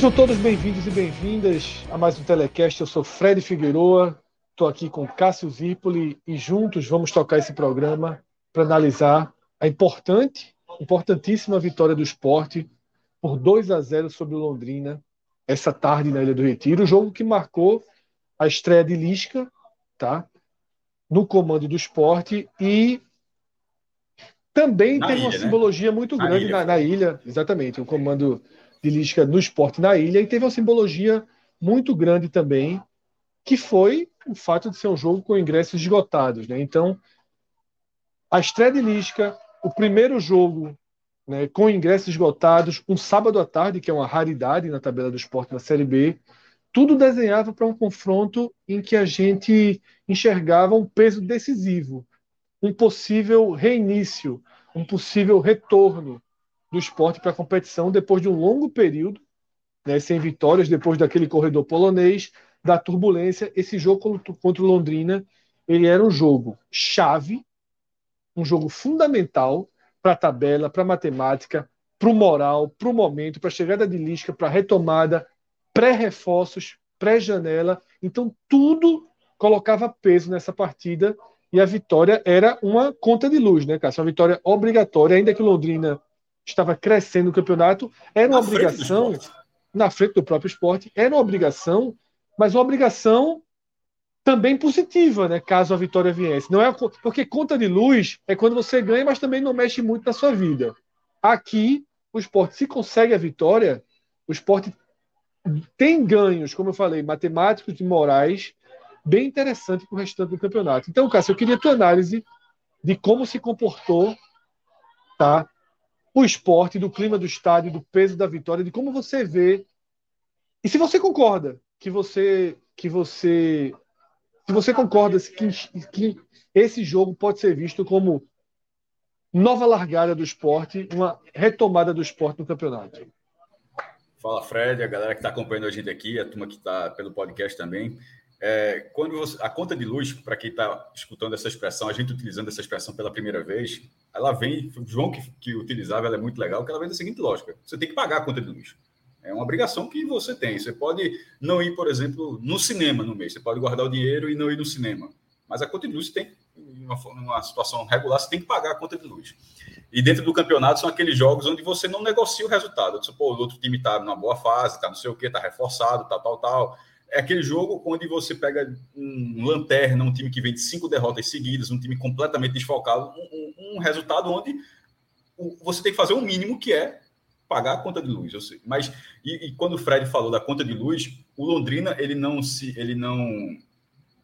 Sejam todos bem-vindos e bem-vindas a mais um Telecast. Eu sou Fred Figueroa, estou aqui com Cássio Zirpoli e juntos vamos tocar esse programa para analisar a importante, importantíssima vitória do esporte por 2 a 0 sobre o Londrina essa tarde na Ilha do Retiro, o jogo que marcou a estreia de Lisca, tá? No comando do esporte e também na tem ilha, uma né? simbologia muito na grande ilha. Na, na ilha, exatamente, o comando de Lisca no esporte na ilha, e teve uma simbologia muito grande também, que foi o fato de ser um jogo com ingressos esgotados. Né? Então, a estreia de Lisca, o primeiro jogo né, com ingressos esgotados, um sábado à tarde, que é uma raridade na tabela do esporte na Série B, tudo desenhava para um confronto em que a gente enxergava um peso decisivo, um possível reinício, um possível retorno do esporte para a competição depois de um longo período, né, sem vitórias, depois daquele corredor polonês, da turbulência. Esse jogo contra o Londrina, ele era um jogo chave, um jogo fundamental para a tabela, para a matemática, para o moral, para o momento, para a chegada de Lisca, para a retomada, pré-reforços, pré-janela. Então, tudo colocava peso nessa partida e a vitória era uma conta de luz, né, Cássio? Uma vitória obrigatória, ainda que Londrina estava crescendo no campeonato, era uma na obrigação, frente na frente do próprio esporte, era uma obrigação, mas uma obrigação também positiva, né? Caso a vitória viesse. Não é porque conta de luz é quando você ganha, mas também não mexe muito na sua vida. Aqui, o esporte, se consegue a vitória, o esporte tem ganhos, como eu falei, matemáticos e morais, bem interessante para o restante do campeonato. Então, Cássio, eu queria a tua análise de como se comportou tá, o esporte, do clima do estádio, do peso da vitória, de como você vê. E se você concorda que você que você se você concorda que, que esse jogo pode ser visto como nova largada do esporte, uma retomada do esporte no campeonato. Fala Fred, a galera que está acompanhando a gente aqui, a turma que está pelo podcast também. É, quando você, a conta de luz, para quem está escutando essa expressão, a gente utilizando essa expressão pela primeira vez, ela vem, o João que, que utilizava, ela é muito legal, que ela vem da seguinte lógica: você tem que pagar a conta de luz. É uma obrigação que você tem. Você pode não ir, por exemplo, no cinema no mês. Você pode guardar o dinheiro e não ir no cinema. Mas a conta de luz tem, numa, numa situação regular, você tem que pagar a conta de luz. E dentro do campeonato são aqueles jogos onde você não negocia o resultado. Você, pô, o outro time está numa boa fase, está não sei o quê, está reforçado, tal, tal, tal é aquele jogo onde você pega um lanterna, um time que vem de cinco derrotas seguidas, um time completamente desfalcado, um, um, um resultado onde você tem que fazer o um mínimo que é pagar a conta de luz. Eu sei. Mas e, e, quando o Fred falou da conta de luz, o Londrina ele não se ele não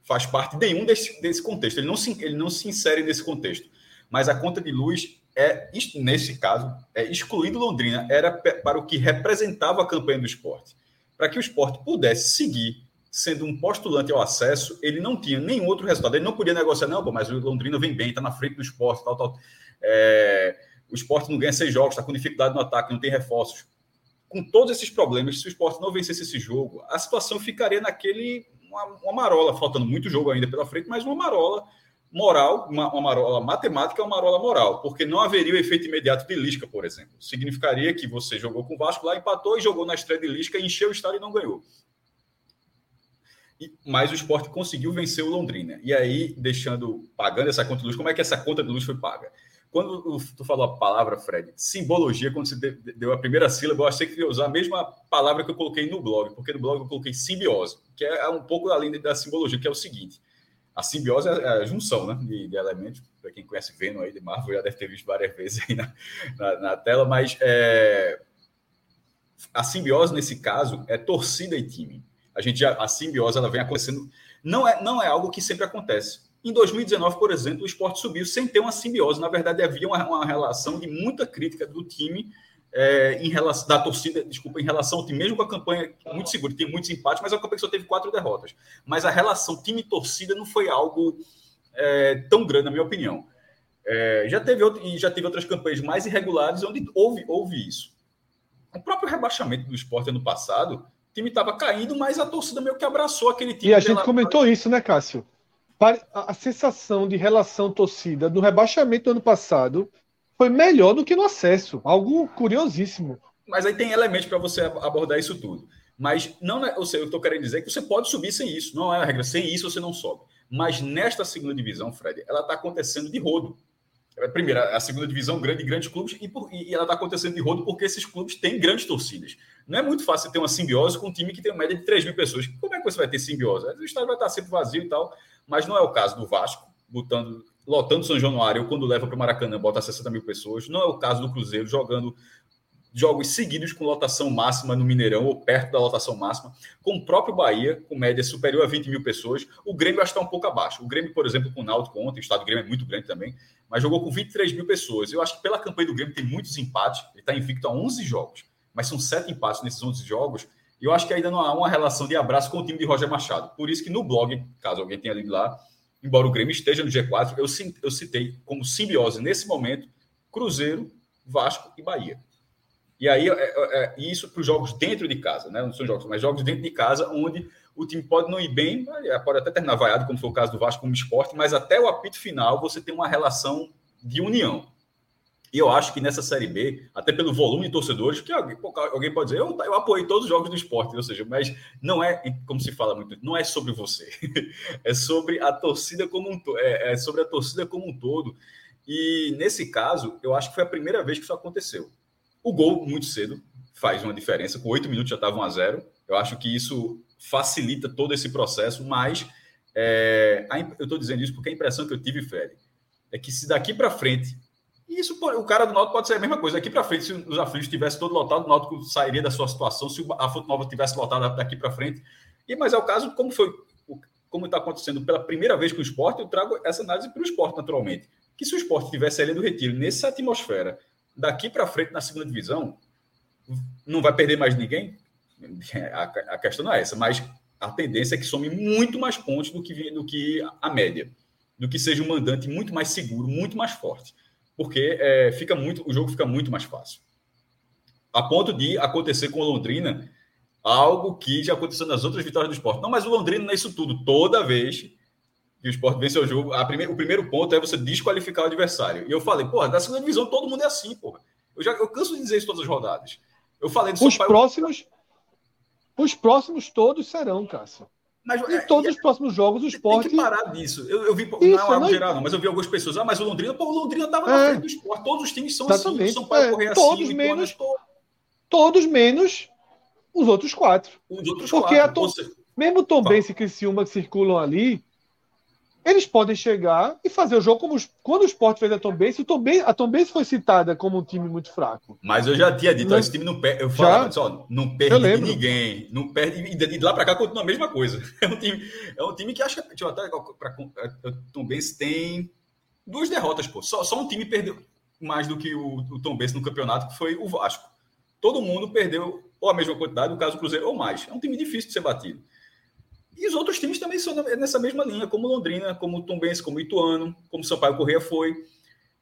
faz parte nenhum desse, desse contexto. Ele não se ele não se insere nesse contexto. Mas a conta de luz é nesse caso é excluindo Londrina era para o que representava a campanha do esporte para que o esporte pudesse seguir sendo um postulante ao acesso, ele não tinha nenhum outro resultado. Ele não podia negociar, não, mas o Londrina vem bem, está na frente do esporte, tal, tal. É, o esporte não ganha seis jogos, está com dificuldade no ataque, não tem reforços. Com todos esses problemas, se o esporte não vencesse esse jogo, a situação ficaria naquele. Uma, uma marola, faltando muito jogo ainda pela frente, mas uma marola moral, uma, uma marola matemática é uma marola moral, porque não haveria o efeito imediato de Lisca, por exemplo. Significaria que você jogou com o Vasco lá, empatou e jogou na estreia de Lisca, encheu o estádio e não ganhou. E, mas o esporte conseguiu vencer o Londrina. E aí, deixando, pagando essa conta de luz, como é que essa conta de luz foi paga? Quando tu falou a palavra, Fred, simbologia, quando você deu a primeira sílaba, eu achei que ia usar a mesma palavra que eu coloquei no blog, porque no blog eu coloquei simbiose, que é um pouco além da simbologia, que é o seguinte A simbiose é a junção né, de, de elementos. Para quem conhece Venom aí de Marvel, já deve ter visto várias vezes aí na, na, na tela, mas é, a simbiose, nesse caso, é torcida e time. A gente já, a simbiose ela vem acontecendo. Não é, não é algo que sempre acontece. Em 2019, por exemplo, o esporte subiu sem ter uma simbiose. Na verdade, havia uma, uma relação de muita crítica do time é, em relação da torcida, desculpa, em relação ao time, mesmo com a campanha muito segura, tem muitos empates, mas a campanha só teve quatro derrotas. Mas a relação time-torcida não foi algo é, tão grande, na minha opinião. É, já teve outro, e já teve outras campanhas mais irregulares onde houve, houve isso. O próprio rebaixamento do esporte ano passado, o time estava caindo, mas a torcida meio que abraçou aquele time. E a gente comentou isso, né, Cássio? A sensação de relação torcida do rebaixamento do ano passado foi melhor do que no acesso. Algo curiosíssimo. Mas aí tem elementos para você abordar isso tudo. Mas não é, eu estou querendo dizer que você pode subir sem isso. Não é a regra. Sem isso você não sobe. Mas nesta segunda divisão, Fred, ela está acontecendo de rodo. É, primeiro, a segunda divisão, grande grandes clubes, e, por, e ela está acontecendo de rodo porque esses clubes têm grandes torcidas. Não é muito fácil ter uma simbiose com um time que tem uma média de 3 mil pessoas. Como é que você vai ter simbiose? O estádio vai estar sempre vazio e tal, mas não é o caso do Vasco, botando, lotando São Januário, quando leva para o Maracanã, bota 60 mil pessoas. Não é o caso do Cruzeiro, jogando jogos seguidos com lotação máxima no Mineirão, ou perto da lotação máxima, com o próprio Bahia, com média superior a 20 mil pessoas. O Grêmio acho que está um pouco abaixo. O Grêmio, por exemplo, com o Náutico ontem, o estado do Grêmio é muito grande também, mas jogou com 23 mil pessoas. Eu acho que pela campanha do Grêmio tem muitos empates, ele está invicto a 11 jogos, mas são sete empates nesses 11 jogos, e eu acho que ainda não há uma relação de abraço com o time de Roger Machado. Por isso que no blog, caso alguém tenha lido lá, embora o Grêmio esteja no G4, eu, eu citei como simbiose nesse momento Cruzeiro, Vasco e Bahia. E aí, é, é, é isso para os jogos dentro de casa, né? Não são jogos, mas jogos dentro de casa, onde o time pode não ir bem, é, pode até terminar vaiado, como foi o caso do Vasco como esporte, mas até o apito final você tem uma relação de união. E eu acho que nessa Série B, até pelo volume de torcedores, que alguém, alguém pode dizer, eu, eu apoiei todos os jogos do esporte, ou seja, mas não é, como se fala muito, não é sobre você, é sobre a torcida como um todo, é, é sobre a torcida como um todo. E nesse caso, eu acho que foi a primeira vez que isso aconteceu. O gol, muito cedo, faz uma diferença. Com oito minutos já estava 1 a 0 Eu acho que isso facilita todo esse processo, mas é, a, eu estou dizendo isso porque a impressão que eu tive, Fred, é que se daqui para frente. E isso, o cara do Náutico pode ser a mesma coisa. Daqui para frente, se os aflitos tivesse todo lotado, o Náutico sairia da sua situação. Se a Fonte Nova tivesse lotado daqui para frente. E, mas é o caso, como foi, como está acontecendo pela primeira vez com o esporte, eu trago essa análise para o esporte, naturalmente. Que se o esporte tivesse ali do retiro, nessa atmosfera, daqui para frente na segunda divisão, não vai perder mais ninguém? A, questão não é essa, mas a tendência é que some muito mais pontos do que, do que a média, do que seja um mandante muito mais seguro, muito mais forte, porque é, fica muito, o jogo fica muito mais fácil. A ponto de acontecer com o Londrina algo que já aconteceu nas outras vitórias do esporte. Não, mas o Londrina não é isso tudo. Toda vez que o esporte vence o jogo, prime... o primeiro ponto é você desqualificar o adversário. E eu falei, porra, na segunda divisão todo mundo é assim, porra. Eu, já, eu canso de dizer isso todas as rodadas. Eu falei do Os próximos. Os próximos todos serão, Cássio. Mas, em é, todos é, os próximos jogos, o esporte. Tem que parar disso. Eu, eu vi, isso, não é algo não... geral, não, mas eu vi algumas pessoas. Ah, mas o Londrina, pô, o Londrina estava é. na frente do esporte. Todos os times são assim. Exatamente. assim. São Paulo é. correr todos assim. Menos, todos. todos menos os outros quatro. Os outros Porque quatro. Tom, Você... mesmo Tom Benz e Criciúma que circulam ali, eles podem chegar e fazer o jogo como os, quando o Sport fez a Tom Benz, Tom Benz, a Tom Benz foi citada como um time muito fraco. Mas eu já tinha dito, não, esse time não perde, eu falava, só, não perde ninguém, não perde e de lá para cá continua a mesma coisa. É um time, é um time que acho que deixa eu até para Tom Benz tem duas derrotas, pô. Só, só um time perdeu mais do que o, o Tom Benz no campeonato, que foi o Vasco. Todo mundo perdeu ou a mesma quantidade, no caso do Cruzeiro ou mais. É um time difícil de ser batido. E os outros times também são nessa mesma linha, como Londrina, como Tombense, como Ituano, como Sampaio Correia foi.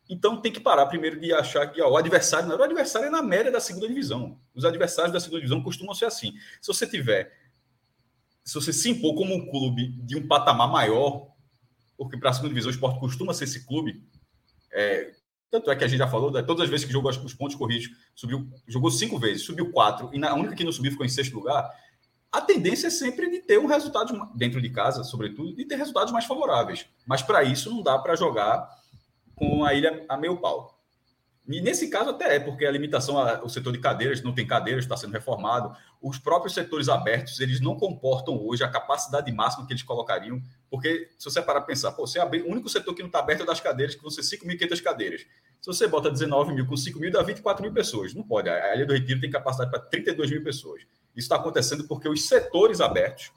Então tem que parar primeiro de achar que ó, o adversário não o adversário é na média da segunda divisão. Os adversários da segunda divisão costumam ser assim. Se você tiver, se você se impor como um clube de um patamar maior, porque para a segunda divisão o esporte costuma ser esse clube, é, tanto é que a gente já falou, né, todas as vezes que jogou os pontos corridos, subiu, jogou cinco vezes, subiu quatro, e na única que não subiu ficou em sexto lugar a tendência é sempre de ter um resultado dentro de casa, sobretudo, de ter resultados mais favoráveis. Mas para isso não dá para jogar com a ilha a meio pau. E nesse caso até é, porque a limitação, o setor de cadeiras não tem cadeiras, está sendo reformado. Os próprios setores abertos, eles não comportam hoje a capacidade máxima que eles colocariam, porque se você parar para pensar, pô, você abrir, o único setor que não está aberto é das cadeiras, que vão ser 5.500 cadeiras. Se você bota 19 mil com 5 mil, dá 24 mil pessoas. Não pode. A Ilha do Retiro tem capacidade para 32 mil pessoas. Isso está acontecendo porque os setores abertos,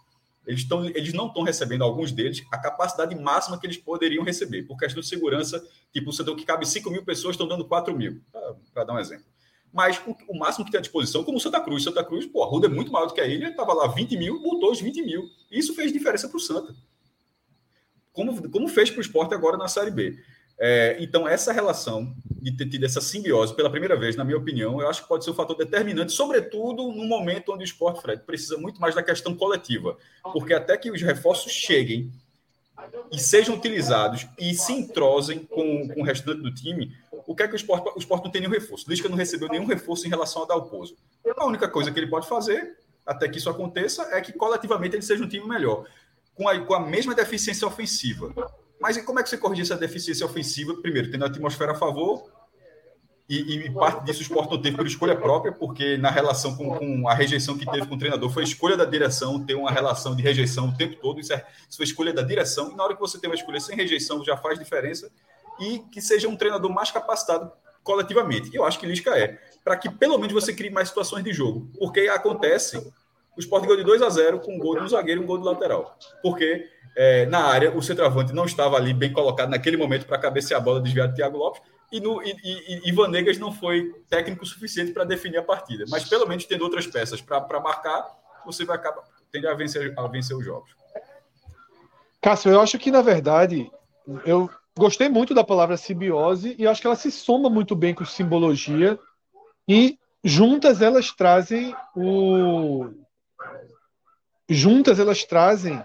eles, tão, eles não estão recebendo, alguns deles, a capacidade máxima que eles poderiam receber. Por questão de segurança, tipo, o setor que cabe 5 mil pessoas estão dando 4 mil, para dar um exemplo. Mas o, o, máximo que tem à disposição, como Santa Cruz. Santa Cruz, pô, a Ruda é muito maior do que a ilha, estava lá 20 mil, botou os 20 mil. Isso fez diferença para o Santa. Como, como fez para o esporte agora na Série B. É, então, essa relação de ter tido essa simbiose pela primeira vez, na minha opinião, eu acho que pode ser um fator determinante, sobretudo no momento onde o esporte, Fred, precisa muito mais da questão coletiva. Porque até que os reforços cheguem e sejam utilizados e se entrosem com, com o restante do time, o que é que o esporte, o esporte não tem nenhum reforço? Lisca não recebeu nenhum reforço em relação ao Dalpozo. A única coisa que ele pode fazer, até que isso aconteça, é que coletivamente ele seja um time melhor, com a, com a mesma deficiência ofensiva mas como é que você corrige essa deficiência ofensiva? Primeiro, tendo a atmosfera a favor, e, e, parte disso o esporte não teve por escolha própria, porque na relação com, com, a rejeição que teve com o treinador, foi escolha da direção ter uma relação de rejeição o tempo todo. Isso, é, isso foi escolha da direção. E na hora que você tem uma escolha sem rejeição, já faz diferença. E que seja um treinador mais capacitado coletivamente. Eu acho que Lisca é. Para que pelo menos você crie mais situações de jogo. Porque acontece o esporte ganhou de 2 a 0 com um gol do zagueiro e um gol do lateral. Porque é, na área, o centroavante não estava ali bem colocado naquele momento para cabecear a bola desviada do Thiago Lopes. E, no, e, e, Negas não foi técnico suficiente para definir a partida. Mas pelo menos tendo outras peças para marcar, você vai acabar tendo a vencer, a vencer os jogos. Cássio, eu acho que, na verdade, eu gostei muito da palavra simbiose e acho que ela se soma muito bem com simbologia e juntas elas trazem o juntas elas trazem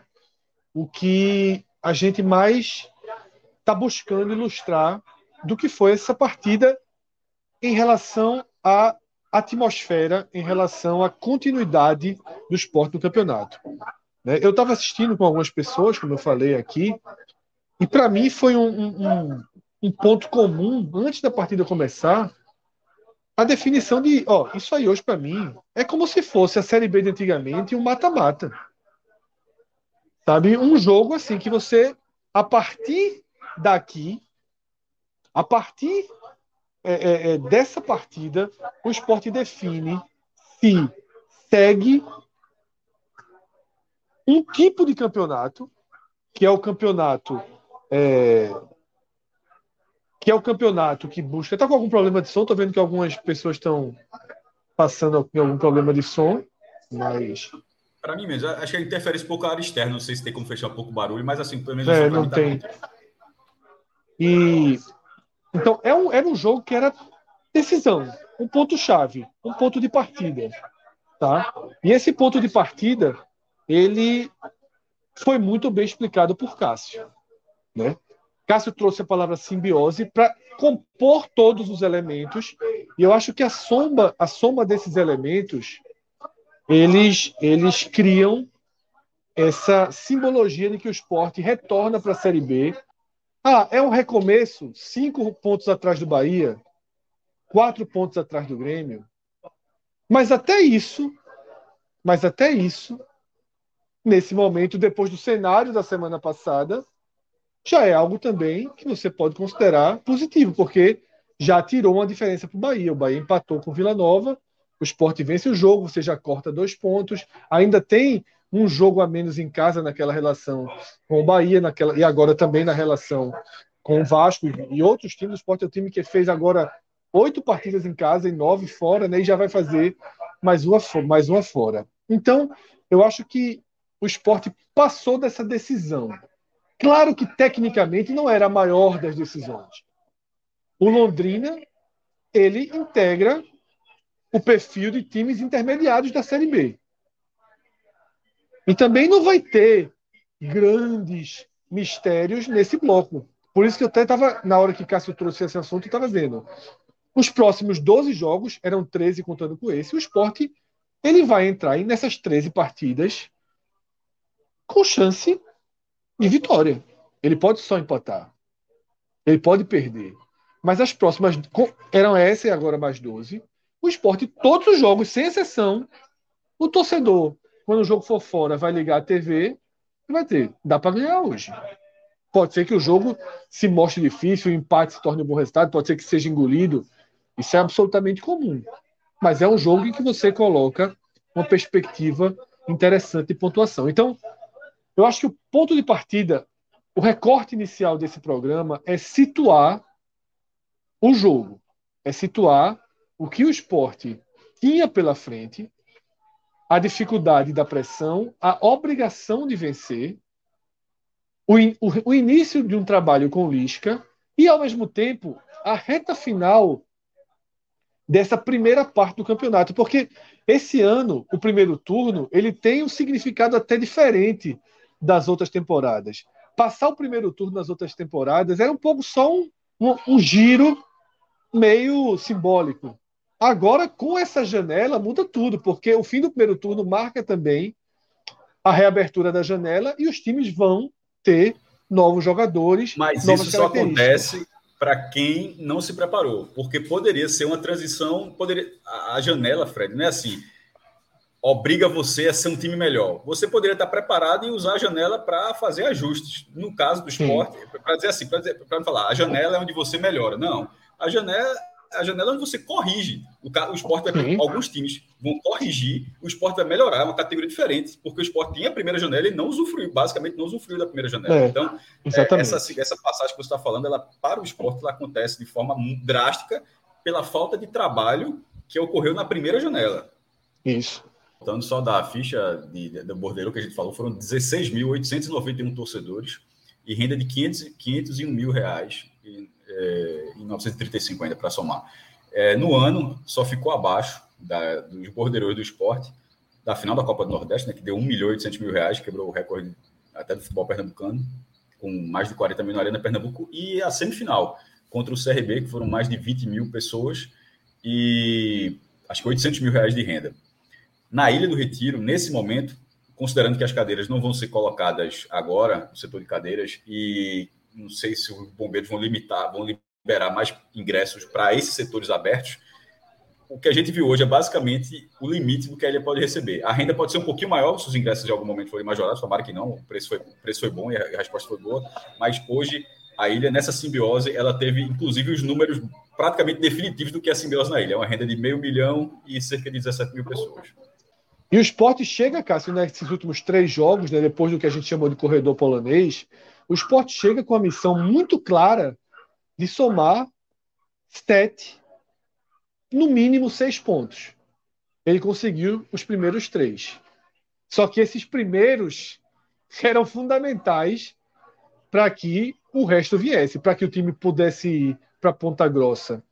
o que a gente mais está buscando ilustrar do que foi essa partida em relação à atmosfera, em relação à continuidade do esporte no campeonato. Né? Eu estava assistindo com algumas pessoas, como eu falei aqui, e para mim foi um, um, um, ponto comum, antes da partida começar, a definição de, ó, isso aí hoje para mim é como se fosse a Série B de antigamente e um mata-mata. Sabe? Um jogo assim que você, a partir daqui, a partir é, é, é, dessa partida, o esporte define se segue um tipo de campeonato, que é o campeonato. É, que é o campeonato que busca. Está com algum problema de som? Estou vendo que algumas pessoas estão passando algum problema de som, mas para mim mesmo, acho que interfere um pouco a área externa. Não sei se tem como fechar um pouco o barulho, mas assim, pelo menos é, não tem. Tá e então é um, era um jogo que era decisão, um ponto chave, um ponto de partida, tá? E esse ponto de partida ele foi muito bem explicado por Cássio, né? Cássio trouxe a palavra simbiose para compor todos os elementos e eu acho que a soma, a soma desses elementos eles, eles criam essa simbologia de que o esporte retorna para a Série B. Ah, é um recomeço, cinco pontos atrás do Bahia, quatro pontos atrás do Grêmio. Mas até isso, mas até isso, nesse momento, depois do cenário da semana passada, já é algo também que você pode considerar positivo, porque já tirou uma diferença para o Bahia. O Bahia empatou com o Vila Nova, o esporte vence o jogo, você já corta dois pontos, ainda tem um jogo a menos em casa naquela relação com o Bahia, naquela, e agora também na relação com o Vasco e outros times. O esporte é o time que fez agora oito partidas em casa e nove fora, né, e já vai fazer mais uma, mais uma fora. Então, eu acho que o esporte passou dessa decisão. Claro que tecnicamente não era a maior das decisões. O Londrina, ele integra o perfil de times intermediários da Série B. E também não vai ter grandes mistérios nesse bloco. Por isso que eu até estava, na hora que Cássio trouxe esse assunto, estava vendo. Os próximos 12 jogos, eram 13 contando com esse, o esporte ele vai entrar nessas 13 partidas com chance de vitória. Ele pode só empatar. Ele pode perder. Mas as próximas eram essa e agora mais 12. O esporte, todos os jogos, sem exceção, o torcedor, quando o jogo for fora, vai ligar a TV e vai ter. Dá para ganhar hoje. Pode ser que o jogo se mostre difícil, o empate se torne um bom resultado, pode ser que seja engolido. Isso é absolutamente comum. Mas é um jogo em que você coloca uma perspectiva interessante de pontuação. Então, eu acho que o ponto de partida, o recorte inicial desse programa é situar o jogo, é situar o que o esporte tinha pela frente, a dificuldade da pressão, a obrigação de vencer, o, o, o início de um trabalho com Lisca e, ao mesmo tempo, a reta final dessa primeira parte do campeonato, porque esse ano, o primeiro turno, ele tem um significado até diferente das outras temporadas. Passar o primeiro turno nas outras temporadas era um pouco só um, um, um giro meio simbólico. Agora, com essa janela, muda tudo, porque o fim do primeiro turno marca também a reabertura da janela e os times vão ter novos jogadores. Mas isso só acontece para quem não se preparou, porque poderia ser uma transição, poderia a janela, Fred, não é assim, obriga você a ser um time melhor. Você poderia estar preparado e usar a janela para fazer ajustes. No caso do esporte, para dizer assim, para não falar, a janela é onde você melhora. Não, a janela a janela onde você corrige. O, o esporte vai, alguns times vão corrigir, o esporte vai melhorar, é uma categoria diferente, porque o esporte tinha a primeira janela e não usufruiu, basicamente não usufruiu da primeira janela. É, então, é, essa, essa passagem que você está falando, ela para o esporte ela acontece de forma drástica pela falta de trabalho que ocorreu na primeira janela. Isso. Voltando só da ficha de, de, do Bordeiro que a gente falou, foram 16.891 torcedores e renda de 500, 501 mil reais. E, é, em 1935 ainda, para somar. É, no ano, só ficou abaixo da, dos bordeiros do esporte, da final da Copa do Nordeste, né, que deu 1 milhão e 800 mil reais, quebrou o recorde até do futebol pernambucano, com mais de 40 mil na Arena Pernambuco, e a semifinal contra o CRB, que foram mais de 20 mil pessoas e acho que 800 mil reais de renda. Na Ilha do Retiro, nesse momento, considerando que as cadeiras não vão ser colocadas agora, no setor de cadeiras, e não sei se os bombeiros vão limitar, vão liberar mais ingressos para esses setores abertos. O que a gente viu hoje é basicamente o limite do que a ilha pode receber. A renda pode ser um pouquinho maior se os ingressos de algum momento forem majorados, tomara que não, o preço foi, o preço foi bom e a resposta foi boa, mas hoje a ilha, nessa simbiose, ela teve inclusive os números praticamente definitivos do que é a simbiose na ilha. É uma renda de meio milhão e cerca de 17 mil pessoas. E o esporte chega, Cássio, nesses últimos três jogos, né, depois do que a gente chamou de corredor polonês, o esporte chega com a missão muito clara de somar sete, no mínimo seis pontos. Ele conseguiu os primeiros três. Só que esses primeiros eram fundamentais para que o resto viesse, para que o time pudesse ir para Ponta Grossa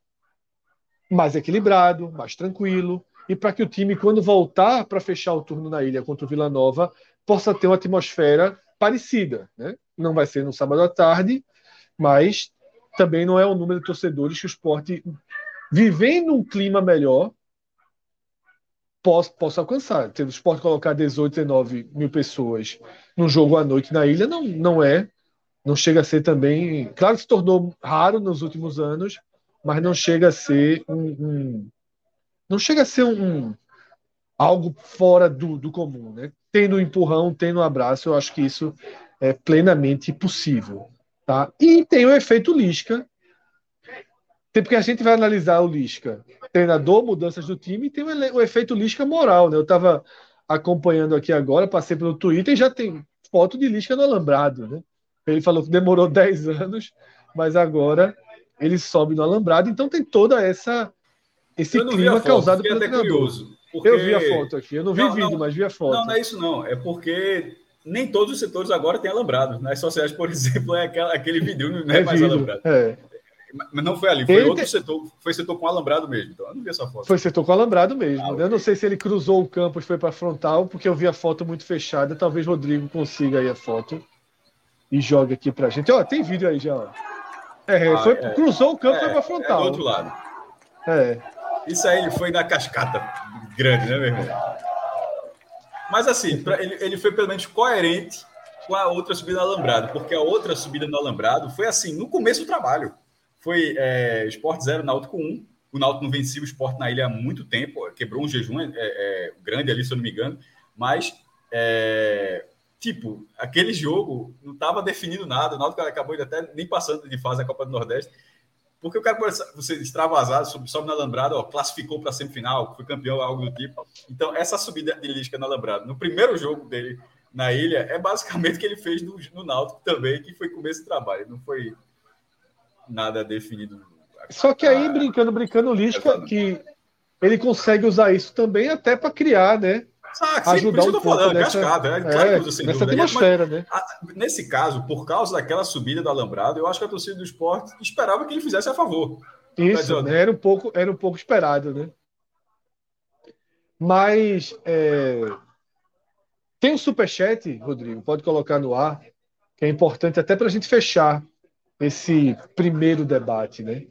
mais equilibrado, mais tranquilo, e para que o time, quando voltar para fechar o turno na ilha contra o Vila Nova, possa ter uma atmosfera parecida. Né? Não vai ser no sábado à tarde, mas também não é o número de torcedores que o esporte, vivendo um clima melhor, possa, possa alcançar. O esporte colocar 18, 19 mil pessoas num jogo à noite na ilha, não, não é. Não chega a ser também. Claro que se tornou raro nos últimos anos, mas não chega a ser um. um não chega a ser um, um algo fora do, do comum, né? Tendo um empurrão, tendo um abraço, eu acho que isso é plenamente possível. Tá? E tem o efeito Lisca, porque a gente vai analisar o Lisca, treinador, mudanças do time, e tem o, efeito Lisca moral. Né? Eu estava acompanhando aqui agora, passei pelo Twitter e já tem foto de Lisca no Alambrado. Né? Ele falou que demorou 10 anos, mas agora ele sobe no Alambrado, então tem toda essa esse clima foto, causado pelo treinador. Curioso, porque... Eu vi a foto aqui, eu não vi não, vídeo, não, mas vi a foto. Não, não é isso não, é porque nem todos os setores agora têm alambrado. Nas sociais, por exemplo, é aquela, aquele vidro, não é, é mais vidro, alambrado. É. Mas não foi ali, foi ele outro te... setor, foi setor com alambrado mesmo. Então eu não vi essa foto. Foi setor com alambrado mesmo. Ah, eu não sei se ele cruzou o campus foi para frontal, porque eu vi a foto muito fechada. Talvez Rodrigo consiga aí a foto e jogue aqui pra gente. Ó, tem vídeo aí já. Ó. É, ah, foi, é. cruzou o campo e foi para frontal. É do outro lado. É. Isso aí ele foi na cascata grande, né, meu irmão? Mas assim, pra, ele, ele foi pelo menos coerente com a outra subida no alambrado, porque a outra subida no alambrado foi assim, no começo do trabalho. Foi é, Sport 0, Náutico 1. O Náutico não vencia o Sport na ilha há muito tempo, quebrou um jejum é, é, grande ali, se eu não me engano. Mas, é, tipo, aquele jogo não estava definindo nada. O Náutico acabou até nem passando de fase da Copa do Nordeste. Porque o cara, você extravasar, sobe, sobe na Lambrada, ó, classificou para a semifinal, foi campeão, algo do tipo. Então, essa subida de Lisca na Lambrada, no primeiro jogo dele na ilha, é basicamente o que ele fez no, no Náutico também, que foi começo de trabalho. Não foi nada definido. Só que aí, brincando, brincando, Lisca, que ele consegue usar isso também até para criar, né? Saca, ajudar um pouco falando, nessa, cascada, né? Claro, é, assim, nessa atmosfera, né? nesse caso, por causa daquela subida do Alambrado, eu acho que a torcida do esporte esperava que ele fizesse a favor. Isso, né? era, um pouco, era um pouco esperado, né? Mas é... tem um superchat, Rodrigo, pode colocar no ar, que é importante até para a gente fechar esse primeiro debate, né?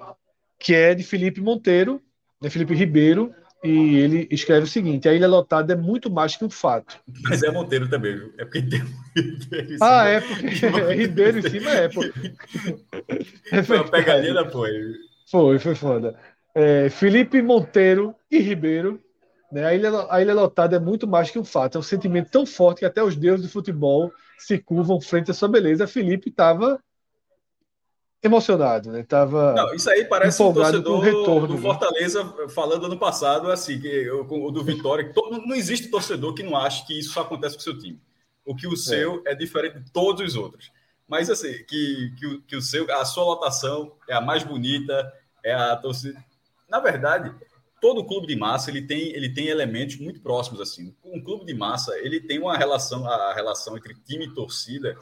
Que é de Felipe Monteiro, né? Felipe Ribeiro, e ele escreve o seguinte: a ilha lotada é muito mais que um fato. Mas é Monteiro também, viu? É porque tem Ribeiro Ah, é porque é Ribeiro em cima é, pô. É foi uma pegadinha, foi. Foi, foi foda. É, Felipe Monteiro e Ribeiro. Né? A, ilha, a ilha lotada é muito mais que um fato. É um sentimento tão forte que até os deuses do futebol se curvam frente à sua beleza. Felipe estava emocionado, né? Tava Não, isso aí parece um torcedor retorno, do né? Fortaleza né? falando ano passado assim, que o do Vitória, que todo, não existe torcedor que não ache que isso só acontece com o seu time. O que o seu é, é diferente de todos os outros. Mas assim, que, que, o, que o seu, a sua lotação é a mais bonita, é a torcida. Na verdade, todo clube de massa ele tem, ele tem elementos muito próximos assim. Um clube de massa ele tem uma relação, a relação entre time e torcida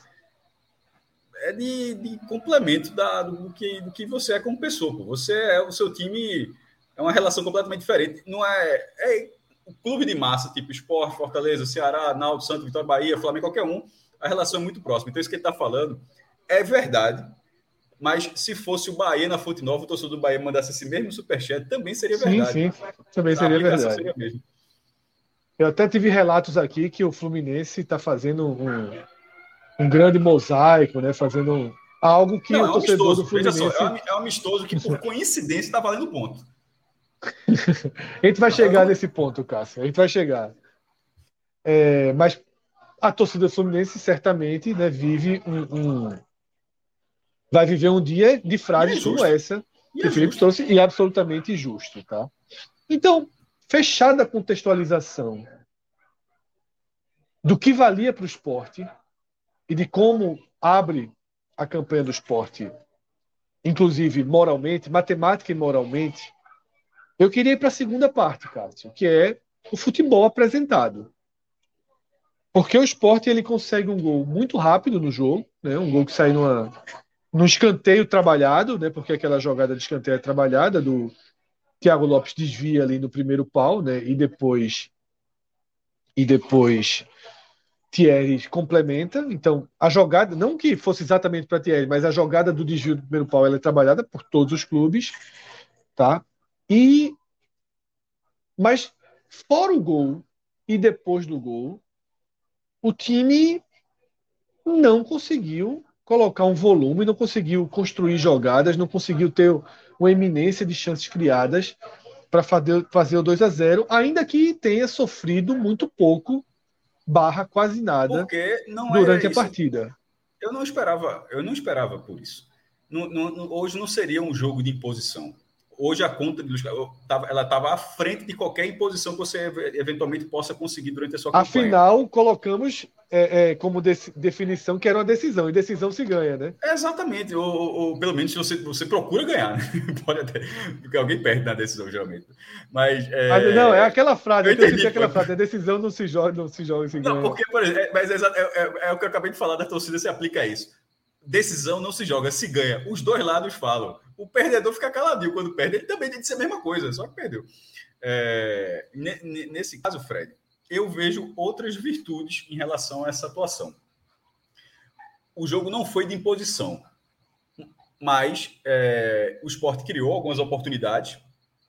é de, de complemento da, do, que, do que você é como pessoa. Pô. Você é o seu time, é uma relação completamente diferente. Não é, é o clube de massa, tipo Esporte, Fortaleza, Ceará, Naldo, Santo, Vitória, Bahia, Flamengo, qualquer um, a relação é muito próxima. Então, isso que ele está falando é verdade. Mas se fosse o Bahia na Fonte Nova, o torcedor do Bahia mandasse esse mesmo superchat, também seria verdade. Sim, sim, também seria verdade. Seria Eu até tive relatos aqui que o Fluminense está fazendo um, um grande mosaico, né? Fazendo algo que não, o é torcedor amistoso. do Fluminense... Só, é um amistoso que, por coincidência, está valendo ponto. a gente vai chegar nesse ponto, Cássio. A gente vai chegar. É, mas a torcida Fluminense certamente né, vive um, um, vai viver um dia de frases é como essa que o é Felipe trouxe e absolutamente justo, tá? Então, fechada a contextualização do que valia para o esporte, e de como abre a campanha do esporte, inclusive moralmente, matemática e moralmente, eu queria ir para a segunda parte, Cássio, que é o futebol apresentado. Porque o esporte ele consegue um gol muito rápido no jogo, né? um gol que sai numa, num escanteio trabalhado, né? porque aquela jogada de escanteio é trabalhada, do Thiago Lopes desvia ali no primeiro pau, né? e depois e depois Thierry complementa. Então, a jogada, não que fosse exatamente para Thierry, mas a jogada do desvio do primeiro pau é trabalhada por todos os clubes, tá? E mas fora o gol e depois do gol, o time não conseguiu colocar um volume, não conseguiu construir jogadas, não conseguiu ter uma eminência de chances criadas para fazer, fazer o 2 a 0, ainda que tenha sofrido muito pouco barra quase nada durante a partida. Eu não esperava, eu não esperava por isso. Não, não, hoje não seria um jogo de imposição. Hoje a conta de ela estava à frente de qualquer imposição que você eventualmente possa conseguir durante a sua campanha. Afinal, colocamos é, é, como de, definição que era uma decisão, e decisão se ganha, né? exatamente, ou, ou, pelo menos você, você procura ganhar, né? Pode até, porque alguém perde na decisão, geralmente. Mas, é... Mas não, é aquela frase, eu, eu entendi, aquela frase, a decisão não se joga, não se joga, se não, ganha. porque, por exemplo, é, mas é, é, é, o que eu acabei de falar da torcida, se aplica a isso. Decisão não se joga, se ganha. Os dois lados falam o perdedor fica caladinho quando perde. Ele também tem que ser a mesma coisa, só que perdeu. É, nesse caso, Fred, eu vejo outras virtudes em relação a essa atuação. O jogo não foi de imposição, mas é, o esporte criou algumas oportunidades.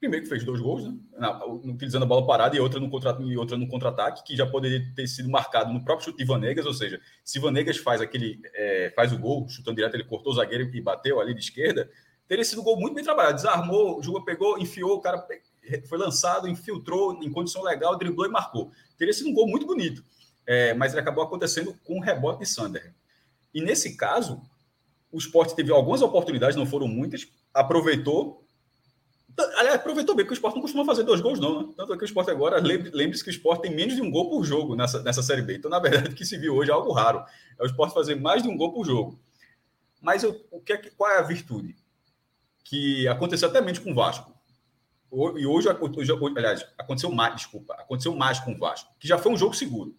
Primeiro que fez dois gols, né? Na, utilizando a bola parada e outra no contra e outra no contra-ataque, que já poderia ter sido marcado no próprio chute de Vanegas, ou seja, se Vanegas faz aquele é, faz o gol, chutando direto, ele cortou o zagueiro e bateu ali de esquerda, teria sido um gol muito bem trabalhado. Desarmou, jogou, pegou, enfiou, o cara foi lançado, infiltrou em condição legal, driblou e marcou. Teria sido um gol muito bonito. É, mas ele acabou acontecendo com o rebote de Sander. E nesse caso, o Sport teve algumas oportunidades, não foram muitas, aproveitou. Aliás, aproveitou bem, porque o Sport não costuma fazer dois gols, não. Né? Tanto é que o Sport agora, lembre-se que o Sport tem menos de um gol por jogo nessa, nessa Série B. Então, na verdade, o que se viu hoje é algo raro. É o Sport fazer mais de um gol por jogo. Mas eu, o que é, qual é a virtude? Que aconteceu até menos com o Vasco. E hoje, hoje, aliás, aconteceu mais, desculpa, aconteceu mais com o Vasco, que já foi um jogo seguro.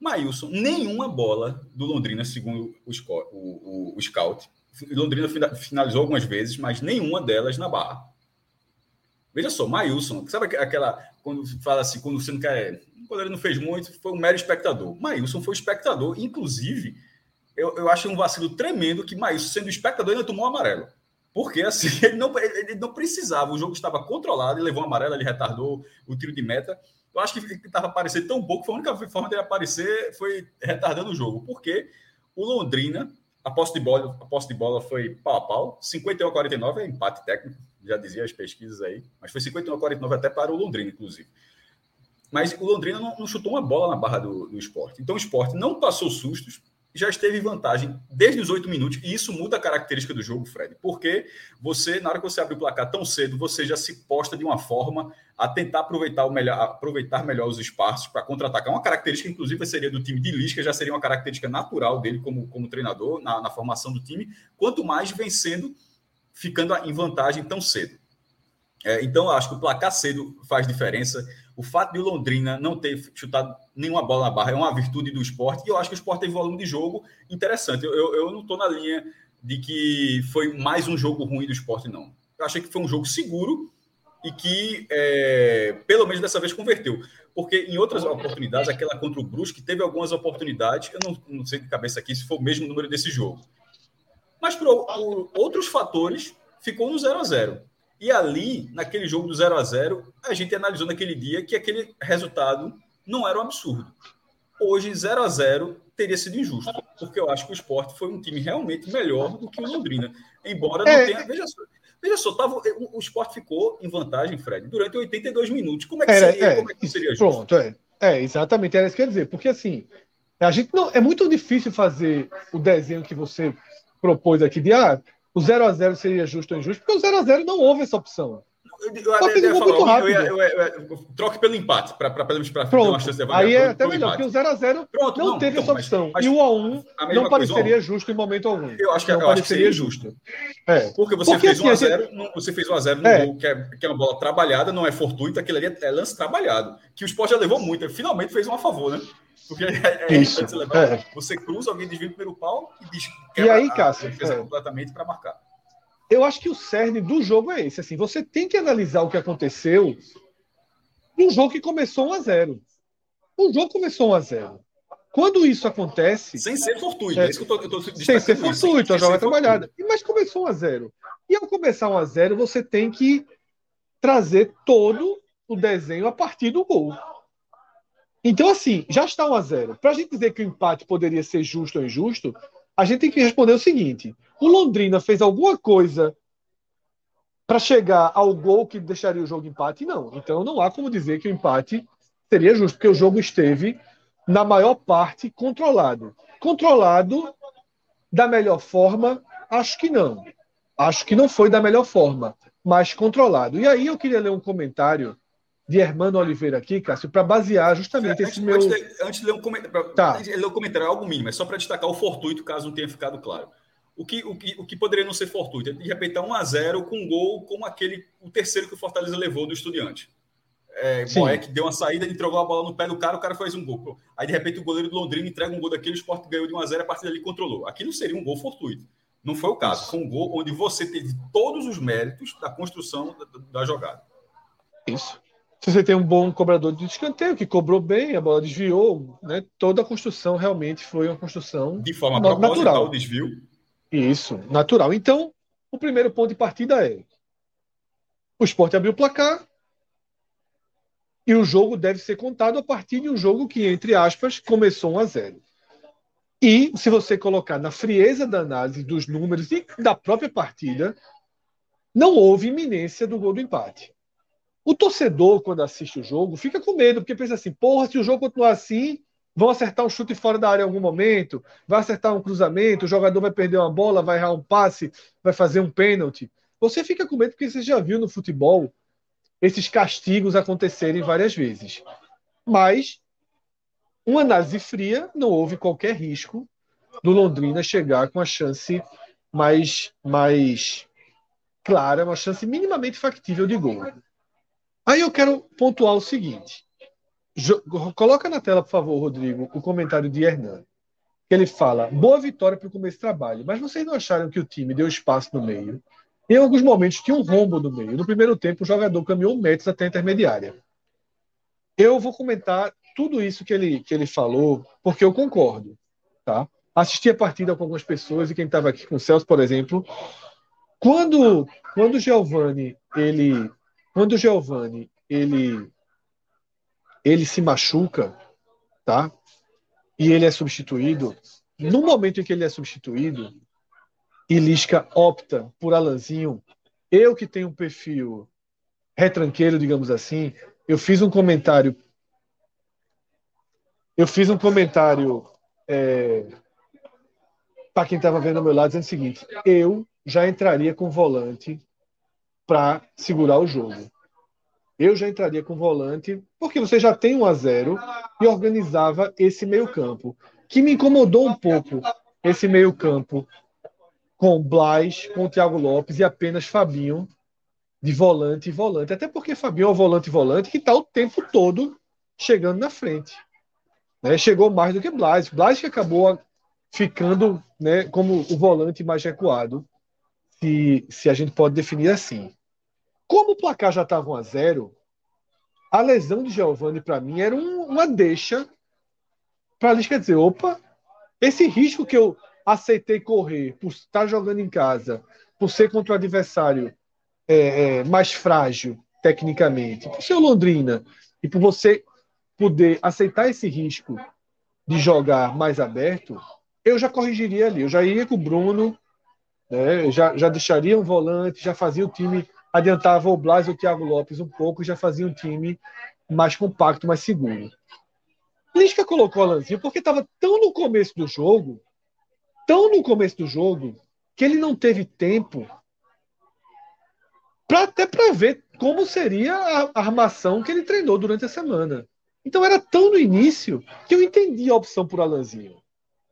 Maílson, nenhuma bola do Londrina, segundo o, o, o, o scout. Londrina finalizou algumas vezes, mas nenhuma delas na barra. Veja só, Maílson, sabe aquela. Quando fala assim, quando você não quer. Quando ele não fez muito, foi um mero espectador. Maílson foi espectador, inclusive, eu, eu acho um vacilo tremendo que Maílson, sendo espectador, ainda tomou amarelo. Porque assim, ele não, ele não precisava, o jogo estava controlado, ele levou um amarelo, ele retardou o tiro de meta. Eu acho que estava aparecendo tão pouco, foi a única forma dele aparecer foi retardando o jogo. Porque o Londrina, a posse de bola, a posse de bola foi pau a pau, 51 a 49, é empate técnico, já dizia as pesquisas aí, mas foi 51 a 49 até para o Londrina, inclusive. Mas o Londrina não, não chutou uma bola na barra do, do esporte. Então o esporte não passou sustos, já esteve em vantagem desde os oito minutos, e isso muda a característica do jogo, Fred, porque você, na hora que você abre o placar tão cedo, você já se posta de uma forma a tentar aproveitar, o melhor, aproveitar melhor os espaços para contra-atacar. Uma característica, inclusive, seria do time de Lisca, já seria uma característica natural dele como, como treinador, na, na formação do time, quanto mais vencendo, ficando em vantagem tão cedo. É, então, acho que o placar cedo faz diferença. O fato de Londrina não ter chutado nenhuma bola na barra é uma virtude do esporte, e eu acho que o esporte teve volume de jogo interessante. Eu, eu, eu não estou na linha de que foi mais um jogo ruim do esporte, não. Eu achei que foi um jogo seguro e que, é, pelo menos dessa vez, converteu. Porque em outras oportunidades, aquela contra o Brusque, teve algumas oportunidades, eu não, não sei de cabeça aqui se foi o mesmo número desse jogo. Mas por, por outros fatores, ficou no 0 a 0 e ali, naquele jogo do 0 a 0 a gente analisou naquele dia que aquele resultado não era um absurdo. Hoje, 0 a 0 teria sido injusto, porque eu acho que o esporte foi um time realmente melhor do que o Londrina. Embora não é. tenha. Veja só, veja só tava, o, o esporte ficou em vantagem, Fred, durante 82 minutos. Como é que era, seria, é, como é que seria justo? Pronto, é. É, exatamente, era isso que eu ia dizer. Porque assim, a gente não. É muito difícil fazer o desenho que você propôs aqui de ah, o 0 a 0 seria justo ou injusto, porque o 0 a 0 não houve essa opção. Troque pelo empate, para pelo menos para ter uma chance de avaliar. Aí é até melhor, porque o 0x0 não, não, teve então, essa opção. E o 1x1 não pareceria justo em momento algum. Eu acho que, eu acho que seria justo. É. Porque você fez 1x0, assim, você fez 1x0 no é. gol, que é, que é uma bola trabalhada, não é fortuita, aquilo ali é lance trabalhado. Que o Sport já levou muito, finalmente fez um a favor, né? Porque é, é isso. Você, levar, é. você cruza, alguém desvia o primeiro pau e diz. E aí, Cássio? É. completamente para marcar eu acho que o cerne do jogo é esse. Assim, você tem que analisar o que aconteceu num jogo que começou 1 a 0. O jogo começou 1 a 0. Quando isso acontece. Sem ser fortuito, é, é isso que eu estou Sem ser fortuito, a jogada trabalhada. Mas começou 1 a 0. E ao começar 1 a 0, você tem que trazer todo o desenho a partir do gol. Então, assim, já está 1 a 0. Para a gente dizer que o empate poderia ser justo ou injusto, a gente tem que responder o seguinte: o Londrina fez alguma coisa para chegar ao gol que deixaria o jogo empate? Não. Então não há como dizer que o empate seria justo, porque o jogo esteve, na maior parte, controlado. Controlado da melhor forma? Acho que não. Acho que não foi da melhor forma, mas controlado. E aí eu queria ler um comentário de Hermano Oliveira aqui, Cássio, para basear justamente é, esse meu. Antes de, antes de ler um comentário, tá. ler um comentário, algo mínimo, é só para destacar o fortuito, caso não tenha ficado claro. O que, o que, o que poderia não ser fortuito? De repente, 1 a 0 com um gol como aquele, o terceiro que o Fortaleza levou do Estudiante. É, Boeck deu uma saída, entregou a bola no pé do cara, o cara faz um gol. Aí, de repente, o goleiro do Londrina entrega um gol daquele, o Sport ganhou de 1 a 0 a partir dali controlou. Aquilo seria um gol fortuito. Não foi o caso. Foi um gol onde você teve todos os méritos da construção da, da jogada. Isso. Se você tem um bom cobrador de escanteio, que cobrou bem, a bola desviou, né? toda a construção realmente foi uma construção de forma natural. o desvio. Isso, natural. Então, o primeiro ponto de partida é: o esporte abriu o placar e o jogo deve ser contado a partir de um jogo que, entre aspas, começou 1 a 0. E se você colocar na frieza da análise dos números e da própria partida, não houve iminência do gol do empate. O torcedor, quando assiste o jogo, fica com medo, porque pensa assim: porra, se o jogo continuar assim, vão acertar um chute fora da área em algum momento, vai acertar um cruzamento, o jogador vai perder uma bola, vai errar um passe, vai fazer um pênalti. Você fica com medo porque você já viu no futebol esses castigos acontecerem várias vezes. Mas, uma análise fria, não houve qualquer risco do Londrina chegar com a chance mais, mais clara, uma chance minimamente factível de gol. Aí eu quero pontuar o seguinte. Coloca na tela, por favor, Rodrigo, o comentário de Hernan. Ele fala: boa vitória para o começo do trabalho, mas vocês não acharam que o time deu espaço no meio? Em alguns momentos tinha um rombo no meio. No primeiro tempo, o jogador caminhou metros até a intermediária. Eu vou comentar tudo isso que ele, que ele falou, porque eu concordo. Tá? Assisti a partida com algumas pessoas e quem estava aqui com o Celso, por exemplo. Quando, quando o Giovanni ele quando o Giovanni ele ele se machuca, tá? E ele é substituído. No momento em que ele é substituído, e Lisca opta por Alanzinho, eu que tenho um perfil retranqueiro, digamos assim, eu fiz um comentário. Eu fiz um comentário é, para quem estava vendo ao meu lado dizendo o seguinte: eu já entraria com volante para segurar o jogo eu já entraria com volante, porque você já tem um a 0 e organizava esse meio-campo. Que me incomodou um pouco esse meio-campo com Blas, com Thiago Lopes e apenas Fabinho de volante e volante. Até porque Fabinho é o volante e volante que está o tempo todo chegando na frente. Né? Chegou mais do que Blas. Blas que acabou ficando né, como o volante mais recuado, se, se a gente pode definir assim. Como o placar já estava 1 a 0 a lesão de Giovanni, para mim, era um, uma deixa para a Lisca dizer: opa, esse risco que eu aceitei correr por estar jogando em casa, por ser contra o adversário é, é, mais frágil tecnicamente, por ser o Londrina, e por você poder aceitar esse risco de jogar mais aberto, eu já corrigiria ali. Eu já iria com o Bruno, né, já, já deixaria um volante, já fazia o time adiantava o Blas e o Thiago Lopes um pouco e já fazia um time mais compacto, mais seguro. Lisca colocou o Alanzinho porque estava tão no começo do jogo, tão no começo do jogo, que ele não teve tempo para até para ver como seria a armação que ele treinou durante a semana. Então era tão no início que eu entendi a opção por Alanzinho.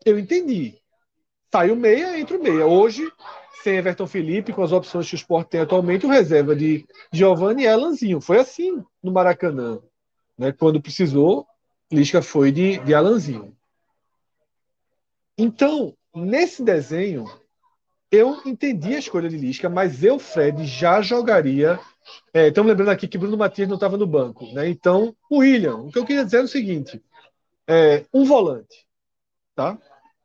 Eu entendi. Saiu meia, entra o meia. Hoje sem Everton Felipe, com as opções que o Sport tem atualmente, o reserva de Giovanni e Alanzinho. Foi assim no Maracanã. Né? Quando precisou, Lisca foi de, de Alanzinho. Então, nesse desenho, eu entendi a escolha de Lisca, mas eu, Fred, já jogaria. É, estamos lembrando aqui que Bruno Matias não estava no banco. Né? Então, o William, o que eu queria dizer é o seguinte: é, um volante. Tá?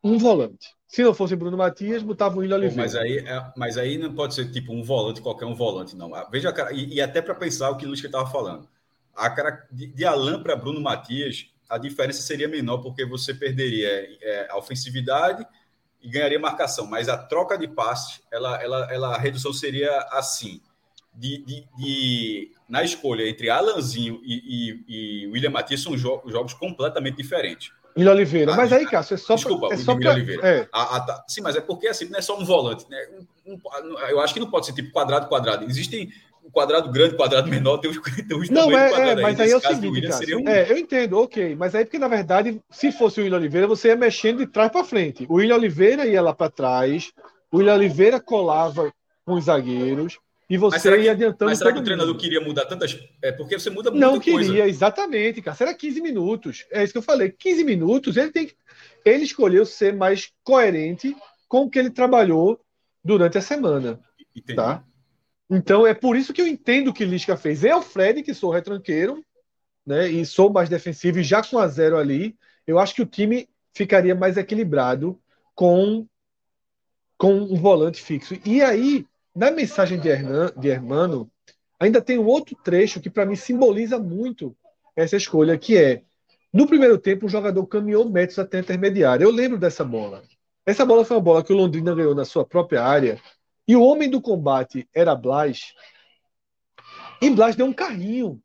Um volante. Se não fosse Bruno Matias, botava o William Oliveira. Mas aí, é, mas aí não pode ser tipo um volante, qualquer um volante, não. Ah, veja, e, e até para pensar o que o Luiz estava falando. A cara de, de Alain para Bruno Matias, a diferença seria menor, porque você perderia é, a ofensividade e ganharia marcação. Mas a troca de passes, ela, ela, ela, a redução seria assim. De, de, de, na escolha entre Alanzinho e, e, e William Matias são jo jogos completamente diferentes. William Oliveira. mas aí, Cássio, é só Desculpa, é só pra... Oliveira. É. A, a, tá. Sim, mas é porque assim, não é só um volante, né? Um, um, eu acho que não pode ser tipo quadrado, quadrado. Existem um quadrado grande, quadrado menor, tem os, tem os Não, é, é mas aí, é o seguinte, Cássio, um... é, eu entendo, ok, mas aí porque na verdade, se fosse o William Oliveira, você ia mexendo de trás para frente. O William Oliveira ia lá para trás, o William Oliveira colava com os zagueiros, e você ia adiantando. Mas será que o treinador mundo? queria mudar tantas. É porque você muda muita Não queria, coisa. exatamente, cara. Será 15 minutos. É isso que eu falei. 15 minutos, ele tem Ele escolheu ser mais coerente com o que ele trabalhou durante a semana. Entendi. Tá? Então é por isso que eu entendo o que Lisca fez. O Fred, que sou retranqueiro, né? E sou mais defensivo, e já com a zero ali, eu acho que o time ficaria mais equilibrado com, com um volante fixo. E aí na mensagem de, Hernan, de Hermano, ainda tem um outro trecho que para mim simboliza muito essa escolha, que é no primeiro tempo o jogador caminhou metros até a intermediária. Eu lembro dessa bola. Essa bola foi uma bola que o Londrina ganhou na sua própria área e o homem do combate era Blas, e Blas deu um carrinho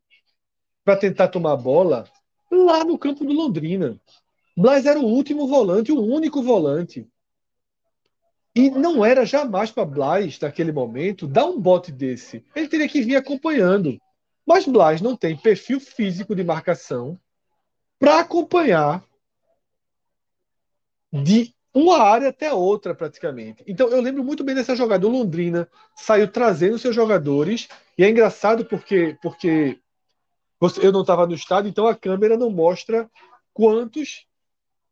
para tentar tomar a bola lá no campo do Londrina. Blas era o último volante, o único volante. E não era jamais para Blas, naquele momento, dar um bote desse. Ele teria que vir acompanhando. Mas Blas não tem perfil físico de marcação para acompanhar de uma área até outra, praticamente. Então, eu lembro muito bem dessa jogada. O Londrina saiu trazendo seus jogadores, e é engraçado porque, porque eu não estava no estádio, então a câmera não mostra quantos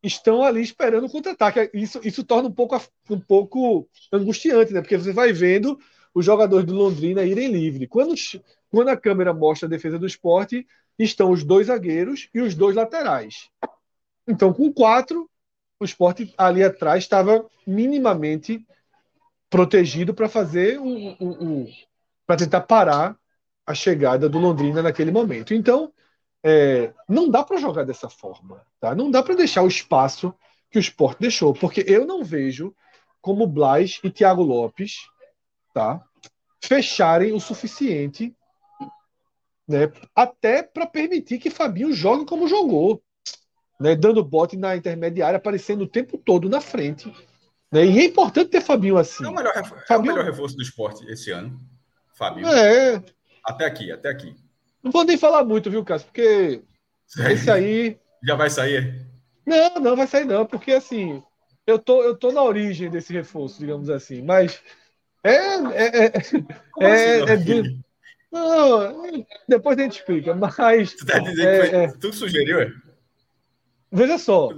estão ali esperando o contra-ataque. Isso, isso torna um pouco, um pouco angustiante, né? Porque você vai vendo os jogadores do Londrina irem livre. Quando, quando a câmera mostra a defesa do esporte, estão os dois zagueiros e os dois laterais. Então, com quatro, o esporte ali atrás estava minimamente protegido para fazer o, para tentar parar a chegada do Londrina naquele momento. Então, é, não dá para jogar dessa forma, tá? Não dá para deixar o espaço que o esporte deixou, porque eu não vejo como Blas e Thiago Lopes, tá? Fecharem o suficiente, né? Até para permitir que Fabinho jogue como jogou, né? Dando bote na intermediária, aparecendo o tempo todo na frente. Né? E é importante ter Fabinho assim. É o melhor, Fabinho... é o melhor reforço do esporte esse ano, Fabinho. É. Até aqui, até aqui. Não vou nem falar muito, viu, Cássio? Porque esse aí. Já vai sair? Não, não vai sair, não, porque assim, eu tô, eu tô na origem desse reforço, digamos assim, mas. É. É, é, é, assim, é de... não, depois a gente explica, mas. Tu tá dizendo é, que foi, é... tu sugeriu, é? Veja só,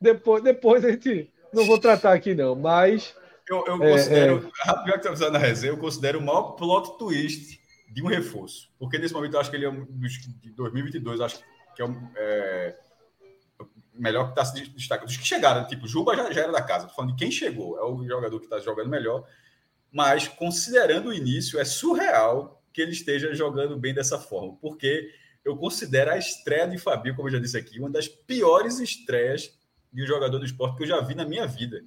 depois, depois a gente. Não vou tratar aqui, não, mas. Eu, eu considero, é, é... que tá na resenha, eu considero o maior plot twist de um reforço. Porque nesse momento eu acho que ele é dos, de 2022, acho que é o é, melhor que está se destacando. Dos que chegaram, tipo, Juba já, já era da casa. Estou falando de quem chegou, é o jogador que está jogando melhor. Mas, considerando o início, é surreal que ele esteja jogando bem dessa forma. Porque eu considero a estreia de Fabio, como eu já disse aqui, uma das piores estreias de um jogador do esporte que eu já vi na minha vida.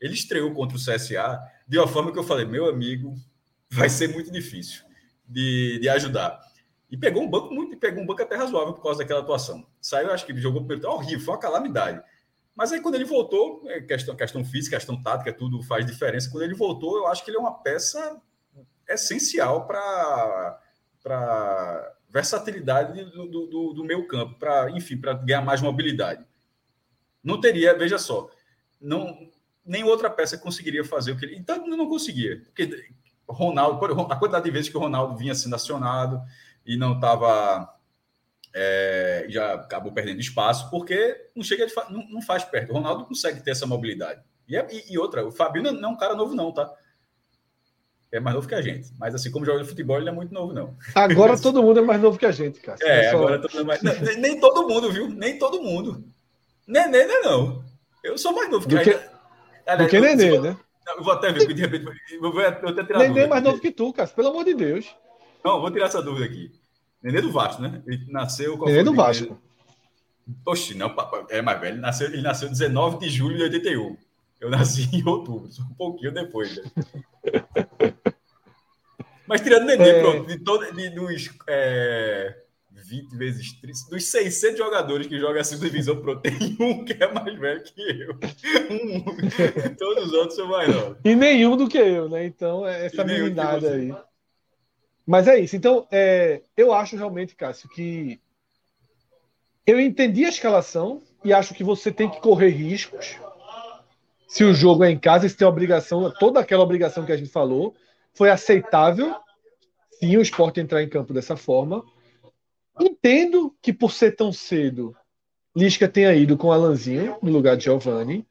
Ele estreou contra o CSA de uma forma que eu falei, meu amigo, vai ser muito difícil de, de ajudar. E pegou um banco muito, pegou um banco até razoável por causa daquela atuação. Saiu, acho que jogou pelo horrível, foi uma calamidade. Mas aí quando ele voltou, é questão, questão física, questão tática, tudo faz diferença. Quando ele voltou, eu acho que ele é uma peça essencial para para versatilidade do, do, do meio campo, para enfim, para ganhar mais mobilidade. Não teria, veja só, não nem outra peça conseguiria fazer o que ele. Então não conseguia, porque Ronaldo, a quantidade de vezes que o Ronaldo vinha sendo acionado e não estava. É, já acabou perdendo espaço, porque não chega de, não, não, faz perto. O Ronaldo consegue ter essa mobilidade. E, é, e, e outra, o Fabinho não, é um cara novo, não, tá? É mais novo que a gente. Mas assim, como joga de futebol, ele não é muito novo, não. Agora todo mundo é mais novo que a gente, cara. É, agora todo mundo é mais. Não, nem, todo mundo, viu? Nem todo mundo. Nenê, nem, não. Eu sou mais novo que, Do que, do que Nenê, né? Eu vou até ver, porque de repente. Eu vou até tirar Nenê é mais novo que tu, cara, pelo amor de Deus. Não, vou tirar essa dúvida aqui. Nenê do Vasco, né? Ele nasceu. Nenê do Vasco. Oxi, não, é mais velho. Ele nasceu, ele nasceu 19 de julho de 81. Eu nasci em outubro, um pouquinho depois. Né? Mas tirando Nenê, é... pronto, de, todo, de, dos. É 20 vezes 30. Dos 600 jogadores que jogam a segunda divisão, pro, tem um que é mais velho que eu. Um, todos os outros são mais novos. E nenhum do que eu, né? Então, é essa meninada aí. Mas é isso. Então, é, eu acho realmente, Cássio, que eu entendi a escalação e acho que você tem que correr riscos. Se o jogo é em casa, você tem obrigação, toda aquela obrigação que a gente falou, foi aceitável sim o esporte entrar em campo dessa forma. Entendo que por ser tão cedo, Lisca tenha ido com Alanzinho no lugar de Giovanni,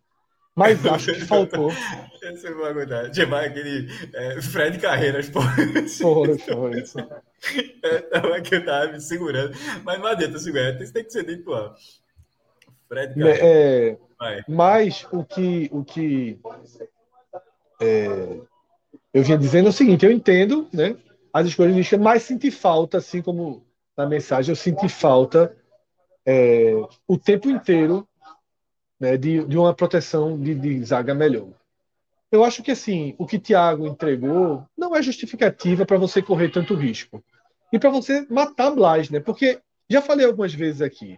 mas acho que faltou. Esse é uma coisa. Chamar aquele é, Fred Carreiras, pô. Foi, foi. Isso. É, que eu tava me segurando. Mas não adianta segurar, tem, tem que ser dentro Fred né, Carreiras. É, mas o que, o que é, eu vinha dizendo é o seguinte: eu entendo né, as escolhas de Lisca, mas senti falta, assim como na mensagem, eu senti falta é, o tempo inteiro né, de, de uma proteção de, de zaga melhor. eu acho que assim, o que Thiago entregou não é justificativa para você correr tanto risco. E para você matar Blas, né? Porque já falei algumas vezes aqui.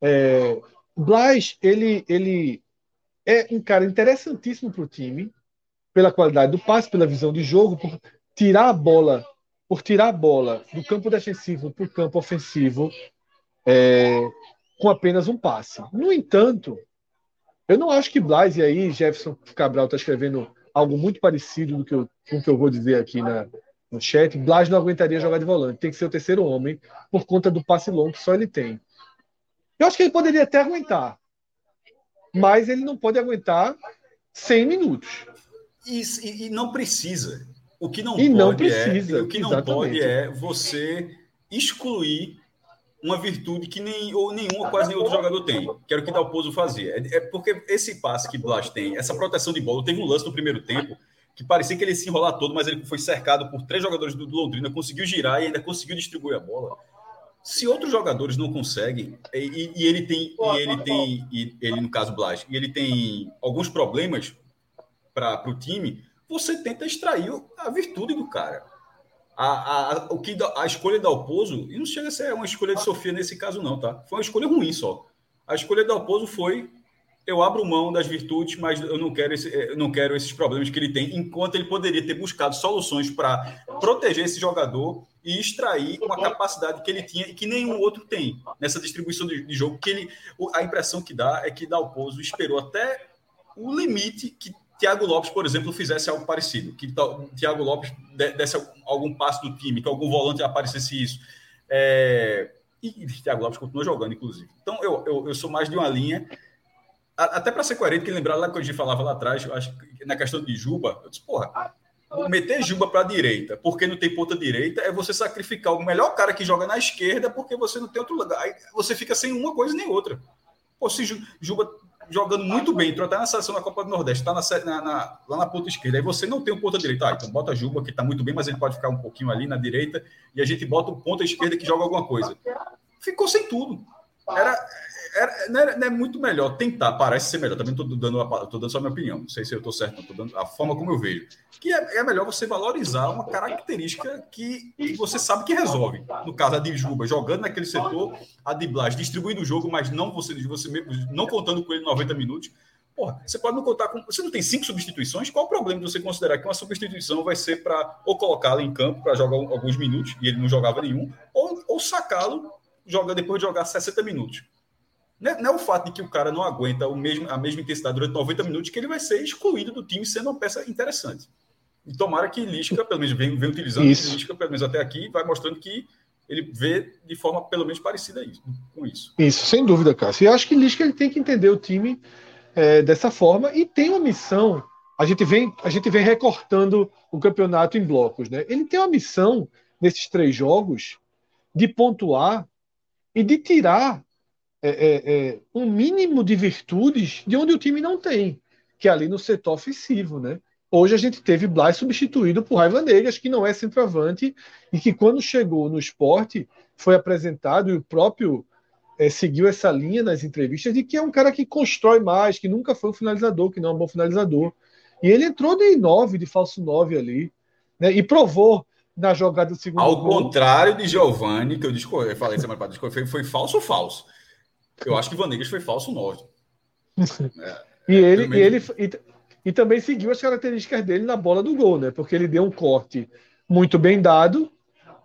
É, Blas, ele, ele é um cara interessantíssimo para o time, pela qualidade do passe, pela visão de jogo, por tirar a bola, por tirar a bola do campo defensivo para o campo ofensivo é, com apenas um passe. No entanto, eu não acho que Blas, e aí Jefferson Cabral está escrevendo algo muito parecido do que eu, com o que eu vou dizer aqui na, no chat. Blas não aguentaria jogar de volante, tem que ser o terceiro homem, por conta do passe longo que só ele tem. Eu acho que ele poderia até aguentar, mas ele não pode aguentar 100 minutos. E, e não precisa. O que não e pode não precisa, é, o que não pode é você excluir uma virtude que nem ou nenhum ou quase nenhum outro jogador tem, que era o que Dalpozo fazia. É, é porque esse passe que Blas tem, essa proteção de bola, teve um lance no primeiro tempo que parecia que ele se enrolar todo, mas ele foi cercado por três jogadores do Londrina, conseguiu girar e ainda conseguiu distribuir a bola. Se outros jogadores não conseguem, e, e ele tem, e ele tem, e ele no caso Blas, e ele tem alguns problemas para o time, você tenta extrair a virtude do cara. A, a, o que, a escolha da Alpozo, e não chega a ser uma escolha de Sofia nesse caso, não, tá? Foi uma escolha ruim só. A escolha da Alpozo foi: eu abro mão das virtudes, mas eu não quero, esse, eu não quero esses problemas que ele tem, enquanto ele poderia ter buscado soluções para proteger esse jogador e extrair uma capacidade que ele tinha e que nenhum outro tem nessa distribuição de, de jogo. Que ele, a impressão que dá é que Dalpozo esperou até o limite que Thiago Lopes, por exemplo, fizesse algo parecido, que Thiago Lopes desse algum passo do time, que algum volante aparecesse isso. É... E, Thiago Lopes continuou jogando, inclusive. Então, eu, eu, eu sou mais de uma linha, até para ser coerente, que lembrar lá que gente falava lá atrás, acho na questão de Juba, eu disse, porra, meter Juba para a direita, porque não tem ponta direita, é você sacrificar o melhor cara que joga na esquerda, porque você não tem outro lugar. Aí você fica sem uma coisa nem outra. Pô, se Juba jogando muito bem, entrou até na seleção da Copa do Nordeste, está na, na, na, lá na ponta esquerda, aí você não tem um ponta direita. Ah, então bota Juba, que está muito bem, mas ele pode ficar um pouquinho ali na direita, e a gente bota o ponta esquerda que joga alguma coisa. Ficou sem tudo. Era, era, não, é, não é muito melhor tentar, parece ser melhor. Também estou dando, tô dando só a minha opinião, não sei se eu estou certo, estou dando a forma como eu vejo. Que é, é, melhor você valorizar uma característica que, você sabe que resolve. No caso, a de Juba, jogando naquele setor, a de Blas distribuindo o jogo, mas não você, você não contando com ele 90 minutos. Porra, você pode não contar com. Você não tem cinco substituições? Qual o problema de você considerar que uma substituição vai ser para ou colocá-lo em campo para jogar alguns minutos, e ele não jogava nenhum, ou, ou sacá-lo joga, depois de jogar 60 minutos? Não é, não é, o fato de que o cara não aguenta o mesmo, a mesma intensidade durante 90 minutos que ele vai ser excluído do time sendo uma peça interessante. E tomara que Lisca, pelo menos, vem, vem utilizando isso. Lisca, pelo menos até aqui, vai mostrando que ele vê de forma pelo menos parecida isso, com isso. Isso, sem dúvida, Cássio. E eu acho que Lisca ele tem que entender o time é, dessa forma e tem uma missão. A gente, vem, a gente vem recortando o campeonato em blocos. Né? Ele tem uma missão nesses três jogos de pontuar e de tirar é, é, é, um mínimo de virtudes de onde o time não tem, que é ali no setor ofensivo, né? Hoje a gente teve Blas substituído por Raiva Negas, que não é centroavante, e que quando chegou no esporte foi apresentado, e o próprio é, seguiu essa linha nas entrevistas, de que é um cara que constrói mais, que nunca foi um finalizador, que não é um bom finalizador. E ele entrou de nove, de falso nove ali, né? E provou na jogada do segundo Ao gol. contrário de Giovanni, que eu, discorri, eu falei semana passada, foi, foi falso ou falso? Eu acho que Vanegas foi falso 9. É, e ele, e, ele e, e, também seguiu as características dele na bola do gol, né? Porque ele deu um corte muito bem dado,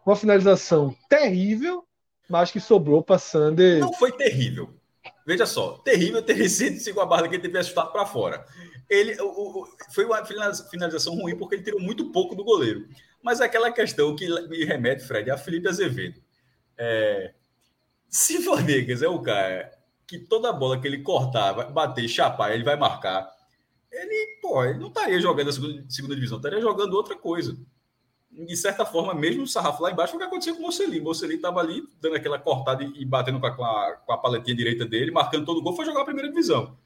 uma finalização terrível, mas que sobrou para Sander. Não foi terrível. Veja só, terrível ter sido a barra que ele tivesse chutado para fora. Ele o, o, foi uma finalização ruim porque ele tirou muito pouco do goleiro. Mas é aquela questão que me remete, Fred, a Felipe Azevedo. É, se Vanegas é o cara que toda bola que ele cortar, bater, chapar, ele vai marcar, ele, pô, ele não estaria jogando a segunda, segunda divisão, estaria jogando outra coisa. De certa forma, mesmo o sarrafo lá embaixo, foi o que aconteceu com o Mocelin. O Mocelin estava ali, dando aquela cortada e batendo com a, com, a, com a paletinha direita dele, marcando todo o gol, foi jogar a primeira divisão.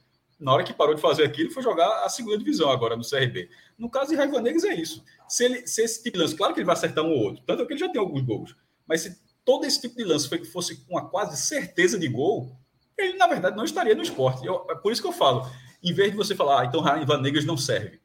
Na hora que parou de fazer aquilo, foi jogar a segunda divisão agora no CRB. No caso de Raiva Negas, é isso. Se, ele, se esse tipo de lance, claro que ele vai acertar um ou outro, tanto é que ele já tem alguns gols, mas se todo esse tipo de lance foi que fosse com a quase certeza de gol, ele, na verdade, não estaria no esporte. Eu, é por isso que eu falo, em vez de você falar, ah, então Raiva Negas não serve.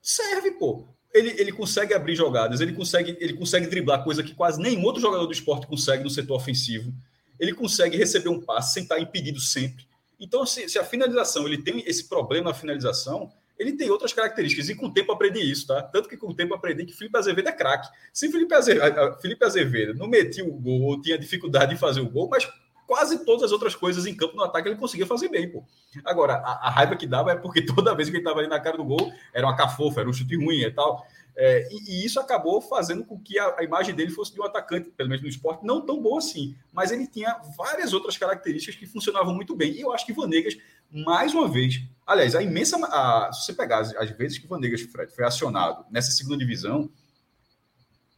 serve, pô. Ele, ele consegue abrir jogadas, ele consegue, ele consegue driblar coisa que quase nenhum outro jogador do esporte consegue no setor ofensivo. Ele consegue receber um passe sem estar impedido sempre. Então, se, se a finalização ele tem esse problema na finalização, ele tem outras características. E com o tempo aprendi isso, tá? Tanto que com o tempo aprendi que Felipe Azevedo é craque. Se Felipe Azevedo, Felipe Azevedo não metia o gol ou tinha dificuldade de fazer o gol, mas quase todas as outras coisas em campo no ataque ele conseguia fazer bem, pô. Agora, a, a raiva que dava é porque toda vez que ele estava ali na cara do gol era uma cafofa, era um chute ruim e tal. É, e, e, isso acabou fazendo com que a, a, imagem dele fosse de um atacante, pelo menos no esporte, não tão bom assim. Mas ele tinha várias outras características que funcionavam muito bem. E eu acho que Vanegas, mais uma vez, aliás, a imensa. A, se você pegar as, as vezes que Vanegas Fred foi acionado nessa segunda divisão,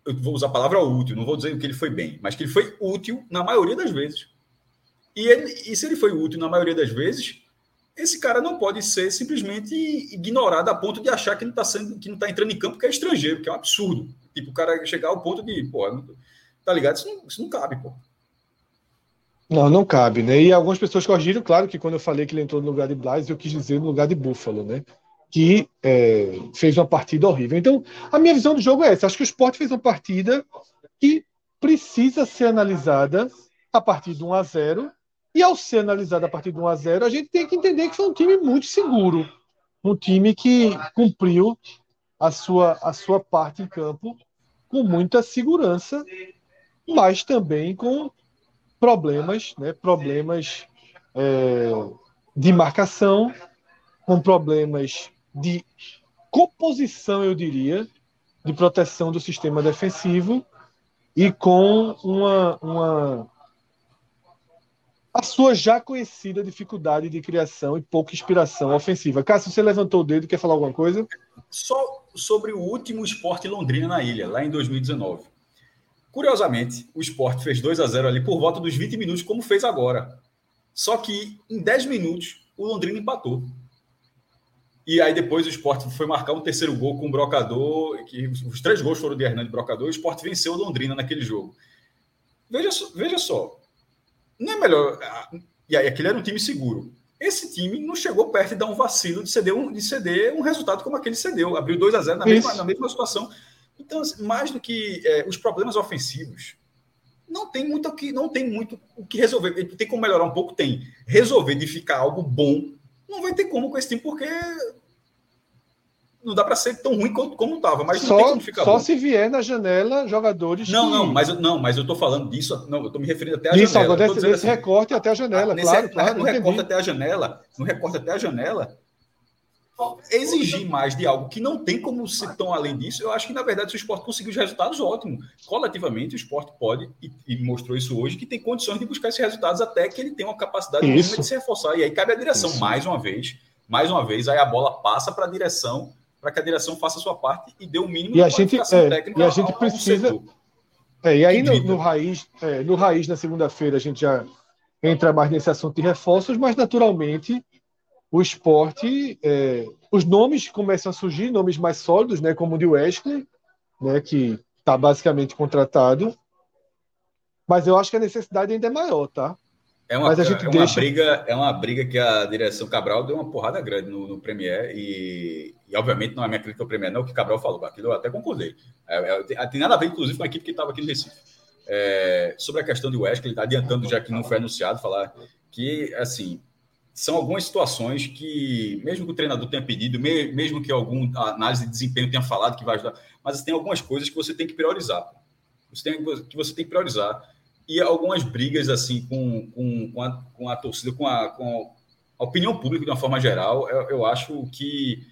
eu vou usar a palavra útil, não vou dizer que ele foi bem, mas que ele foi útil na maioria das vezes. E, ele, e se ele foi útil na maioria das vezes, esse cara não pode ser simplesmente ignorado a ponto de achar que não está sendo, que não está entrando em campo porque é estrangeiro, que é um absurdo. Tipo, o cara chegar ao ponto de, pô, tá ligado? Isso não, isso não cabe, pô. Não, não cabe, né? E algumas pessoas corrigiram, claro que quando eu falei que ele entrou no lugar de Blas, eu quis dizer no lugar de Buffalo, né? Que é, fez uma partida horrível. Então, a minha visão do jogo é essa. Acho que o Sport fez uma partida que precisa ser analisada a partir de 1 a 0 e ao ser analisado a partir de 1 a 0 a gente tem que entender que foi um time muito seguro. Um time que cumpriu a sua, a sua parte em campo com muita segurança, mas também com problemas, né? problemas é, de marcação, com problemas de composição, eu diria, de proteção do sistema defensivo e com uma, uma a sua já conhecida dificuldade de criação e pouca inspiração ofensiva. Cássio, você levantou o dedo, quer falar alguma coisa? Só sobre o último esporte Londrina na ilha, lá em 2019. Curiosamente, o esporte fez 2 a 0 ali por volta dos 20 minutos, como fez agora. Só que em 10 minutos, o Londrina empatou. E aí depois o esporte foi marcar um terceiro gol com o Brocador, que os três gols foram de Hernando Brocador, e o esporte venceu o Londrina naquele jogo. Veja, veja só, não é melhor. E aí, aquele era um time seguro. Esse time não chegou perto de dar um vacilo de ceder um, de ceder um resultado como aquele cedeu. Abriu 2 a 0 na mesma, na mesma situação. Então, assim, mais do que é, os problemas ofensivos, não tem muito o que não tem muito o que resolver. Tem como melhorar um pouco, tem. Resolver de ficar algo bom, não vai ter como com esse time, porque não dá para ser tão ruim como, como estava, mas só, não tem como ficar Só bom. se vier na janela jogadores. Não, que... não, mas eu, não, mas eu tô falando disso, não, eu tô me referindo até a Isso, janela. Isso, desse, assim, recorte até a janela, nesse, claro, claro. No recorte até a janela, no recorte até a janela, exigir mais de algo que não tem como ser tão além disso, eu acho que, na verdade, se o esporte conseguir os resultados, ótimo. Coletivamente, o esporte pode, e, e, mostrou isso hoje, que tem condições de buscar esses resultados até que ele tenha uma capacidade de se reforçar. E aí cabe a direção, isso. mais uma vez, mais uma vez, aí a bola passa para a direção para que a direção faça a sua parte e dê o mínimo e a gente, é, E a gente precisa. É, e aí no, no, raiz, é, no raiz na segunda-feira a gente já entra mais nesse assunto de reforços, mas naturalmente o esporte, é, os nomes começam a surgir, nomes mais sólidos, né, como o de Wesley, né, que está basicamente contratado. Mas eu acho que a necessidade ainda é maior, tá? É uma, Mas a gente é deixa... uma briga, é uma briga que a direção Cabral deu uma porrada grande no, no Premier e, e, obviamente não é minha crítica ao Premier, não, o que Cabral falou, aquilo eu até concordei. É, é, tem, nada a ver, inclusive, com a equipe que estava aqui no Recife. É, sobre a questão de West, ele está adiantando, já que não foi anunciado, falar que, assim, são algumas situações que, mesmo que o treinador tenha pedido, mesmo que algum análise de desempenho tenha falado que vai ajudar, mas tem algumas coisas que você tem que priorizar. Você tem, que você tem que priorizar e algumas brigas assim com, com, com, a, com a torcida, com a, com a opinião pública de uma forma geral, eu, eu acho que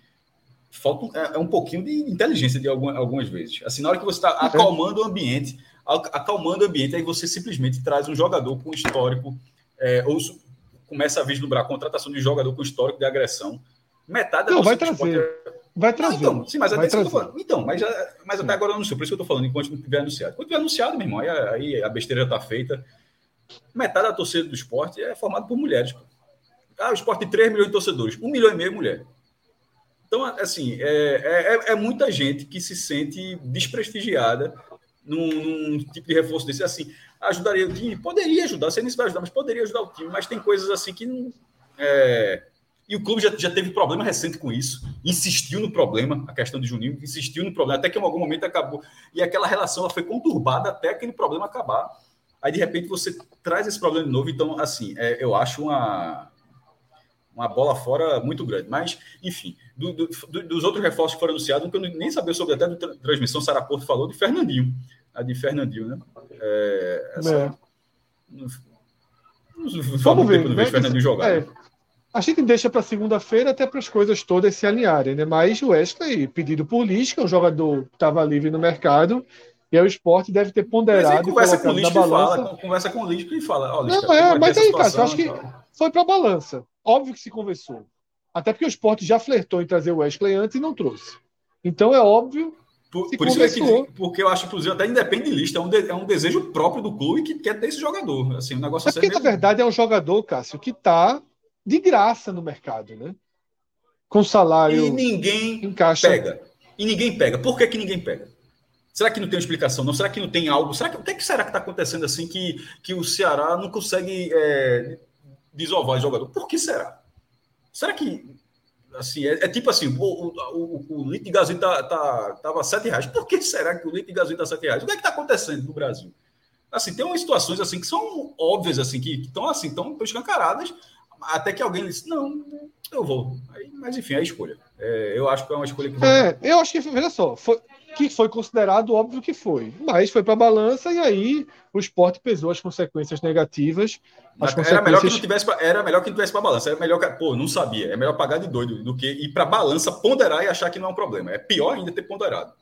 falta é, é, um pouquinho de inteligência de algumas, algumas vezes. Assim, na hora que você está acalmando o ambiente, acalmando o ambiente, aí você simplesmente traz um jogador com histórico, é, ou começa a vislumbrar a contratação de jogador com histórico de agressão. Metade da Não, vai trazer. Vai trazer. então, sim, mas vai trazer. Falando, então, mas, mas até agora eu não sei, por isso que eu estou falando, enquanto não tiver anunciado. Quando tiver anunciado, meu irmão, aí, aí a besteira já está feita. Metade da torcida do esporte é formada por mulheres. Ah, o esporte tem 3 milhões de torcedores, 1 milhão e meio mulher. Então, assim, é, é, é muita gente que se sente desprestigiada num, num, tipo de reforço desse. Assim, ajudaria o time? Poderia ajudar, sei nem se vai ajudar, mas poderia ajudar o time. Mas tem coisas assim que não. É, E o clube já, já teve problema recente com isso, insistiu no problema, a questão de Juninho, insistiu no problema, até que em algum momento acabou. E aquela relação ela foi conturbada até aquele problema acabar. Aí, de repente, você traz esse problema de novo. Então, assim, é, eu acho uma, uma bola fora muito grande. Mas, enfim, do, do, dos outros reforços que foram anunciados, que eu nem sabia sobre até da transmissão, Sara Porto falou de Fernandinho. A de Fernandinho, né? É, essa, é. Não, não, Vamos ver, tempo, não né? Fernandinho jogar. É. Né? A gente deixa para segunda-feira até para as coisas todas se alinharem, né? Mas o Wesley, pedido por Lisca, um jogador que estava livre no mercado, e aí o esporte deve ter ponderado. Mas conversa com o Lisca e fala, conversa com o Lisca e fala. Lisca, não, é, mas aí, cara, eu acho que foi para a balança. Óbvio que se conversou. Até porque o esporte já flertou em trazer o Wesley antes e não trouxe. Então é óbvio. Por, por isso é que, porque eu acho, inclusive, até independe de lista, é um, de, é um desejo próprio do clube que quer ter esse jogador. Assim, um negócio é porque, mesmo... na verdade, é um jogador, Cássio, que está de graça no mercado, né? Com salário. E ninguém encaixa. pega. E ninguém pega. Por que, que ninguém pega? Será que não tem uma explicação? Não? Será que não tem algo? Será que, o que, é que será que está acontecendo assim que, que o Ceará não consegue é, desovar o jogador? Por que será? Será que assim, é, é tipo assim, o, o, o, o litro de gasolina tá, tá, tava sete reais. Por que será que o litro de gasolina está sete reais? O que é que está acontecendo no Brasil? Assim, tem umas situações assim que são óbvias, assim, que estão assim, estão escancaradas, até que alguém disse, não, eu vou. Aí, mas enfim, é a escolha. É, eu acho que é uma escolha que. É, eu acho que, veja só, foi, que foi considerado óbvio que foi. Mas foi para a balança e aí o esporte pesou as consequências negativas. As era, consequências... melhor que não tivesse, era melhor que não tivesse para balança. Era melhor que. Pô, não sabia. É melhor pagar de doido do que ir para balança, ponderar e achar que não é um problema. É pior ainda ter ponderado.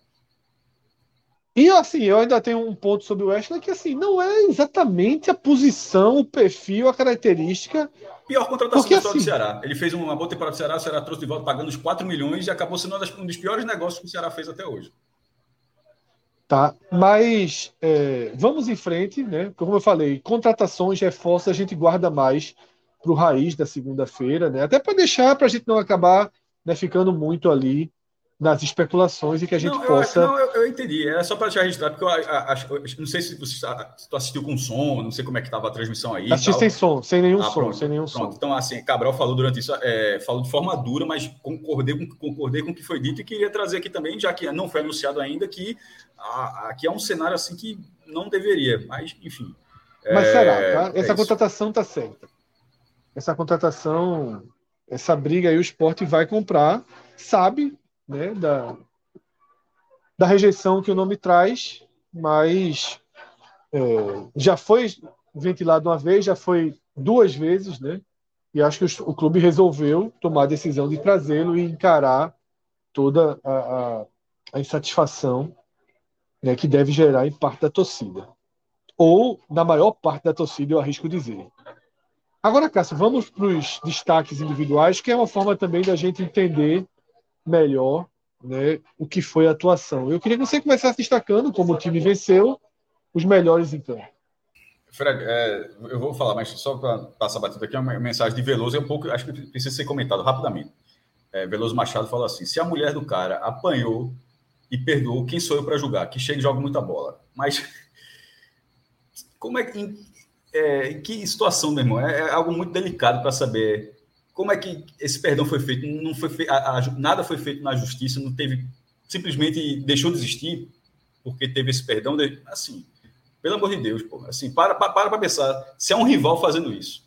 E assim, eu ainda tenho um ponto sobre o Wesley que assim, não é exatamente a posição, o perfil, a característica. Pior contratação Porque, assim, do Ceará. Ele fez uma boa temporada do Ceará, o Ceará trouxe de volta pagando os 4 milhões e acabou sendo um dos piores negócios que o Ceará fez até hoje. Tá, mas é, vamos em frente, né? Como eu falei, contratações, reforços, a gente guarda mais para o raiz da segunda-feira, né? Até para deixar, para a gente não acabar né, ficando muito ali nas especulações e que a gente não, possa. Eu, não, eu, eu, entendi. Era só para deixar registrado, porque eu acho. Não sei se você se tu assistiu com som, não sei como é que estava a transmissão aí. Assisti sem som, sem nenhum ah, som, pronto, sem nenhum pronto. som. Então, assim, Cabral falou durante isso, é, falou de forma dura, mas concordei com, concordei com o que foi dito e queria trazer aqui também, já que não foi anunciado ainda, que aqui é um cenário assim que não deveria, mas enfim. Mas é, será, tá? Essa é contratação está certa. Essa contratação, essa briga aí, o esporte vai comprar, sabe né, da, da rejeição que o nome traz, mas é, já foi ventilado uma vez, já foi duas vezes, né? E acho que o, o clube resolveu tomar a decisão de trazê-lo e encarar toda a, a, a insatisfação né, que deve gerar em parte da torcida. Ou na maior parte da torcida, eu arrisco dizer. Agora, Cássio, vamos para os destaques individuais, que é uma forma também da gente entender melhor né, o que foi a atuação. Eu queria que você começasse destacando como o time venceu os melhores em campo. Fred, é, eu vou falar, mas só para passar batido aqui, uma mensagem de Veloso é um pouco, acho que precisa ser comentado rapidamente. É, Veloso Machado falou assim: se a mulher do cara apanhou e perdoou, quem sou eu para julgar? Que chega e joga muita bola. Mas como é que. É, que situação, meu irmão? É, é algo muito delicado para saber como é que esse perdão foi feito? Não foi fe... a, a, nada foi feito na justiça, não teve simplesmente deixou de existir porque teve esse perdão, de, assim, pelo amor de Deus, pô, assim, para para pensar, se é um rival fazendo isso.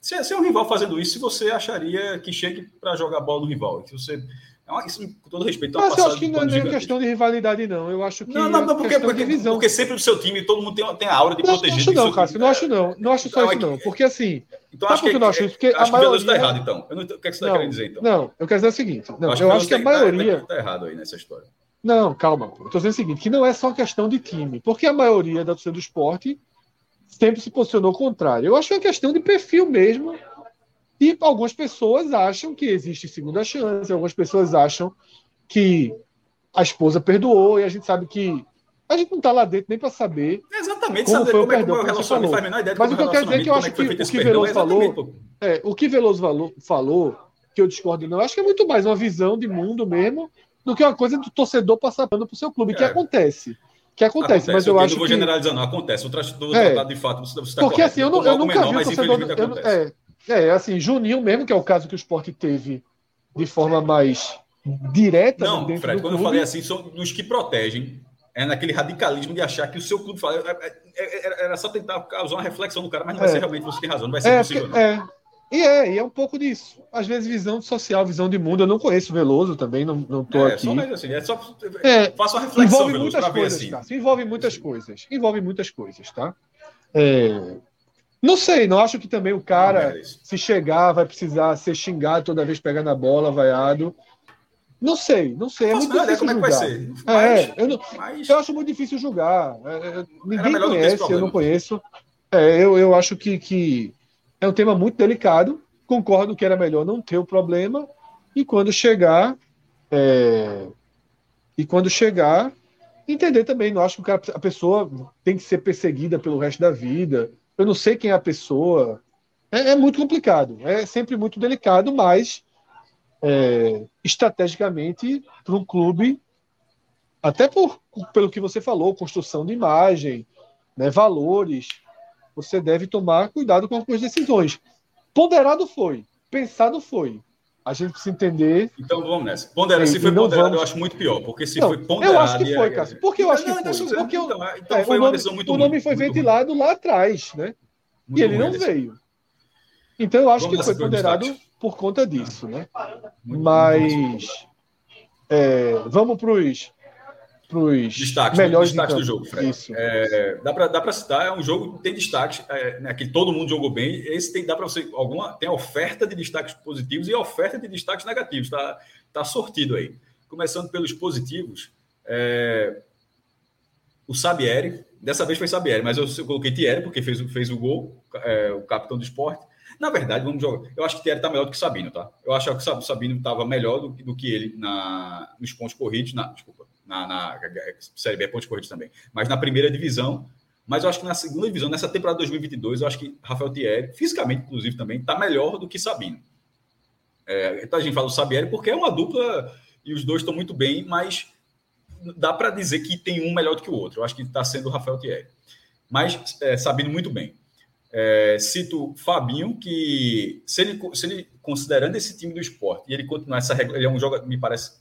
Se é, se é um rival fazendo isso, se você acharia que chegue para jogar bola no rival, se você é uma, isso, com todo respeito, é Mas eu acho que não é questão de rivalidade, não. Eu acho que. Não, não, não porque, porque, divisão. porque sempre do seu time todo mundo tem, tem a aura de não, proteger. Não acho, não, Cássio. Não acho, não. Não acho só então, isso, é não. Porque assim. Então acho que, eu não acho isso. Porque acho a maioria... está errado, então. Eu não, o que, é que você está querendo dizer, então? Não, eu quero dizer o seguinte. Não, acho eu acho que a maioria. Está errado aí nessa história. Não, calma. Eu estou dizendo o seguinte: que não é só questão de time. Porque a maioria da torcida do esporte sempre se posicionou contrário. Eu acho que é uma questão de perfil mesmo. E algumas pessoas acham que existe segunda chance, algumas pessoas acham que a esposa perdoou e a gente sabe que a gente não está lá dentro nem para saber. Exatamente, como saber foi como o perdão, é, é o relacionamento, faz ideia Mas o que eu quero dizer é que eu acho que, que o que Veloso falou, é, o que Veloso falou, que eu discordo não, acho que é muito mais uma visão de mundo mesmo do que uma coisa do torcedor passar pano para o seu clube, é. que acontece. Que acontece, acontece mas eu, eu acho não vou que... generalizar, não, acontece. O tratado é, de fato, você está Porque correto. assim, eu, não, eu nunca menor, vi o torcedor... Eu, é, É, assim, Juninho mesmo, que é o caso que o esporte teve de forma mais direta. Não, Fred, quando clube. eu falei assim, são dos que protegem. É naquele radicalismo de achar que o seu clube fala. É, é, é, era só tentar causar uma reflexão no cara, mas não vai ser realmente você tem razão, não vai ser possível. Porque, é, e é, e é um pouco disso. Às vezes, visão social, visão de mundo. Eu não conheço Veloso também, não, não tô é, aqui. Só assim, é só. É, faça uma reflexão, envolve Veloso, muitas coisas, assim. Tá? Envolve muitas coisas. Envolve muitas coisas, tá? É, não sei, não acho que também o cara, se chegar, vai precisar ser xingado toda vez pegar na bola, vaiado. Não sei, não sei. É muito difícil como julgar. É, que vai ser. Mas, é, eu, não, mas... eu acho muito difícil julgar. É, é ninguém conhece, eu não conheço. É, eu, eu acho que, que é um tema muito delicado. Concordo que era melhor não ter o problema. E quando chegar. É, e quando chegar, entender também. Não acho que a pessoa tem que ser perseguida pelo resto da vida. Eu não sei quem é a pessoa. É, é muito complicado. É sempre muito delicado, mas é, estrategicamente para um clube, até por, pelo que você falou, construção de imagem, né, valores você deve tomar cuidado com as decisões. Ponderado foi, pensado foi. A gente precisa entender. Então vamos nessa. Ponderado, se foi ponderado, vamos... eu acho muito pior, porque se não, foi ponderado. Eu acho que foi, Cássio. Por que eu acho que foi? Porque então, então é, foi uma decisão muito O nome foi ventilado lá atrás, né? Muito e ele não veio. Então eu acho vamos que foi ponderado por conta disso, né? Muito Mas é, vamos para os para os destaques, melhores destaques do jogo, Fred. Isso. É, dá para citar, é um jogo que tem destaques, é, né, que todo mundo jogou bem. Esse tem dá para você alguma tem oferta de destaques positivos e oferta de destaques negativos. Tá tá sortido aí. Começando pelos positivos, é, o Sabieri, dessa vez foi Sabieri, mas eu, eu coloquei Thierry porque fez, fez o gol, é, o capitão do esporte. Na verdade, vamos jogar. Eu acho que Thierry está melhor do que Sabino, tá? Eu acho que o Sabino estava melhor do, do, que ele na, nos pontos corridos, na, desculpa, na, na Série B, pontos corridos também, mas na primeira divisão. Mas eu acho que na segunda divisão, nessa temporada 2022, eu acho que Rafael Thierry, fisicamente, inclusive, também, está melhor do que Sabino. É, então a gente fala do Sabieri porque é uma dupla e os dois estão muito bem, mas dá para dizer que tem um melhor do que o outro. Eu acho que está sendo o Rafael Thierry. Mas é, Sabino muito bem. É, cito Fabinho, que se ele, se ele, considerando esse time do esporte, e ele continuar essa regra, ele é um jogador, me parece,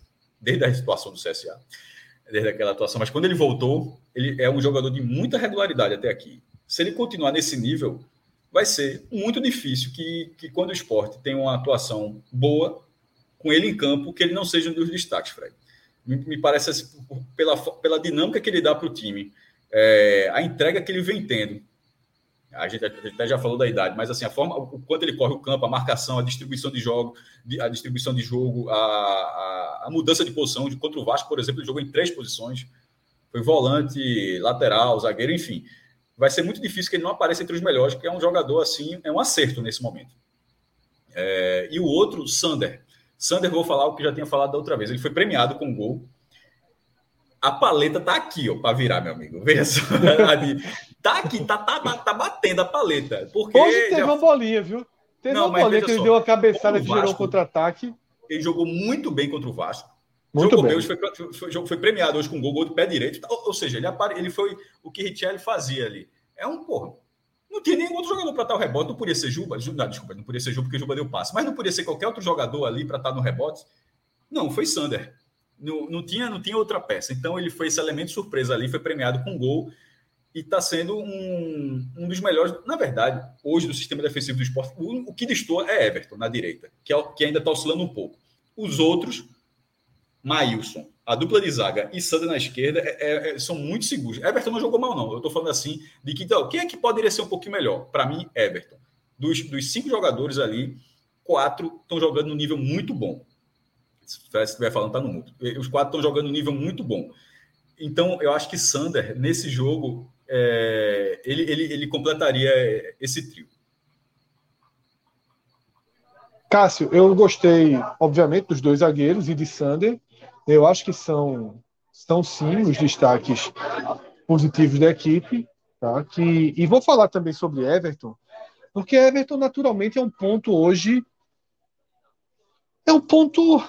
desde a situação do CSA, desde aquela atuação, mas quando ele voltou, ele é um jogador de muita regularidade até aqui. Se ele continuar nesse nível, vai ser muito difícil que, que quando o esporte tem uma atuação boa, com ele em campo, que ele não seja um dos destaques, Fred. Me, me parece assim, pela, pela dinâmica que ele dá para o time, é, a entrega que ele vem tendo a gente até já falou da idade, mas assim, a forma, o quanto ele corre o campo, a marcação, a distribuição de jogo, a distribuição de jogo, a, a, a mudança de posição, de contra o Vasco, por exemplo, ele jogou em três posições, foi volante, lateral, zagueiro, enfim. Vai ser muito difícil que ele não apareça entre os melhores, porque é um jogador assim, é um acerto nesse momento. É, e o outro, Sander. Sander, vou falar o que já tinha falado da outra vez. Ele foi premiado com gol a paleta tá aqui, ó, para virar, meu amigo. Veja só. tá aqui, tá, tá, tá batendo a paleta. Porque Hoje teve já... uma bolinha, viu? Teve Não, uma bolinha que ele só, deu uma cabeçada que gerou um contra-ataque. Ele jogou muito bem contra o Vasco. Muito jogou bem. Hoje foi, foi, foi, premiado hoje com um gol, gol de pé direito. Ou, ou seja, ele, apare, ele foi o que Richelli fazia ali. É um porra. Não tinha nenhum outro jogador para estar o rebote. Não podia ser Juba. Não, desculpa, não podia ser Juba porque Juba deu passe. Mas não podia ser qualquer outro jogador ali para estar no rebote. Não, foi Sander. Não, não, tinha, não tinha outra peça. Então ele foi esse elemento surpresa ali, foi premiado com gol e está sendo um, um dos melhores. Na verdade, hoje do sistema defensivo do esporte, o, o que destoa é Everton na direita, que, é, que ainda está oscilando um pouco. Os outros, Maílson, a dupla de zaga e Sander na esquerda é, é, é, são muito seguros. Everton não jogou mal, não. Eu estou falando assim de que então, quem é que poderia ser um pouquinho melhor? Para mim, Everton. Dos, dos cinco jogadores ali, quatro estão jogando no nível muito bom se estiver falando, tá no mundo. Os quatro estão jogando um nível muito bom. Então, eu acho que Sander, nesse jogo, é, ele, ele, ele completaria esse trio. Cássio, eu gostei, obviamente, dos dois zagueiros e de Sander. Eu acho que são, são sim os destaques positivos da equipe. Tá? Que, e vou falar também sobre Everton, porque Everton, naturalmente, é um ponto hoje. É um ponto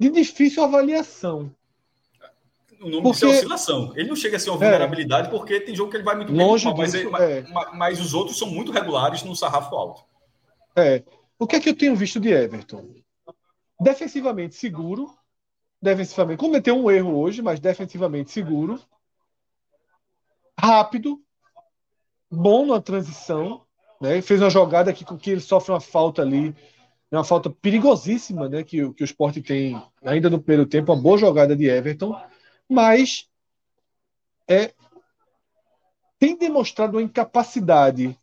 de difícil avaliação. O nome porque... é oscilação. Ele não chega a ser uma vulnerabilidade é. porque tem jogo que ele vai muito Longe bem, disso, mas, é. mas, mas, os outros são muito regulares no sarrafo alto. É. O que é que eu tenho visto de Everton? Defensivamente seguro, defensivamente cometeu um erro hoje, mas defensivamente seguro, rápido, bom na transição, né? Fez uma jogada que com que ele sofre uma falta ali, uma falta perigosíssima, né? Que, que o Sport tem ainda no primeiro tempo, uma boa jogada de Everton, mas é tem demonstrado uma incapacidade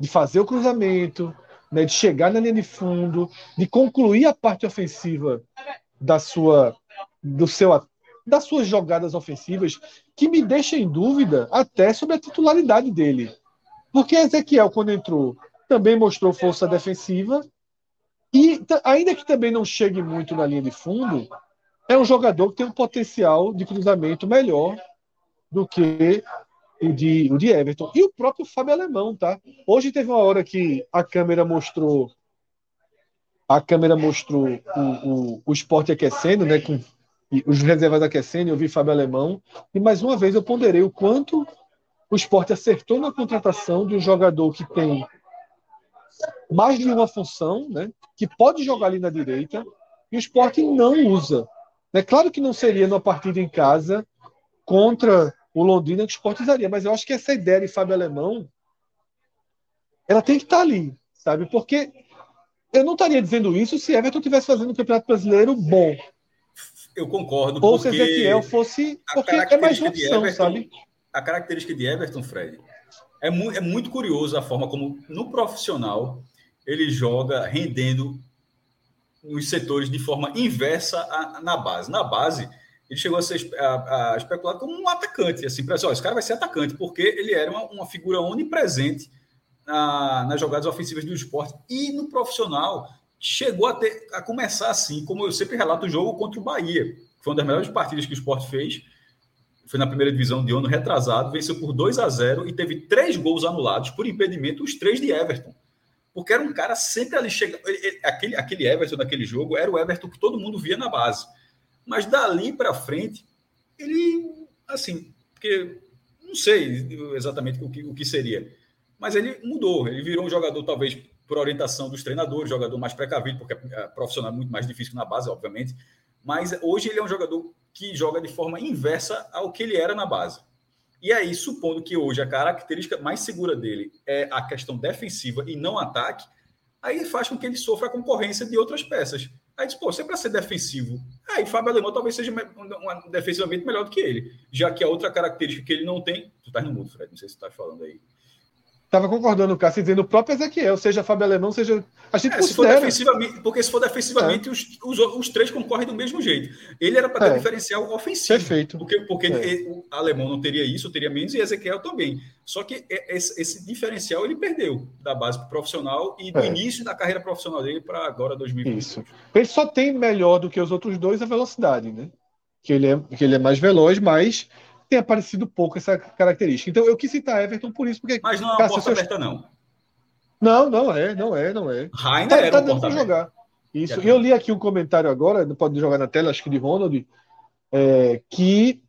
de fazer o cruzamento, né, de chegar na linha de fundo, de concluir a parte ofensiva da sua do seu das suas jogadas ofensivas, que me deixa em dúvida até sobre a titularidade dele. Porque Ezequiel, quando entrou, também mostrou força defensiva. E, ainda que também não chegue muito na linha de fundo, é um jogador que tem um potencial de cruzamento melhor do que o de, o de Everton. E o próprio Fábio Alemão, tá? Hoje teve uma hora que a câmera mostrou a câmera mostrou o, o, o esporte aquecendo, né? Com os reservas aquecendo, eu vi Fábio Alemão. E mais uma vez eu ponderei o quanto o esporte acertou na contratação de um jogador que tem mais de uma função, né? que pode jogar ali na direita, e o esporte não usa. É claro que não seria numa partida em casa contra o Londrina que o esporte usaria, mas eu acho que essa ideia de Fábio Alemão ela tem que estar ali, sabe? Porque eu não estaria dizendo isso se Everton estivesse fazendo um campeonato brasileiro bom. Eu concordo. Ou se Ezequiel fosse. Porque é mais uma opção, Everton, sabe? a característica de Everton, Fred, é, mu é muito curioso a forma como no profissional ele joga rendendo nos setores de forma inversa a, na base. Na base, ele chegou a ser a, a especulado como um atacante, assim, para esse cara vai ser atacante, porque ele era uma, uma figura onipresente na, nas jogadas ofensivas do esporte. E no profissional, chegou a, ter, a começar assim, como eu sempre relato o jogo contra o Bahia, que foi uma das melhores partidas que o esporte fez, foi na primeira divisão de ano retrasado, venceu por 2 a 0 e teve três gols anulados por impedimento, os três de Everton. Porque era um cara sempre ali chega, aquele aquele Everton daquele jogo era o Everton que todo mundo via na base. Mas dali para frente, ele assim, porque não sei exatamente o que, o que seria, mas ele mudou, ele virou um jogador talvez por orientação dos treinadores, jogador mais precavido, porque é profissional muito mais difícil na base, obviamente. Mas hoje ele é um jogador que joga de forma inversa ao que ele era na base. E aí, supondo que hoje a característica mais segura dele é a questão defensiva e não ataque, aí faz com que ele sofra a concorrência de outras peças. Aí diz, pô, se é para ser defensivo, aí Fábio Alemão talvez seja defensivamente melhor do que ele, já que a outra característica que ele não tem. Tu tá no mudo, Fred, não sei se tu tá falando aí. Estava concordando, Cássio, dizendo o próprio Ezequiel, seja Fábio Alemão, seja. A gente é, se porque se for defensivamente, é. os, os, os, três concorrem do mesmo jeito. Ele era para ter é. diferencial ofensivo. Perfeito. Porque, porque é. ele, o alemão não teria isso, teria menos, e Ezequiel também. Só que esse, esse diferencial ele perdeu da base pro profissional e do é. início da carreira profissional dele para agora 2020. Isso. Ele só tem melhor do que os outros dois a velocidade, né? Que ele é, que ele é mais veloz, mas tem aparecido pouco essa característica. Então eu quis citar Everton por isso, porque. Mas não é uma porta aberta, não. Não, não é, não é, não é. Rainer tá, era tá dando para jogar. Isso. Eu li aqui um comentário agora, não pode jogar na tela, acho que de Ronald, é, que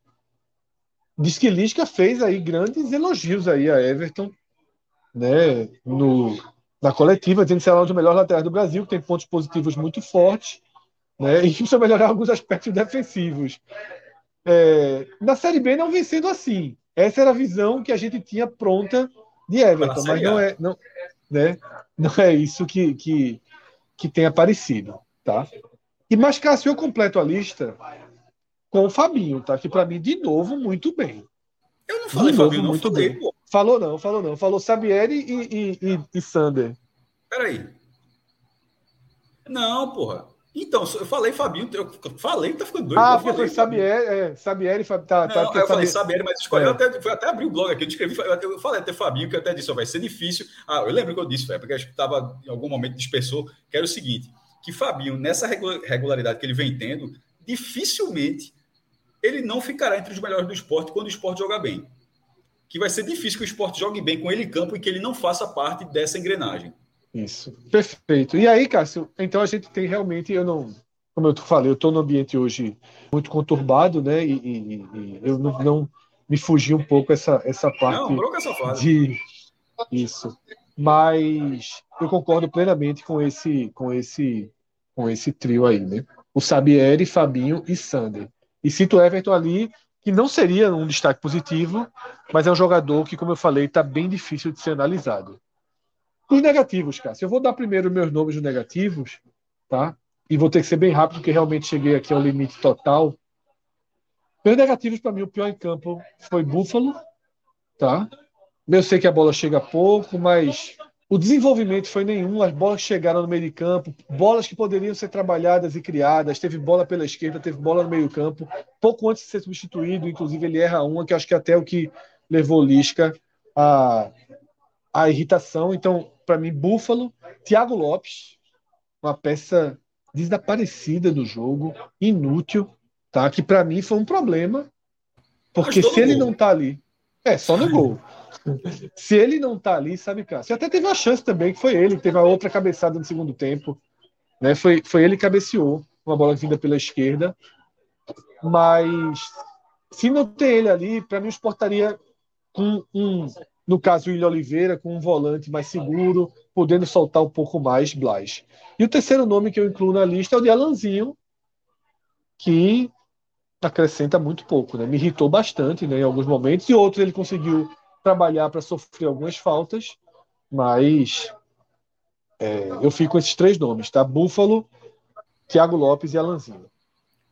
diz que Lisca fez aí grandes elogios aí a Everton, né, no, na coletiva, dizendo que será um dos melhores laterais do Brasil, que tem pontos positivos muito fortes, né, e precisa melhorar alguns aspectos defensivos. É, na Série B não vem sendo assim. Essa era a visão que a gente tinha pronta de Everton, mas não é, não, né, não é isso que, que, que tem aparecido. Tá? E mais Cássio, eu completo a lista com o Fabinho, tá? Que para mim, de novo, muito bem. Eu não falei de Fabinho, não, muito falei, bem. Pô. Falou não, falou não. Falou Sabieri e, e, e, e Sander. Peraí. Não, porra. Então, eu falei Fabinho, eu falei, tá ficando doido. Ah, porque foi Sabieri, é, Sabieri, tá, tá, não, eu falei Sabieri, mas escolhi, é. eu até, eu até abri o blog aqui, eu escrevi, eu falei até Fabinho, que eu até disse, ó, vai ser difícil. Ah, eu lembro que eu disse, porque acho que estava em algum momento dispersou, que era o seguinte, que Fabinho, nessa regularidade que ele vem tendo, dificilmente ele não ficará entre os melhores do esporte quando o esporte jogar bem. Que vai ser difícil que o esporte jogue bem com ele em campo e que ele não faça parte dessa engrenagem. Isso, perfeito. E aí, Cássio, então a gente tem realmente, eu não, como eu falei, eu estou no ambiente hoje muito conturbado, né? E, e, e eu não, não, me fugi um pouco essa essa parte não, essa fase. de isso. Mas eu concordo plenamente com esse, com esse, com esse trio aí, né? O Sabieri, Fabinho e Sander. E cito o Everton ali, que não seria um destaque positivo, mas é um jogador que, como eu falei, está bem difícil de ser analisado. Os negativos, cara. Eu vou dar primeiro meus nomes negativos, tá? E vou ter que ser bem rápido, porque realmente cheguei aqui ao limite total. Meus negativos, para mim, o pior em campo foi Buffalo, tá? Eu sei que a bola chega pouco, mas o desenvolvimento foi nenhum. As bolas chegaram no meio de campo, bolas que poderiam ser trabalhadas e criadas. Teve bola pela esquerda, teve bola no meio campo. Pouco antes de ser substituído, inclusive ele erra uma, que acho que até é o que levou Lisca a, a irritação. Então, para mim, Búfalo, Thiago Lopes, uma peça desaparecida do jogo, inútil, tá? Que para mim foi um problema, porque se ele não tá ali, é só no gol. Se ele não tá ali, sabe, Cássio? Até teve uma chance também, que foi ele, que teve a outra cabeçada no segundo tempo. Né? Foi, foi ele que cabeceou uma bola vinda pela esquerda. Mas se não tem ele ali, para mim, exportaria com um, no caso, o William Oliveira, com um volante mais seguro, podendo soltar um pouco mais Blas. E o terceiro nome que eu incluo na lista é o de Alanzinho, que acrescenta muito pouco, né? Me irritou bastante né, em alguns momentos, e outros ele conseguiu trabalhar para sofrer algumas faltas, mas é, eu fico com esses três nomes, tá? Búfalo, Thiago Lopes e Alanzinho.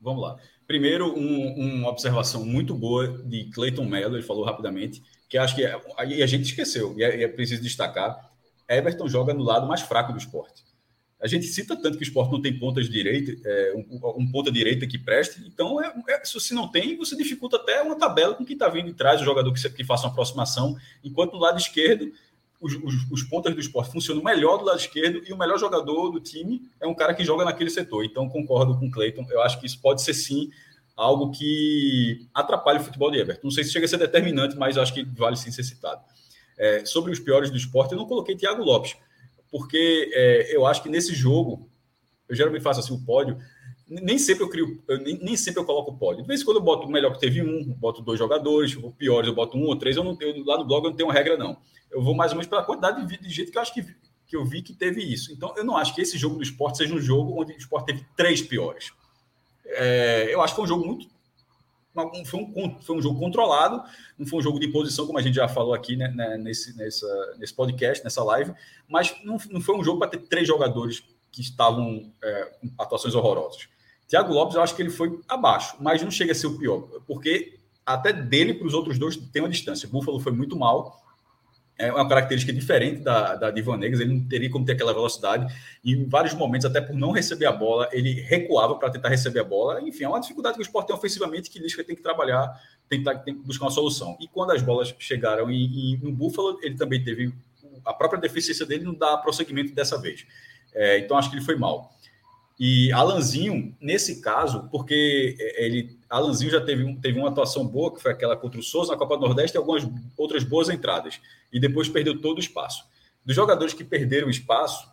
Vamos lá. Primeiro, um, uma observação muito boa de Clayton Mello, ele falou rapidamente, que acho que é, a gente esqueceu, e é, é preciso destacar, Everton joga no lado mais fraco do esporte. A gente cita tanto que o esporte não tem pontas direita, é, um, um, ponta direita que preste, então é, é, se não tem, você dificulta até uma tabela com quem está vindo de trás, o jogador que, que faça uma aproximação, enquanto no lado esquerdo os, os, os, pontas do esporte funcionam melhor do lado esquerdo e o melhor jogador do time é um cara que joga naquele setor. Então, concordo com o Cleiton. Eu acho que isso pode ser sim algo que atrapalha o futebol de Everton. Não sei se chega a ser determinante, mas acho que vale sim ser citado. É, sobre os piores do esporte, eu não coloquei Thiago Lopes porque é, eu acho que nesse jogo, eu geralmente faço assim o pódio, nem sempre eu crio, eu, nem, nem, sempre eu coloco o pódio. De vez em quando eu boto o melhor que teve um, boto dois jogadores, o piores eu boto um ou três, eu não tenho, lá no blog eu não tenho uma regra, não. Eu vou mais ou menos pela quantidade de, de gente que eu acho que, que eu vi que teve isso. Então, eu não acho que esse jogo do esporte seja um jogo onde o esporte teve três piores. É, eu acho que foi um jogo muito foi um, foi um jogo controlado, não foi um jogo de imposição, como a gente já falou aqui né, né, nesse, nessa, nesse podcast, nessa live, mas não, não foi um jogo para ter três jogadores que estavam é, com atuações horrorosas. Thiago Lopes, eu acho que ele foi abaixo, mas não chega a ser o pior, porque até dele para os outros dois tem uma distância. Buffalo foi muito mal, é uma característica diferente da, da Negas, ele não teria como ter aquela velocidade, em vários momentos, até por não receber a bola, ele recuava para tentar receber a bola. Enfim, é uma dificuldade que o esporte tem ofensivamente que Lisca tem que trabalhar, tentar, tem que buscar uma solução. E quando as bolas chegaram e, e no Buffalo, ele também teve a própria deficiência dele não dá prosseguimento dessa vez. É, então acho que ele foi mal. E Alanzinho, nesse caso, porque ele Alanzinho já teve, teve uma atuação boa, que foi aquela contra o Souza na Copa do Nordeste, e algumas outras boas entradas. E depois perdeu todo o espaço. Dos jogadores que perderam espaço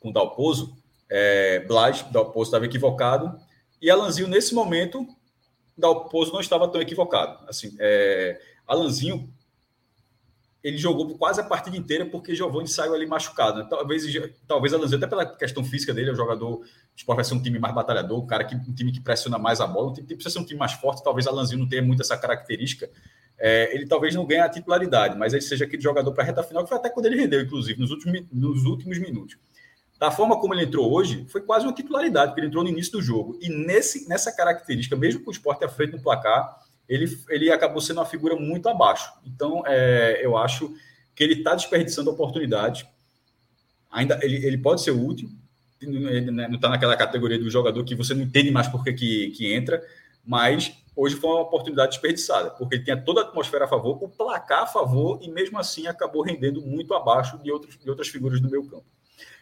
com o Dalpozo, é, Blas, Dalpozo estava equivocado, e Alanzinho, nesse momento, Dalpozo não estava tão equivocado. Assim, é, Alanzinho ele jogou quase a partida inteira porque Giovanni saiu ali machucado. Né? Talvez, talvez Alanzinho, até pela questão física dele, é jogador. O Sport vai ser um time mais batalhador, um cara que, um time que pressiona mais a bola, um time que precisa ser um time mais forte. Talvez Alanzinho não tenha muito essa característica. É, ele talvez não ganhe a titularidade, mas ele seja aquele jogador para a reta final, que foi até quando ele rendeu, inclusive, nos últimos, nos últimos minutos. Da forma como ele entrou hoje, foi quase uma titularidade, porque ele entrou no início do jogo. E nesse, nessa característica, mesmo com o Sport à frente no placar, ele, ele acabou sendo uma figura muito abaixo. Então, é, eu acho que ele está desperdiçando oportunidade. Ainda ele, ele pode ser útil, ele não está naquela categoria do jogador que você não entende mais por que, que, que entra, mas hoje foi uma oportunidade desperdiçada, porque ele tinha toda a atmosfera a favor, o placar a favor, e mesmo assim acabou rendendo muito abaixo de, outros, de outras figuras do meu campo.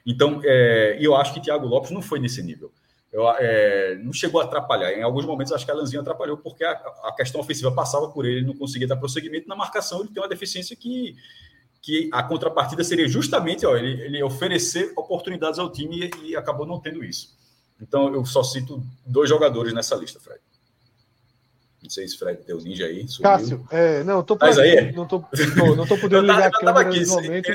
Então, é, eu acho que Thiago Lopes não foi nesse nível eu, é, não chegou a atrapalhar. Em alguns momentos, acho que a Lanzinho atrapalhou, porque a, a, questão ofensiva passava por ele, ele não conseguia dar prosseguimento. Na marcação, ele tem uma deficiência que, que a contrapartida seria justamente ó, ele, ele oferecer oportunidades ao time e, e, acabou não tendo isso. Então, eu só cito dois jogadores nessa lista, Fred. Não sei se Fred deu ninja aí. Cássio, é, não, tô, aí? não, tô, não tô podendo ligar a câmera aqui, momento.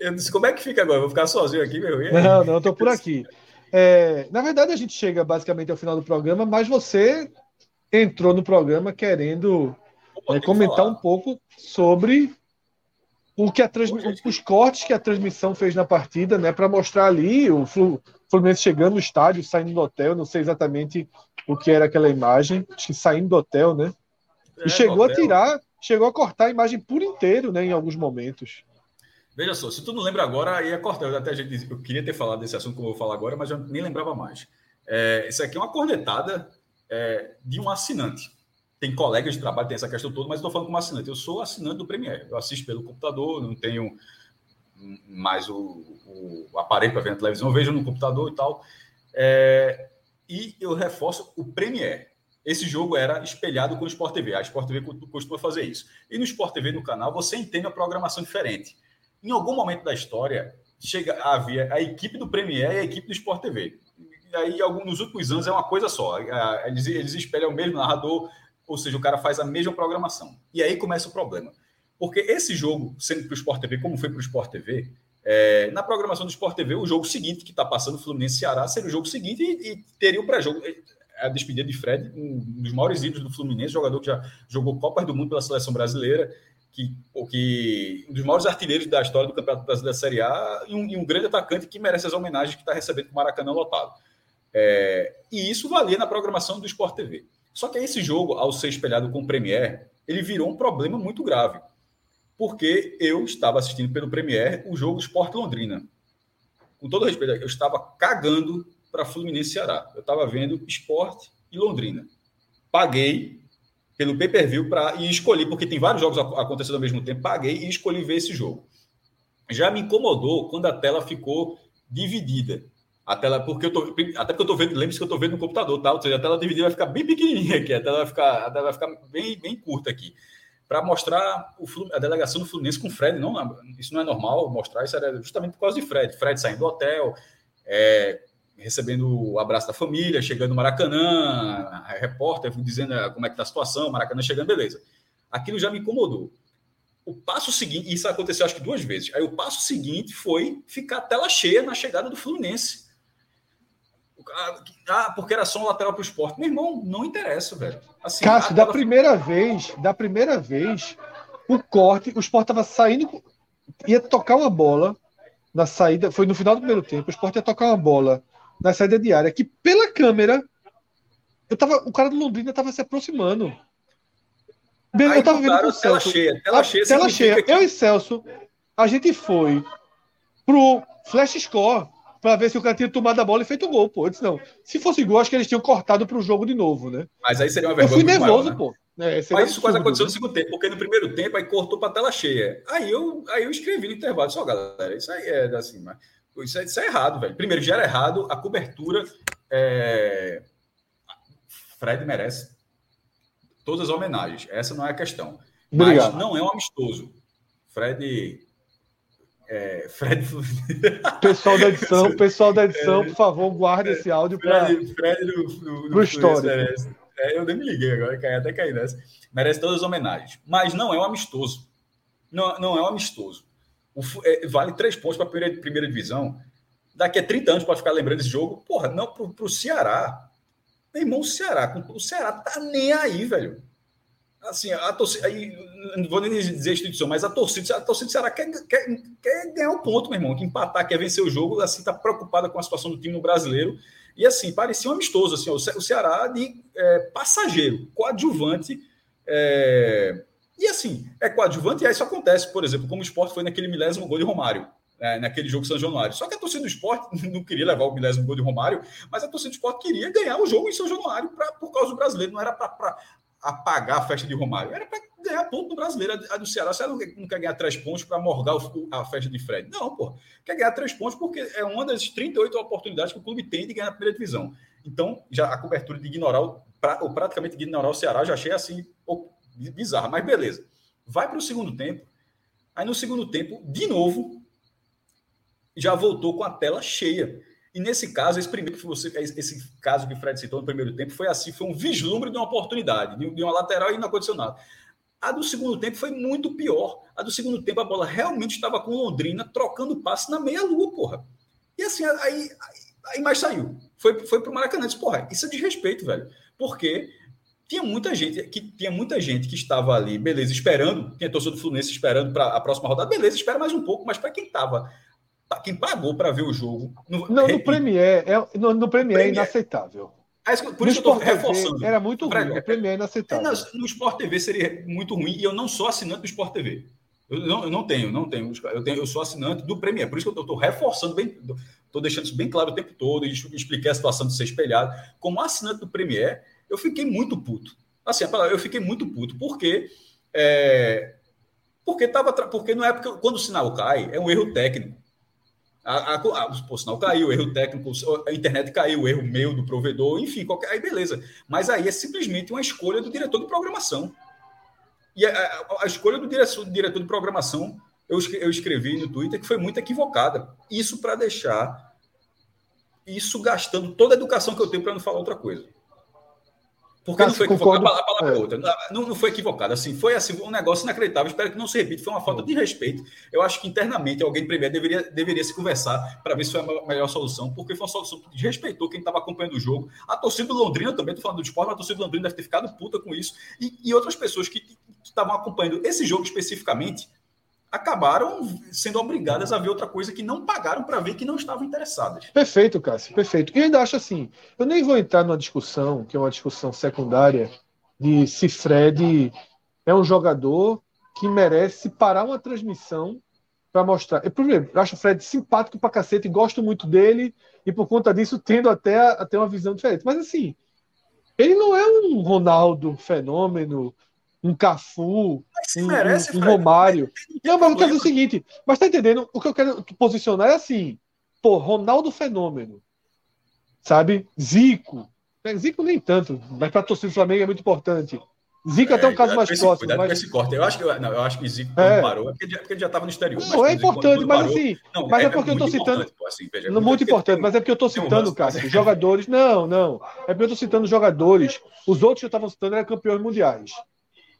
Eu disse, como é que fica agora? Vou ficar sozinho aqui, meu? Não, não, estou por aqui. É, na verdade, a gente chega basicamente ao final do programa, mas você entrou no programa querendo né, comentar falar. um pouco sobre o que a os cortes que a transmissão fez na partida, né, para mostrar ali o Fluminense chegando no estádio, saindo do hotel, não sei exatamente o que era aquela imagem, acho que saindo do hotel, né? É, e chegou a tirar, chegou a cortar a imagem por inteiro, né, em alguns momentos. Veja só, se tu não lembra agora, aí é cortar. Eu até eu queria ter falado desse assunto que eu vou falar agora, mas eu nem lembrava mais. É, isso aqui é uma cornetada é, de um assinante tem colegas de trabalho, tem essa questão toda, mas estou falando como assinante. Eu sou assinante do Premiere. Eu assisto pelo computador, não tenho mais o, o aparelho para ver na televisão, eu vejo no computador e tal. É, e eu reforço o Premiere. Esse jogo era espelhado com o Sport TV. A Sport TV costuma fazer isso. E no Sport TV, no canal, você entende a programação diferente. Em algum momento da história, chega havia a equipe do Premiere e a equipe do Sport TV. E aí, nos últimos anos, é uma coisa só. Eles, eles espelham o mesmo narrador, ou seja, o cara faz a mesma programação. E aí começa o problema. Porque esse jogo, sendo para o Sport TV, como foi para o Sport TV, é, na programação do Sport TV, o jogo seguinte que está passando, Fluminense Ceará, seria o jogo seguinte e, e teria o pré-jogo. A despedida de Fred, um dos maiores ídolos do Fluminense, jogador que já jogou Copas do Mundo pela seleção brasileira, que, que um dos maiores artilheiros da história do Campeonato Brasileiro da Série A e um, e um grande atacante que merece as homenagens que está recebendo com o Maracanã lotado. É, e isso valia na programação do Sport TV. Só que esse jogo, ao ser espelhado com o Premier, ele virou um problema muito grave. Porque eu estava assistindo pelo Premier o jogo Sport Londrina. Com todo respeito, eu estava cagando para Fluminense Ceará. Eu estava vendo Sport e Londrina. Paguei pelo pay-per-view para e escolhi, porque tem vários jogos acontecendo ao mesmo tempo, paguei e escolhi ver esse jogo. Já me incomodou quando a tela ficou dividida. A tela, porque eu tô, até porque eu tô vendo, lembre-se que eu tô vendo no computador, tá? Ou seja, a tela dividida vai ficar bem pequenininha aqui, a tela vai ficar, a tela vai ficar bem, bem curta aqui. Para mostrar o, a delegação do Fluminense com o Fred, não, isso não é normal mostrar, isso era justamente por causa de Fred. Fred saindo do hotel, é, recebendo o abraço da família, chegando no Maracanã, repórter dizendo ah, como é que tá a situação, Maracanã chegando, beleza. Aquilo já me incomodou. O passo seguinte, isso aconteceu acho que duas vezes. Aí o passo seguinte foi ficar tela cheia na chegada do Fluminense. Ah, porque era só um lateral para o esporte. Meu irmão, não interessa, velho. Assim, Cássio, da primeira vez, da primeira vez, o corte, o esporte estava saindo, ia tocar uma bola na saída, foi no final do primeiro tempo, o esporte ia tocar uma bola na saída de área, que pela câmera, eu tava, o cara do Londrina estava se aproximando. eu estava vendo com o Celso. Cheia, tela cheia, tela cheia. Que... Eu e Celso, a gente foi pro Flash Score para ver se o cara tinha tomado a bola e feito gol, pô. Eu disse, não. Se fosse gol, acho que eles tinham cortado para o jogo de novo, né? Mas aí seria uma vergonha. Eu fui nervoso, maior, né? pô. É, Mas isso quase aconteceu no segundo tempo, porque no primeiro tempo aí cortou para tela cheia. Aí eu, aí eu escrevi no intervalo, só galera, isso aí é assim, mas isso é, isso é errado, velho. Primeiro, já era errado, a cobertura. É... Fred merece todas as homenagens. Essa não é a questão. Mas não é um amistoso. Fred é, Fred. Pessoal da edição, pessoal da edição, é, por favor, guarde esse áudio para Fred, Fred do, histórico. É, eu nem me liguei agora, até cair nessa. Merece todas as homenagens. Mas não é um amistoso. Não, não é um amistoso. O, é, vale três pontos para a primeira, primeira divisão. Daqui a 30 anos para ficar lembrando desse jogo. Porra, não, para o Ceará. Meu irmão, o Ceará. O Ceará tá nem aí, velho assim, a torcida, aí, não vou nem dizer instituição, mas a torcida, a torcida do Ceará quer, quer, quer ganhar o ponto, meu irmão, que empatar, quer vencer o jogo, assim, tá preocupada com a situação do time no brasileiro, e assim, parecia um amistoso, assim, o Ceará de é, passageiro, coadjuvante, é, e assim, é coadjuvante, e aí isso acontece, por exemplo, como o esporte foi naquele milésimo gol de Romário, é, naquele jogo São Januário. Só que a torcida do esporte não queria levar o milésimo gol de Romário, mas a torcida do esporte queria ganhar o jogo em São Januário pra, por causa do brasileiro, não era para apagar a festa de Romário. Era para ganhar ponto no brasileiro. A do Ceará, você não quer ganhar três pontos para morgar a festa de Fred. Não, pô. Quer ganhar três pontos porque é uma das 38 oportunidades que o clube tem de ganhar a primeira divisão. Então, já a cobertura de ignorar, o, ou praticamente de ignorar o Ceará, já achei assim, bizarro. Mas beleza. Vai para o segundo tempo. Aí no segundo tempo, de novo, já voltou com a tela cheia. E nesse caso, esse primeiro que você, esse caso que o Fred citou no primeiro tempo foi assim, foi um vislumbre de uma oportunidade, de uma lateral e não aconteceu nada. A do segundo tempo foi muito pior. A do segundo tempo, a bola realmente estava com Londrina trocando passe na meia-lua, porra. E assim, aí, aí, aí mais saiu. Foi, foi pro Maracanã. Disse, porra, isso é desrespeito, velho. Porque tinha muita gente que tinha muita gente que estava ali, beleza, esperando, tinha torcedor do Fluminense esperando para a próxima rodada, beleza, espera mais um pouco, mas para quem estava, quem pagou para ver o jogo, no, não, no Premier é no, no Premier é inaceitável. É, por isso que eu estou reforçando. Era muito ruim, o Premier é inaceitável. No, no Sport TV seria muito ruim e eu não sou assinante do Sport TV. Eu não, eu não tenho, não tenho. Eu, tenho. eu sou assinante do Premier, por isso que eu estou reforçando bem, estou deixando isso bem claro o tempo todo, e expliquei a situação de ser espelhado. Como assinante do Premier, eu fiquei muito puto. Assim, eu fiquei muito puto, porque. É, porque, tava, porque não é porque quando o sinal cai, é um erro técnico. A, a, a, o sinal caiu, erro técnico, a internet caiu, erro meu do provedor, enfim, qualquer, aí beleza. Mas aí é simplesmente uma escolha do diretor de programação. E a, a escolha do diretor, do diretor de programação, eu, eu escrevi no Twitter que foi muito equivocada. Isso para deixar isso gastando toda a educação que eu tenho para não falar outra coisa. Porque Cássio, não foi equivocado, a palavra é. outra. Não, não foi equivocado. Assim, foi assim, um negócio inacreditável. Espero que não se repita. Foi uma falta de respeito. Eu acho que internamente alguém primeiro deveria, deveria se conversar para ver se foi a melhor solução, porque foi uma solução que desrespeitou quem estava acompanhando o jogo. A torcida do Londrina também, estou falando do esporte, mas a torcida do Londrina deve ter ficado puta com isso. E, e outras pessoas que estavam acompanhando esse jogo especificamente acabaram sendo obrigadas a ver outra coisa que não pagaram para ver que não estavam interessadas. Perfeito, Cássio, perfeito. E ainda acho assim, eu nem vou entrar numa discussão, que é uma discussão secundária, de se Fred é um jogador que merece parar uma transmissão para mostrar. Eu, primeiro, eu acho o Fred simpático pra cacete, gosto muito dele, e por conta disso tendo até a ter uma visão diferente. Mas assim, ele não é um Ronaldo fenômeno, um Cafu, um, merece, um, um Romário. Não, mas eu quero dizer o seguinte, mas tá entendendo? O que eu quero posicionar é assim, pô, Ronaldo fenômeno, sabe? Zico, é, Zico nem tanto, mas para torcida do Flamengo é muito importante. Zico é, até um caso mais próximo. Cuidado mas... com esse corte. Eu acho que, não, eu acho que Zico é. parou, é porque, porque ele já estava no exterior. Não, mas, é importante, mas parou, assim. Não, mas é, é porque eu estou citando. Pô, assim, veja, muito, muito importante, mas é porque eu estou citando, um Cássio, jogadores. Não, não. É porque eu estou citando jogadores. Os outros que eu estava citando eram campeões mundiais.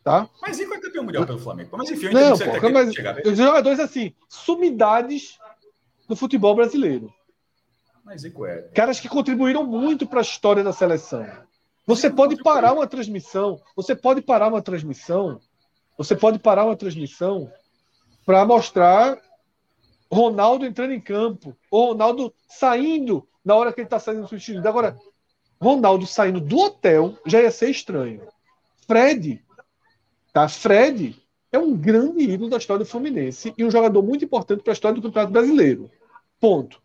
Tá? Mas Zico é campeão mundial pelo Flamengo. Mas enfim, eu não, pô, mas os jogadores assim, sumidades do futebol brasileiro. Mas Zico é. Caras que contribuíram muito para a história da seleção. Você pode parar uma transmissão, você pode parar uma transmissão, você pode parar uma transmissão para mostrar Ronaldo entrando em campo, ou Ronaldo saindo na hora que ele está saindo do substituído. Agora, Ronaldo saindo do hotel já ia ser estranho. Fred Tá? Fred é um grande ídolo da história do Fluminense e um jogador muito importante para a história do Campeonato Brasileiro. Ponto.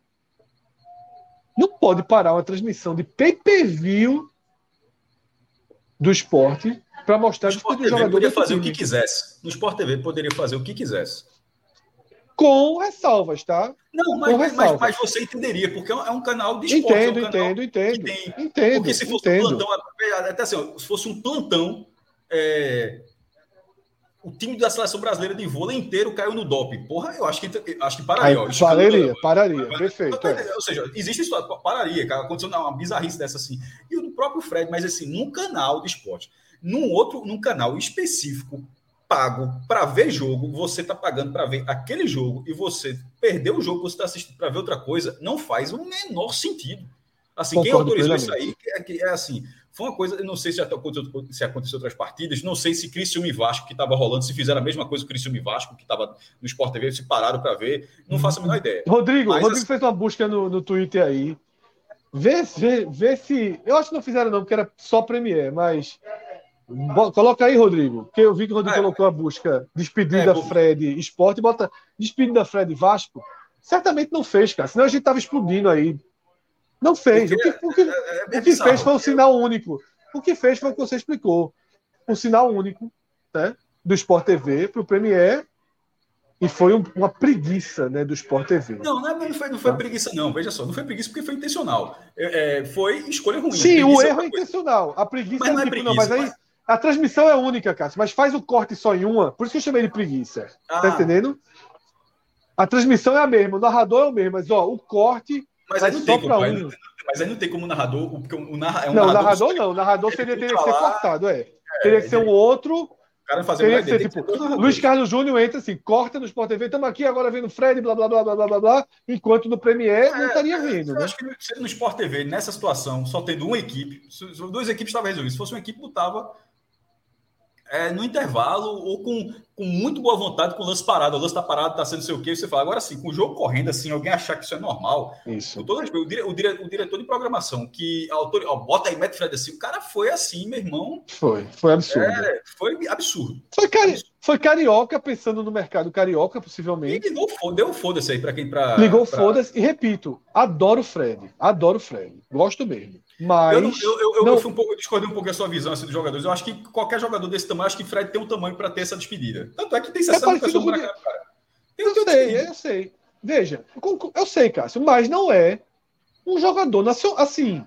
Não pode parar uma transmissão de pay-per-view do esporte para mostrar que o jogador poderia fazer o que quisesse. No Sport TV poderia fazer o que quisesse. Com ressalvas, tá? Não, mas, ressalvas. mas, mas, você entenderia, porque é um canal de esporte. Entendo, é um entendo, entendo, tem, entendo. Porque se fosse entendo. um plantão, até assim, se fosse um plantão é, o time da seleção brasileira de vôlei inteiro caiu no doping. Porra, eu acho que, acho que pararia. Aí, pararia, pararia, perfeito. É. Ou seja, existe isso, pararia, cara, aconteceu uma bizarrice dessa assim. E o do próprio Fred, mas assim, num canal de esporte, num outro, num canal específico, pago para ver jogo, você tá pagando para ver aquele jogo e você perdeu o jogo, você está assistindo para ver outra coisa, não faz o menor sentido. Assim, Concordo quem autorizou isso aí é, é assim, foi uma coisa, não sei se, aconteceu, se aconteceu outras partidas, não sei se Criciúma e Vasco, que estava rolando, se fizeram a mesma coisa que Criciúma e Vasco, que estava no Sport TV, se pararam para ver, não faço a menor ideia. Rodrigo, Mas, Rodrigo assim... fez uma busca no, no Twitter aí. Vê, vê, vê se. Eu acho que não fizeram, não, porque era só Premier, mas. Coloca aí, Rodrigo, porque eu vi que o Rodrigo é, colocou a busca despedida é, Fred Esporte, bota despedida Fred Vasco. Certamente não fez, cara, senão a gente tava explodindo aí. Não fez. Porque, o que, o que, é, é, é o que fez foi um sinal único. O que fez foi o que você explicou. Um sinal único né, do Sport TV para o Premier e foi um, uma preguiça né, do Sport TV. Não, não, não foi, não foi tá? preguiça, não. Veja só, não foi preguiça porque foi intencional. É, foi escolha ruim. Sim, o erro é intencional. A preguiça mas é, não é tipo, preguiça, não, mas aí mas... a transmissão é única, Cássio. Mas faz o corte só em uma. Por isso que eu chamei de preguiça. Tá ah. Tá entendendo? A transmissão é a mesma, o narrador é o mesmo, mas ó, o corte mas aí não tem como, um. mas aí não tem como narrador, porque o narra, é um não, narrador, narrador não, o narrador seria, teria que ser cortado, é. é teria que ser um outro cara fazer Teria que ser, tipo, Luiz Carlos Júnior entra assim, corta no Sport TV, estamos aqui agora vendo Fred, blá, blá, blá, blá, blá, blá, enquanto no Premier é, não estaria é, vindo. Eu né? acho que no Sport TV, nessa situação, só tendo uma equipe, duas equipes estavam resolvidas. Se fosse uma equipe, botava é, no intervalo ou com, com muito boa vontade com o lance parado. O lance está parado, está sendo sei o quê. Você fala, agora sim, com o jogo correndo, assim, alguém achar que isso é normal. Isso. Todo, o, dire, o, dire, o, diretor de programação, que autor, ó, bota aí, mete Fred assim, o cara foi assim, meu irmão. Foi, foi absurdo. É, foi absurdo. Foi, cari absurdo. foi carioca, pensando no mercado carioca, possivelmente. E ligou, deu foda-se aí para quem. Pra, ligou pra... foda-se, e repito, adoro o Fred. Adoro o Fred. Gosto mesmo. Mas. Eu, não, eu, eu, não... eu fui um pouco, discordei um pouco da sua visão assim, dos jogadores. Eu acho que qualquer jogador desse tamanho, acho que Fred tem um tamanho para ter essa despedida. Tanto é que tem 60 é pessoas na cara. Tem eu sei, eu sei. Veja, eu sei, Cássio, mas não é um jogador nacional. Assim,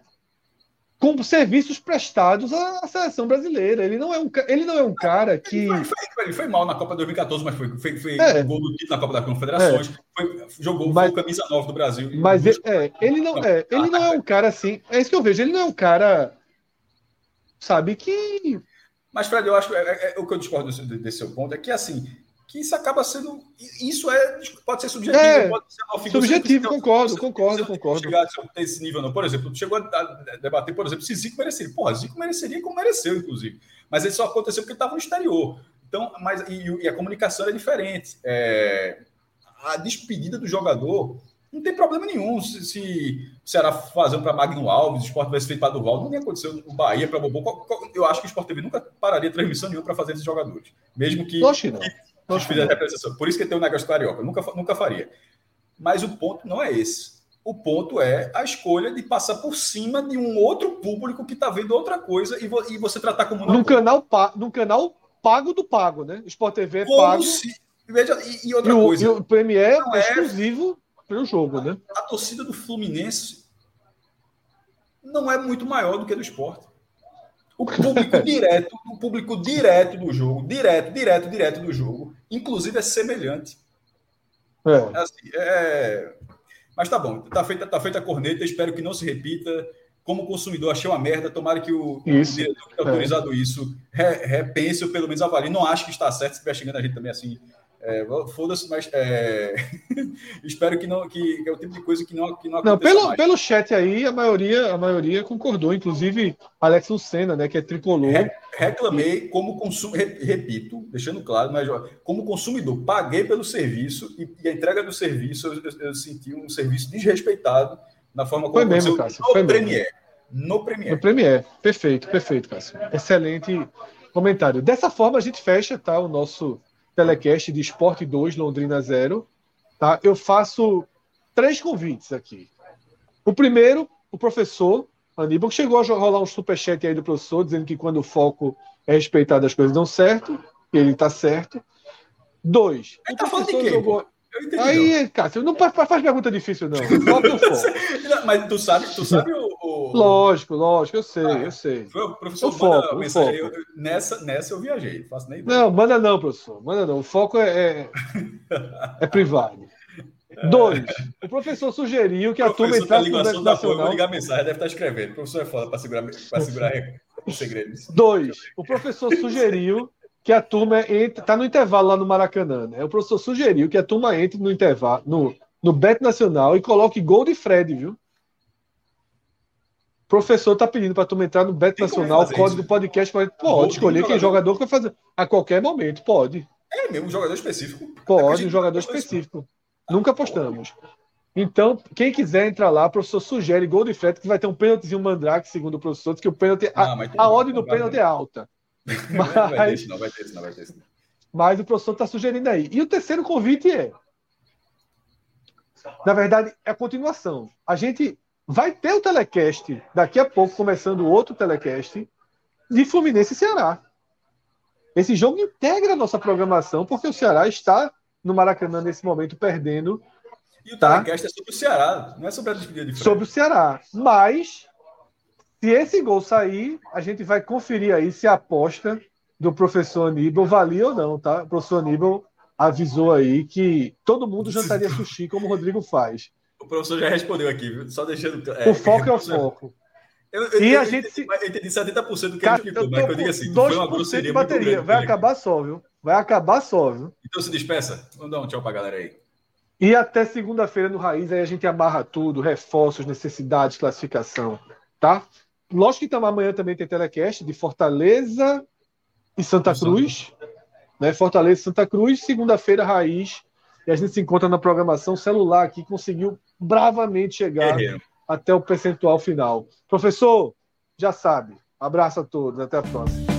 com serviços prestados à seleção brasileira. Ele não é um, ele não é um cara que. Ele foi, foi, ele foi mal na Copa 2014, mas foi, foi, foi é. gol do título na Copa das Confederações. É. Jogou mas, foi camisa nova do Brasil. Mas ele, é, ele, não, é, ele não é um cara assim. É isso que eu vejo. Ele não é um cara. Sabe que. Mas, Fred, eu acho que é, é, é o que eu discordo desse, desse seu ponto é que assim que isso acaba sendo. Isso é, pode ser subjetivo, é, pode ser uma figura. Subjetivo, concordo, concordo, concordo. Chegar esse nível, não. Por exemplo, chegou a debater, por exemplo, se Zico mereceria. Porra, Zico mereceria como mereceu, inclusive. Mas isso só aconteceu porque estava no exterior. Então, mas, e, e a comunicação é diferente. É, a despedida do jogador não tem problema nenhum. Se, se o Ceará fazendo para Magno Alves, o Sport tivesse feito para Duval, não ia acontecer o Bahia para Bobô. Eu acho que o Sport TV nunca pararia transmissão nenhuma para fazer esses jogadores. Mesmo que. Oxe, não. que representação. Por isso que tem o um negócio carioca. Nunca, nunca faria. Mas o ponto não é esse. O ponto é a escolha de passar por cima de um outro público que está vendo outra coisa e, vo, e você tratar como. Num canal, num canal pago do pago, né? Sport TV é pago. Se, e, e outra e o, coisa. E o Premier é exclusivo pelo jogo, né? A torcida do Fluminense não é muito maior do que do esporte. O público direto, o público direto do jogo, direto, direto, direto do jogo, inclusive é semelhante. É. é assim, é... Mas tá bom, tá feita, tá feita a corneta, espero que não se repita. Como consumidor, achei uma merda. Tomara que o, isso. o diretor que autorizado é. isso repense ou pelo menos avalie. Não acho que está certo se estiver xingando a gente também assim é, Foda-se, mas é... espero que não que, que, é o tipo de coisa que não que não, não pelo, mais. pelo chat aí a maioria a maioria concordou, inclusive Alex Lucena, né, que é tricolor. Re reclamei como consumidor, repito, deixando claro, mas como consumidor, paguei pelo serviço e, e a entrega do serviço eu, eu, eu, senti um serviço desrespeitado na forma como foi mesmo, Cássio, no foi Premier. No Premier. No Premier. Perfeito, perfeito, Cássio. Excelente comentário. Dessa forma a gente fecha, tá, o nosso telecast de Esporte 2, Londrina 0. Tá? Eu faço três convites aqui. O primeiro, o professor Aníbal, que chegou a rolar um superchat aí do professor, dizendo que quando o foco é respeitado, as coisas dão certo, e ele está certo. Dois, o tá professor jogou. Aí, Cássio, não faz, pergunta difícil, não. Foco foco. Mas tu sabe, tu sabe o... Lógico, lógico, eu sei, ah, eu sei. Foi o professor o foco, o foco. Eu, nessa, nessa eu viajei, faço nem ideia. Não, manda não, professor. Manda não. O foco é, é, é privado. É. Dois, o professor sugeriu que a turma entrasse no Banco Nacional. Eu vou ligar a mensagem, deve estar escrevendo. O professor é foda para segurar, para segurar os segredos. Dois, o professor sugeriu que a turma entre. Tá no intervalo lá no Maracanã, né? O professor sugeriu que a turma entre no intervalo, no, no Bet Nacional e coloque gol de Fred, viu? O professor tá pedindo para turma entrar no Bet Nacional, código do podcast. Pode, escolher quem jogador que vai fazer. A qualquer momento, pode. É mesmo, um jogador específico. Pode, um jogador específico. Nunca apostamos. Então, quem quiser entrar lá, o professor sugere gol de Fred, que vai ter um pênaltizinho mandrake, segundo o professor, que o pênalti. a, a ordem do pênalti é alta. Mas, não vai ter isso, não vai ter isso, não vai ter isso. Mas o professor está sugerindo aí. E o terceiro convite é. Na verdade, é a continuação. A gente vai ter o telecast daqui a pouco, começando outro telecast de Fluminense e Ceará. Esse jogo integra a nossa programação, porque o Ceará está no Maracanã nesse momento perdendo. E o tá? telecast é sobre o Ceará, não é sobre a despedida de Sobre o Ceará. Mas se esse gol sair, a gente vai conferir aí se a aposta do professor Aníbal valia ou não, tá? O professor Aníbal avisou aí que todo mundo jantaria sushi como o Rodrigo faz. O professor já respondeu aqui, viu? Só deixando. É, o foco é o foco. Eu, eu, e eu, a gente se... eu entendi 70% do que Cara, ele explicou, mas eu digo assim, foi uma grosseria de bateria, vai né, acabar só, viu? Vai acabar só, viu? Então se despeça. Vamos dar um tchau pra galera aí. E até segunda-feira no Raiz, aí a gente amarra tudo, reforços, necessidades, classificação, tá? Lógico que amanhã também tem telecast de Fortaleza e Santa Cruz. Né? Fortaleza e Santa Cruz, segunda-feira, Raiz. E a gente se encontra na programação celular aqui, conseguiu bravamente chegar até o percentual final. Professor, já sabe. Abraço a todos, até a próxima.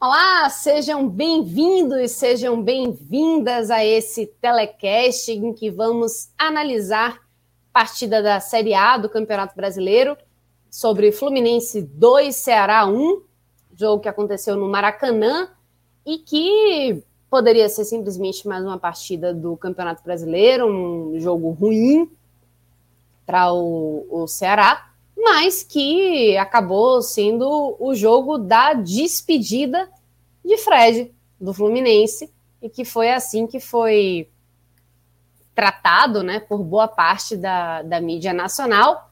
Olá, sejam bem-vindos, sejam bem-vindas a esse telecast em que vamos analisar partida da Série A do Campeonato Brasileiro sobre Fluminense 2, Ceará 1, jogo que aconteceu no Maracanã e que poderia ser simplesmente mais uma partida do Campeonato Brasileiro, um jogo ruim para o, o Ceará, mas que acabou sendo o jogo da despedida de Fred, do Fluminense, e que foi assim que foi tratado né, por boa parte da, da mídia nacional.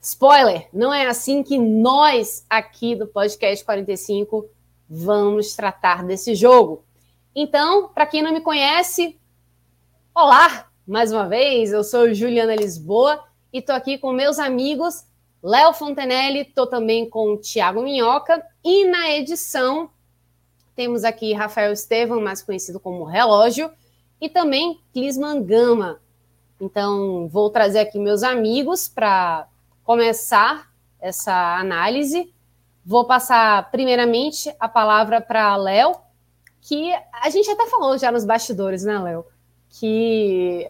Spoiler, não é assim que nós aqui do Podcast 45 vamos tratar desse jogo. Então, para quem não me conhece, olá, mais uma vez, eu sou Juliana Lisboa e estou aqui com meus amigos Léo Fontenelle, estou também com Tiago Minhoca e na edição temos aqui Rafael Estevam, mais conhecido como Relógio, e também Clisman Gama. Então, vou trazer aqui meus amigos para começar essa análise. Vou passar primeiramente a palavra para Léo, que a gente até falou já nos bastidores, né, Léo? Que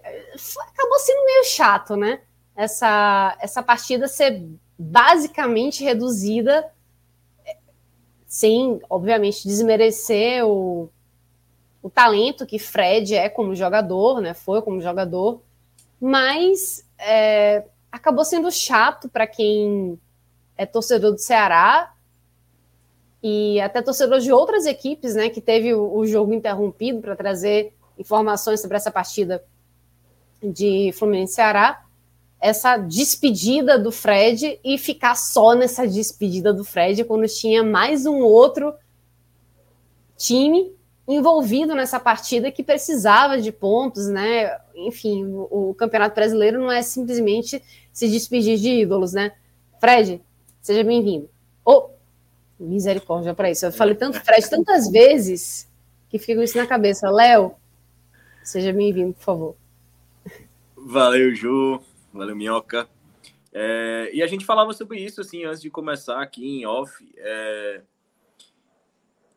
acabou sendo meio chato, né? Essa, essa partida ser basicamente reduzida, sem, obviamente, desmerecer o, o talento que Fred é como jogador, né? Foi como jogador, mas é, acabou sendo chato para quem é torcedor do Ceará e até torcedor de outras equipes, né, que teve o, o jogo interrompido para trazer informações sobre essa partida de Fluminense Ceará, essa despedida do Fred e ficar só nessa despedida do Fred quando tinha mais um outro time envolvido nessa partida que precisava de pontos, né? Enfim, o, o Campeonato Brasileiro não é simplesmente se despedir de ídolos, né? Fred, seja bem-vindo. Oh, Misericórdia para isso. Eu falei tanto Fred tantas vezes que fica com isso na cabeça. Léo, seja bem-vindo, por favor. Valeu, Ju. Valeu, Minhoca. É, e a gente falava sobre isso, assim, antes de começar aqui em off. É,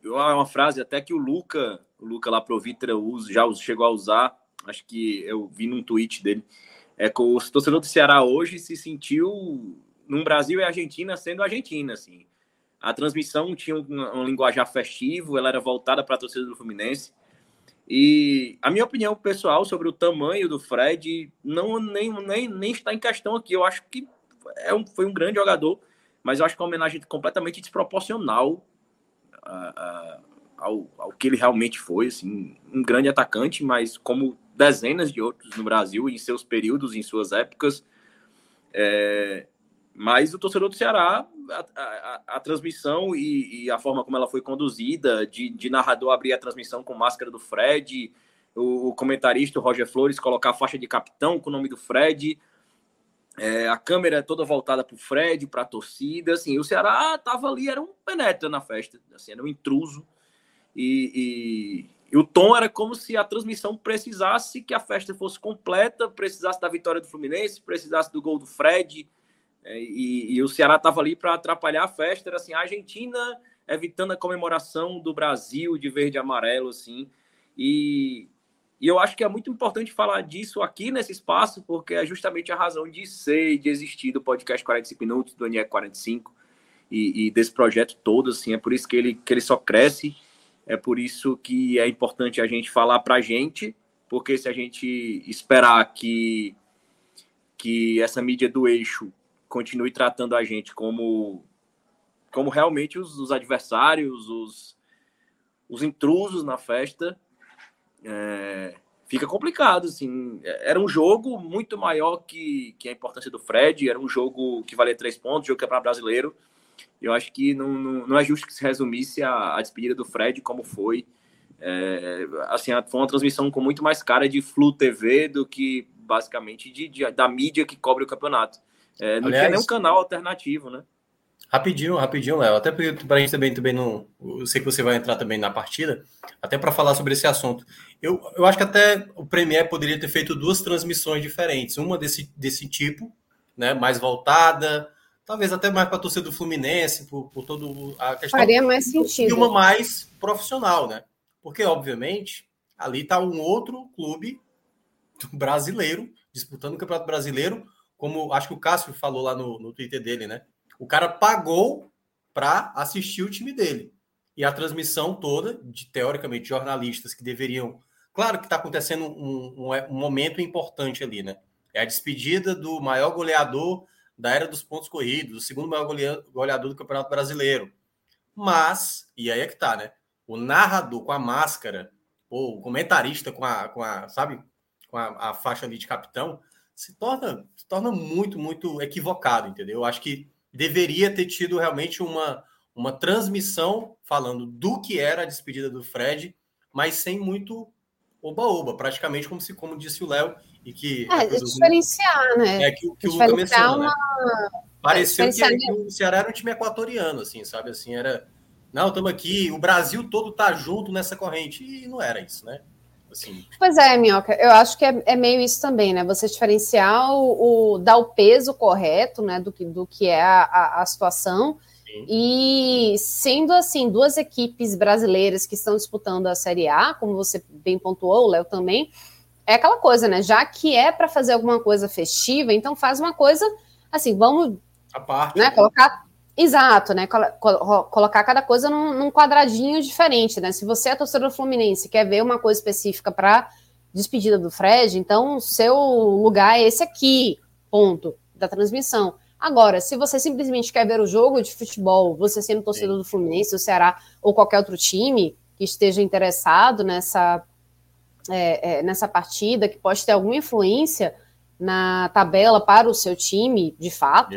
uma frase até que o Luca, o Luca lá pro Vitra usa, já chegou a usar, acho que eu vi num tweet dele, é que o torcedor do Ceará hoje se sentiu num Brasil e Argentina sendo Argentina, assim. A transmissão tinha um, um linguajar festivo, ela era voltada para a torcida do Fluminense. E a minha opinião pessoal sobre o tamanho do Fred não nem, nem, nem está em questão aqui. Eu acho que é um, foi um grande jogador, mas eu acho que é uma homenagem completamente desproporcional ao, ao que ele realmente foi. Assim, um grande atacante, mas como dezenas de outros no Brasil, em seus períodos, em suas épocas. É, mas o torcedor do Ceará, a, a, transmissão e, e, a forma como ela foi conduzida, de, de, narrador abrir a transmissão com máscara do Fred, o, o comentarista o Roger Flores colocar a faixa de capitão com o nome do Fred, é, a câmera toda voltada para o Fred, para a torcida, assim, o Ceará tava ali, era um penetra na festa, assim, era um intruso, e, e, e o tom era como se a transmissão precisasse que a festa fosse completa, precisasse da vitória do Fluminense, precisasse do gol do Fred, e, e, o Ceará estava ali para atrapalhar a festa. Era assim, a Argentina evitando a comemoração do Brasil de verde e amarelo, assim. E, e eu acho que é muito importante falar disso aqui nesse espaço, porque é justamente a razão de ser e de existir do podcast 45 Minutos, do NE 45 e, e desse projeto todo, assim. É por isso que ele, que ele só cresce. É por isso que é importante a gente falar para a gente, porque se a gente esperar que, que essa mídia do eixo continue tratando a gente como, como realmente os, os adversários, os, os intrusos na festa. É, fica complicado, assim. Era um jogo muito maior que, que a importância do Fred, era um jogo que valia três pontos, jogo que é para brasileiro. Eu acho que não, não, não, é justo que se resumisse a, a despedida do Fred como foi. É, assim, foi uma transmissão com muito mais cara de Flu TV do que basicamente de, de da mídia que cobre o campeonato. É, não Aliás, tinha nenhum canal alternativo, né? Rapidinho, rapidinho, Léo. Até para a gente também, também não. Eu sei que você vai entrar também na partida, até para falar sobre esse assunto. Eu, eu acho que até o Premier poderia ter feito duas transmissões diferentes. Uma desse, desse tipo, né, mais voltada, talvez até mais para a torcida do Fluminense, por, por todo a questão. Faria mais sentido. E uma mais profissional, né? Porque, obviamente, ali está um outro clube brasileiro disputando o Campeonato Brasileiro, como acho que o Cássio falou lá no, no Twitter dele, né? O cara pagou para assistir o time dele. E a transmissão toda, de teoricamente jornalistas que deveriam. Claro que está acontecendo um, um, um, momento importante ali, né? É a despedida do maior goleador da era dos pontos corridos, o segundo maior goleador do Campeonato Brasileiro. Mas, e aí é que tá, né? O narrador com a máscara, ou o comentarista com a, com a sabe, com a, a faixa ali de capitão, se torna, se torna muito, muito equivocado, entendeu? Eu acho que deveria ter tido realmente uma, uma transmissão falando do que era a despedida do Fred, mas sem muito oba-oba, praticamente como se, como disse o Léo, e que. É, é diferenciar, né? É que, que o Luca mencionou, né? uma... né? Pareceu é, que, que, o Ceará era um time equatoriano, assim, sabe? Assim, era. Não, estamos aqui, o Brasil todo tá junto nessa corrente. E não era isso, né? Assim. Pois é, Minhoca, eu acho que é, é, meio isso também, né? Você diferenciar o, o, dar o peso correto, né, do que, do que é a, a, a situação. Sim. E sendo assim, duas equipes brasileiras que estão disputando a Série A, como você bem pontuou, o Léo também, é aquela coisa, né? Já que é para fazer alguma coisa festiva, então faz uma coisa assim, vamos a parte, né, colocar Exato, né? Colocar cada coisa num, num, quadradinho diferente, né? Se você é torcedor do Fluminense quer ver uma coisa específica para despedida do Fred, então seu lugar é esse aqui, ponto, da transmissão. Agora, se você simplesmente quer ver o jogo de futebol, você sendo torcedor do Fluminense, do Ceará ou qualquer outro time que esteja interessado nessa, é, é, nessa partida, que pode ter alguma influência na tabela para o seu time, de fato,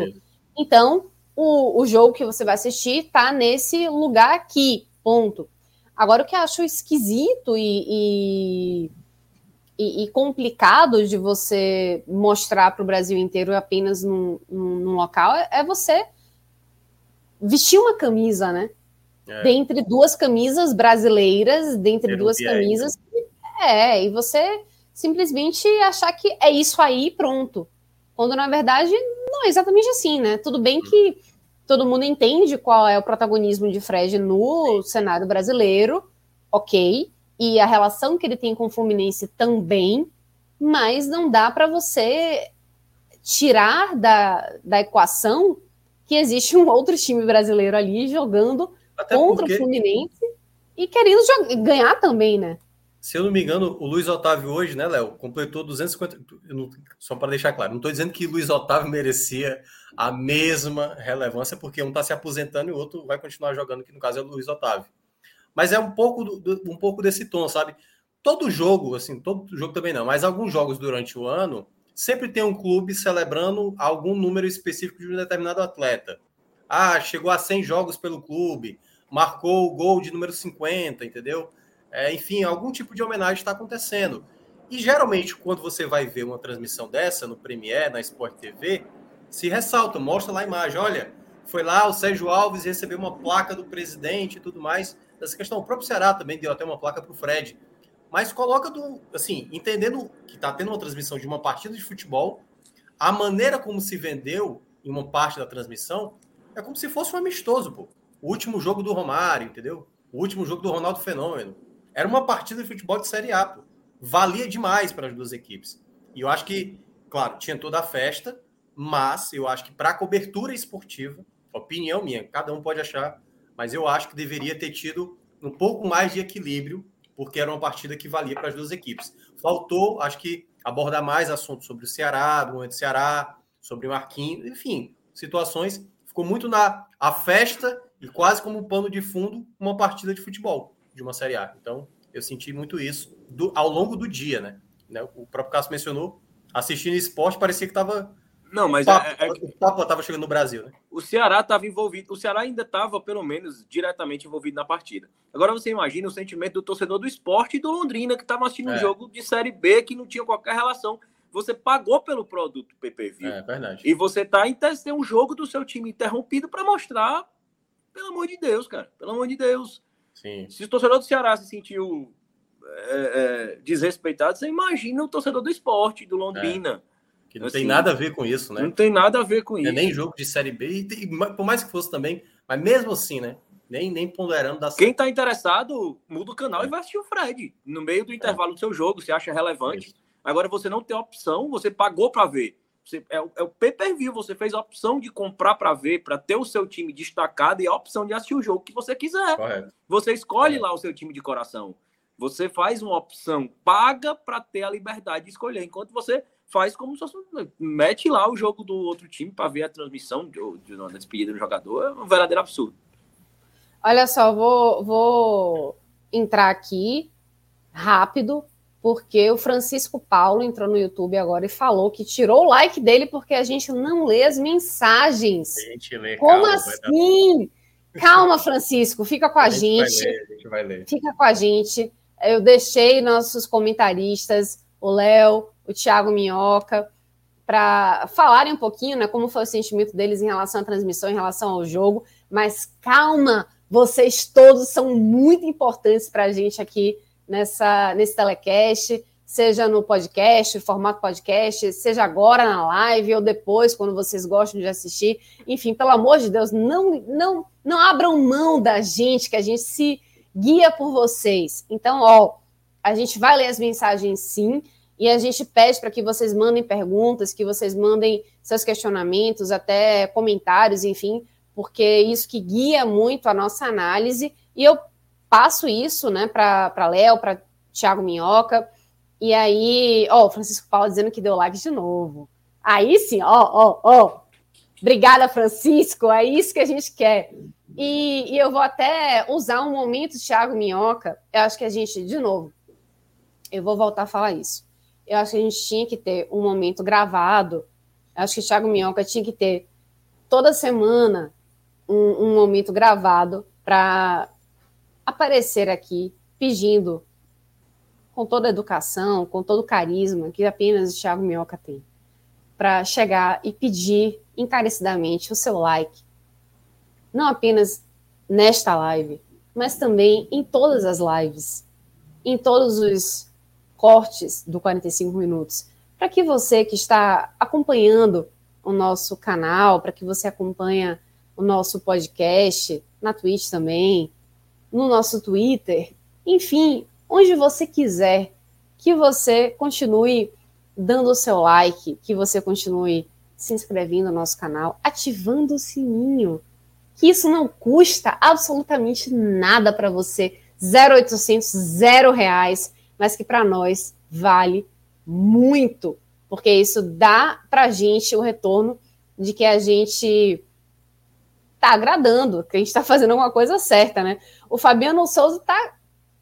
então o, o jogo que você vai assistir tá nesse lugar aqui, ponto. Agora, o que eu acho esquisito e, e, e complicado de você mostrar para o Brasil inteiro apenas num, num, num local é, é, você vestir uma camisa, né? É. Dentre duas camisas brasileiras, dentre duas camisas. É, e você simplesmente achar que é isso aí, pronto. Quando na verdade não exatamente assim, né? Tudo bem que todo mundo entende qual é o protagonismo de Fred no cenário brasileiro, ok, e a relação que ele tem com o Fluminense também, mas não dá para você tirar da, da equação que existe um outro time brasileiro ali jogando Até contra porque... o Fluminense e querendo ganhar também, né? Se eu não me engano, o Luiz Otávio hoje, né, Léo, completou 250. Não, só para deixar claro, não estou dizendo que Luiz Otávio merecia a mesma relevância, porque um está se aposentando e o outro vai continuar jogando, que no caso é o Luiz Otávio. Mas é um pouco, do, um pouco desse tom, sabe? Todo jogo, assim, todo jogo também não, mas alguns jogos durante o ano, sempre tem um clube celebrando algum número específico de um determinado atleta. Ah, chegou a 100 jogos pelo clube, marcou o gol de número 50, entendeu? É, enfim, algum tipo de homenagem está acontecendo. E geralmente, quando você vai ver uma transmissão dessa no Premiere, na Sport TV, se ressalta, mostra lá a imagem. Olha, foi lá o Sérgio Alves recebeu uma placa do presidente e tudo mais. Essa questão, o próprio Ceará também deu até uma placa para o Fred. Mas coloca do. Assim, entendendo que está tendo uma transmissão de uma partida de futebol, a maneira como se vendeu em uma parte da transmissão é como se fosse um amistoso, pô. O último jogo do Romário, entendeu? O último jogo do Ronaldo Fenômeno. Era uma partida de futebol de Série A, pô. Valia demais para as duas equipes. E eu acho que, claro, tinha toda a festa, mas eu acho que para a cobertura esportiva, opinião minha, cada um pode achar, mas eu acho que deveria ter tido um pouco mais de equilíbrio, porque era uma partida que valia para as duas equipes. Faltou, acho que, abordar mais assuntos sobre o Ceará, do momento do Ceará, sobre Marquinhos, enfim, situações. Ficou muito na a festa e quase como pano de fundo uma partida de futebol de uma Série A. Então, eu senti muito isso do, ao longo do dia, né? né? O próprio Cássio mencionou, assistindo esporte, parecia que estava. Não, mas o Papa, é, é, o Papa estava chegando no Brasil, né? O Ceará estava envolvido, o Ceará ainda estava, pelo menos, diretamente envolvido na partida. Agora você imagina o sentimento do torcedor do esporte e do Londrina, que estava assistindo é. um jogo de Série B que não tinha qualquer relação. Você pagou pelo produto PPV. É verdade. E você está em ter um jogo do seu time interrompido para mostrar, pelo amor de Deus, cara. Pelo amor de Deus. Sim. Se o torcedor do Ceará se sentiu é, é, desrespeitado, você imagina o torcedor do esporte, do Londrina. É. Que não assim, tem nada a ver com isso, né? Não tem nada a ver com é isso. nem jogo de Série B, e, por mais que fosse também, mas mesmo assim, né? Nem, nem ponderando da Quem está interessado, muda o canal e vai assistir o Fred. No meio do intervalo do seu jogo, você acha relevante. Agora você não tem opção, você pagou para ver. Você, é, é o pay-per-view, você fez a opção de comprar para ver, para ter o seu time destacado e a opção de assistir o jogo que você quiser. Correto. Você escolhe lá o seu time de coração. Você faz uma opção paga para ter a liberdade de escolher, enquanto você faz como se fosse, mete lá o jogo do outro time para ver a transmissão de, de, de despedida do jogador, é um verdadeiro absurdo. Olha só, vou, vou entrar aqui rápido, porque o Francisco Paulo entrou no YouTube agora e falou que tirou o like dele porque a gente não lê as mensagens. A gente lê, Como calma, assim? Calma, Francisco, fica com a, a gente. gente. Ler, a gente vai ler. Fica com a gente. Eu deixei nossos comentaristas, o Léo, o Thiago Minhoca, para falarem um pouquinho, né, como foi o sentimento deles em relação à transmissão, em relação ao jogo. Mas calma, vocês todos são muito importantes para a gente aqui nessa, nesse telecast, seja no podcast, formato podcast, seja agora na live ou depois, quando vocês gostam de assistir. Enfim, pelo amor de Deus, não, não, não abram mão da gente, que a gente se guia por vocês. Então, ó, a gente vai ler as mensagens sim. E a gente pede para que vocês mandem perguntas, que vocês mandem seus questionamentos, até comentários, enfim, porque isso que guia muito a nossa análise. E eu passo isso né, para Léo, para Thiago Minhoca. E aí, ó, o Francisco Paulo dizendo que deu like de novo. Aí sim, ó, ó, ó. Obrigada, Francisco. É isso que a gente quer. E, e eu vou até usar um momento, Thiago Minhoca. Eu acho que a gente, de novo, eu vou voltar a falar isso eu acho que a gente tinha que ter um momento gravado. Eu acho que Thiago Minhoca tinha que ter toda semana um, um momento gravado para aparecer aqui pedindo com toda a educação, com todo o carisma que apenas o Thiago Minhoca tem, para chegar e pedir encarecidamente o seu like, não apenas nesta live, mas também em todas as lives, em todos os cortes do 45 minutos, para que você que está acompanhando o nosso canal, para que você acompanha o nosso podcast, na Twitch também, no nosso Twitter, enfim, onde você quiser, que você continue dando o seu like, que você continue se inscrevendo no nosso canal, ativando o sininho, que isso não custa absolutamente nada para você, 0800, zero reais, mas que para nós vale muito, porque isso dá para a gente o retorno de que a gente está agradando, que a gente está fazendo alguma coisa certa, né? O Fabiano Souza está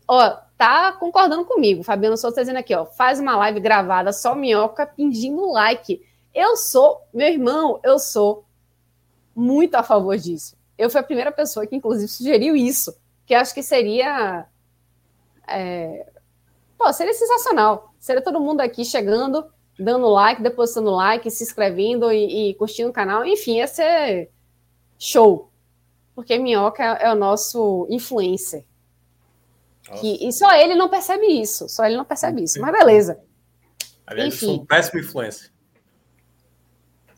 ó, tá concordando comigo. O Fabiano Souza está dizendo aqui, ó, faz uma live gravada só minhoca pedindo like. Eu sou, meu irmão, eu sou muito a favor disso. Eu fui a primeira pessoa que, inclusive, sugeriu isso, que acho que seria é, Pô, seria sensacional. Seria todo mundo aqui chegando, dando like, depositando like, se inscrevendo e, e curtindo o canal. Enfim, ia ser show. Porque Minhoca é, é o nosso influencer. Que, e só ele não percebe isso. Só ele não percebe isso. Mas beleza. Aliás, Enfim. eu sou um péssimo influencer.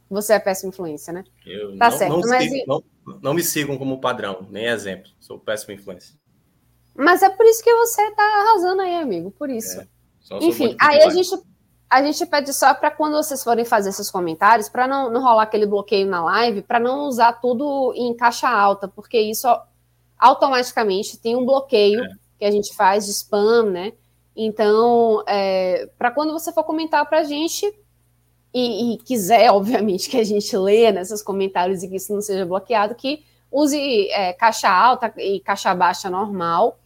Você é péssima influência, né? Eu tá não, certo. Não, mas... sigo, não, não, me sigam como padrão, nem exemplo. Sou péssimo influencer. Mas é por isso que você tá arrasando aí, amigo, por isso. É, Enfim, aí a gente, a gente pede só para quando vocês forem fazer seus comentários, para não, não rolar aquele bloqueio na live, para não usar tudo em caixa alta, porque isso automaticamente tem um bloqueio é. que a gente faz de spam, né? Então, é, para quando você for comentar para a gente e, e, quiser, obviamente, que a gente leia nesses comentários e que isso não seja bloqueado, que use é, caixa alta e caixa baixa normal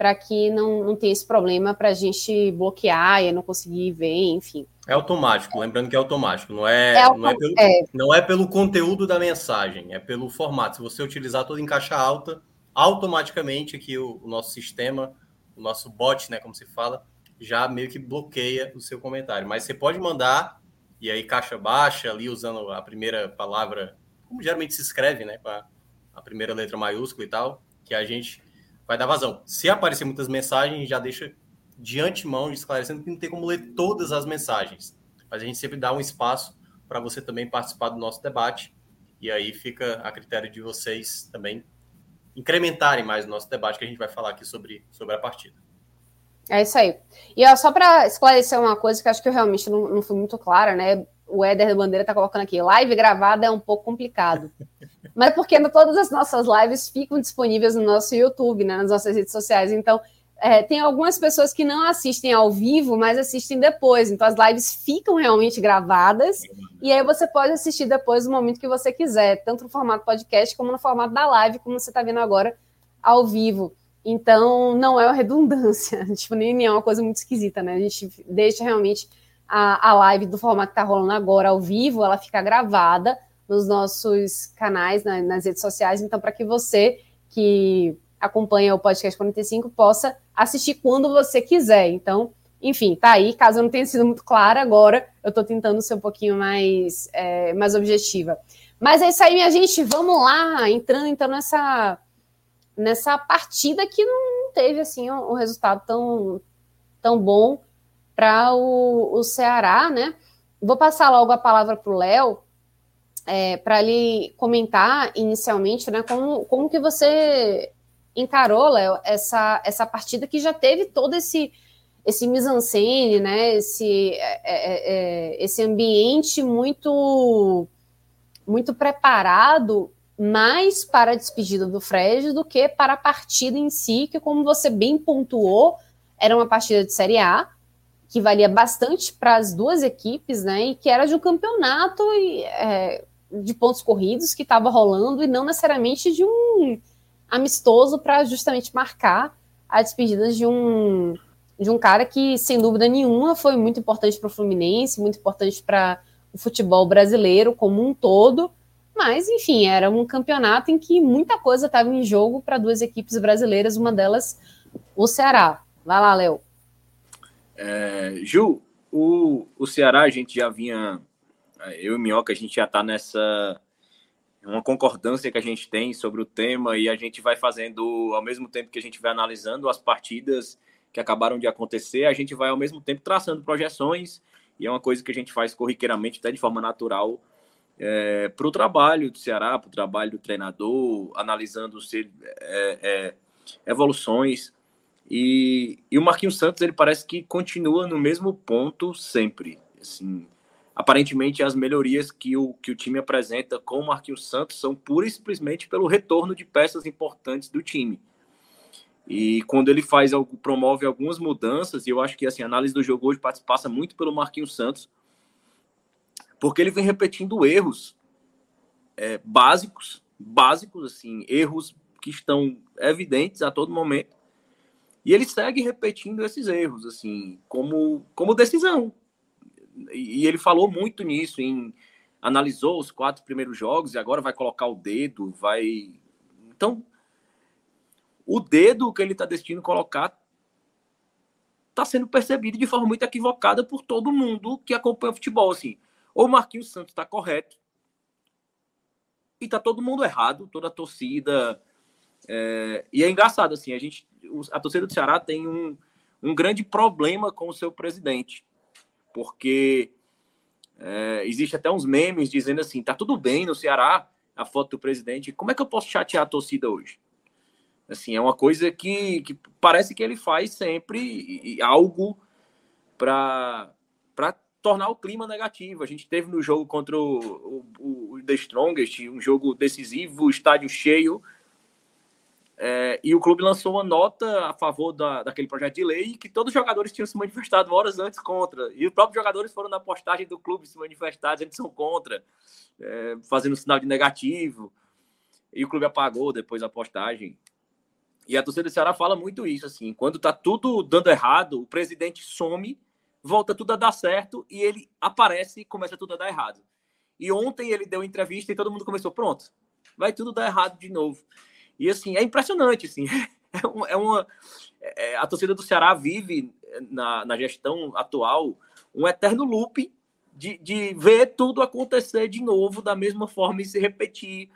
para que não, não tenha esse problema para a gente bloquear e não conseguir ver, enfim. É automático, lembrando que é automático, não é, é não, é pelo, é. não é pelo conteúdo da mensagem, é pelo formato. Se você utilizar tudo em caixa alta, automaticamente aqui o, o nosso sistema, o nosso bot, né, como se fala, já meio que bloqueia o seu comentário. Mas você pode mandar, e aí caixa baixa, ali usando a primeira palavra, como geralmente se escreve, né? A primeira letra maiúscula e tal, que a gente vai dar vazão. Se aparecer muitas mensagens, já deixa de antemão esclarecendo que não tem como ler todas as mensagens. Mas a gente sempre dá um espaço para você também participar do nosso debate. E aí fica a critério de vocês também incrementarem mais o nosso debate que a gente vai falar aqui sobre, sobre a partida. É isso aí. E ó, só para esclarecer uma coisa que acho que eu realmente não, não fui muito clara, né? O Éder Bandeira tá colocando aqui, live gravada é um pouco complicado. Mas é porque todas as nossas lives ficam disponíveis no nosso YouTube, né? Nas nossas redes sociais. Então, é, tem algumas pessoas que não assistem ao vivo, mas assistem depois. Então, as lives ficam realmente gravadas. E aí você pode assistir depois no momento que você quiser, tanto no formato podcast como no formato da live, como você está vendo agora ao vivo. Então, não é uma redundância, tipo, nem é uma coisa muito esquisita, né? A gente deixa realmente a, a live do formato que tá rolando agora ao vivo, ela fica gravada nos nossos canais, na, nas redes sociais, então, para que você que acompanha o podcast 45 possa assistir quando você quiser. Então, enfim, tá aí. Caso eu não tenha sido muito clara, agora eu estou tentando ser um pouquinho mais, é, mais objetiva. Mas é isso aí, minha gente. Vamos lá, entrando então nessa nessa partida que não teve assim um, um resultado tão, tão bom para o, o Ceará, né? Vou passar logo a palavra para o Léo, é, para ele comentar inicialmente, né? Como, como que você encarou, Léo, essa, essa partida que já teve todo esse esse mise-en-scène, né? Esse, é, é, é esse ambiente muito muito preparado mais para a despedida do Fred do que para a partida em si, que, como você bem pontuou, era uma partida de Série A, que valia bastante para as duas equipes, né? E que era de um campeonato é, de pontos corridos que estava rolando e não necessariamente de um amistoso para justamente marcar a despedida de um de um cara que, sem dúvida nenhuma, foi muito importante para o Fluminense, muito importante para o futebol brasileiro como um todo mas, enfim, era um campeonato em que muita coisa estava em jogo para duas equipes brasileiras, uma delas o Ceará. Vai lá, Léo. É, Ju, o, o Ceará, a gente já vinha, eu e Minhoca, a gente já está nessa uma concordância que a gente tem sobre o tema e a gente vai fazendo, ao mesmo tempo que a gente vai analisando as partidas que acabaram de acontecer, a gente vai ao mesmo tempo traçando projeções e é uma coisa que a gente faz corriqueiramente, até de forma natural, é, para o trabalho do Ceará, para o trabalho do treinador, analisando se, é, é, evoluções. E, e, o Marquinhos Santos ele parece que continua no mesmo ponto sempre. Assim, aparentemente as melhorias que o, que o time apresenta com o Marquinhos Santos são pura e simplesmente pelo retorno de peças importantes do time. E quando ele faz algo, promove algumas mudanças, e eu acho que assim, a análise do jogo hoje passa muito pelo Marquinhos Santos, porque ele vem repetindo erros é, básicos, básicos, assim, erros que estão evidentes a todo momento. E ele segue repetindo esses erros, assim, como, como decisão. E, e ele falou muito nisso, em analisou os quatro primeiros jogos e agora vai colocar o dedo, vai. Então, o dedo que ele está decidindo colocar está sendo percebido de forma muito equivocada por todo mundo que acompanha o futebol, assim. Ou o Marquinhos Santos está correto e está todo mundo errado, toda a torcida. É... E é engraçado, assim, a gente, a torcida do Ceará tem um, um grande problema com o seu presidente, porque é, existe até uns memes dizendo assim, tá tudo bem no Ceará, a foto do presidente, como é que eu posso chatear a torcida hoje? Assim, é uma coisa que, que parece que ele faz sempre algo para tornar o clima negativo. A gente teve no jogo contra o, o, o The Strongest, um jogo decisivo, estádio cheio, é, e o clube lançou uma nota a favor da, daquele projeto de lei que todos os jogadores tinham se manifestado horas antes contra. E os próprios jogadores foram na postagem do clube se manifestar, dizendo que são contra, é, fazendo sinal de negativo. E o clube apagou depois a postagem. E a torcida do Ceará fala muito isso, assim, quando tá tudo dando errado, o presidente some, volta tudo a dar certo e ele aparece e começa tudo a dar errado. E ontem ele deu entrevista e todo mundo começou, pronto, vai tudo dar errado de novo. E assim, é impressionante, assim, é uma... É, a torcida do Ceará vive na, na gestão atual um eterno loop de, de ver tudo acontecer de novo da mesma forma e se repetir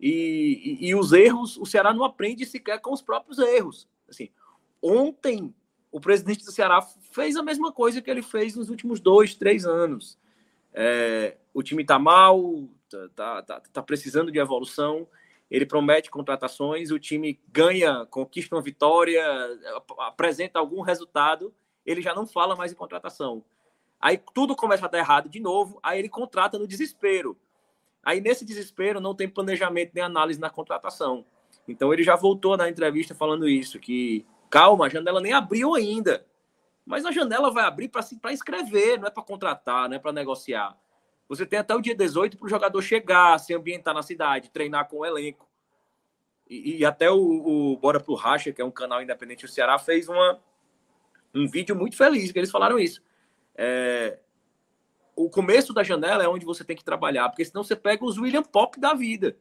e, e, e, os erros, o Ceará não aprende sequer com os próprios erros. Assim, ontem, o presidente do Ceará fez a mesma coisa que ele fez nos últimos dois, três anos. É, o time está mal, está tá, tá, precisando de evolução. Ele promete contratações, o time ganha, conquista uma vitória, apresenta algum resultado, ele já não fala mais em contratação. Aí tudo começa a dar errado de novo, aí ele contrata no desespero. Aí, nesse desespero, não tem planejamento nem análise na contratação. Então, ele já voltou na entrevista falando isso, que calma, a janela nem abriu ainda. Mas a janela vai abrir para escrever, não é para contratar, não é para negociar. Você tem até o dia 18 para o jogador chegar, se ambientar na cidade, treinar com o elenco. E, e até o, o Bora pro Racha, que é um canal independente do Ceará, fez uma, um vídeo muito feliz, que eles falaram isso. É, o começo da janela é onde você tem que trabalhar, porque senão você pega os William Pop da vida,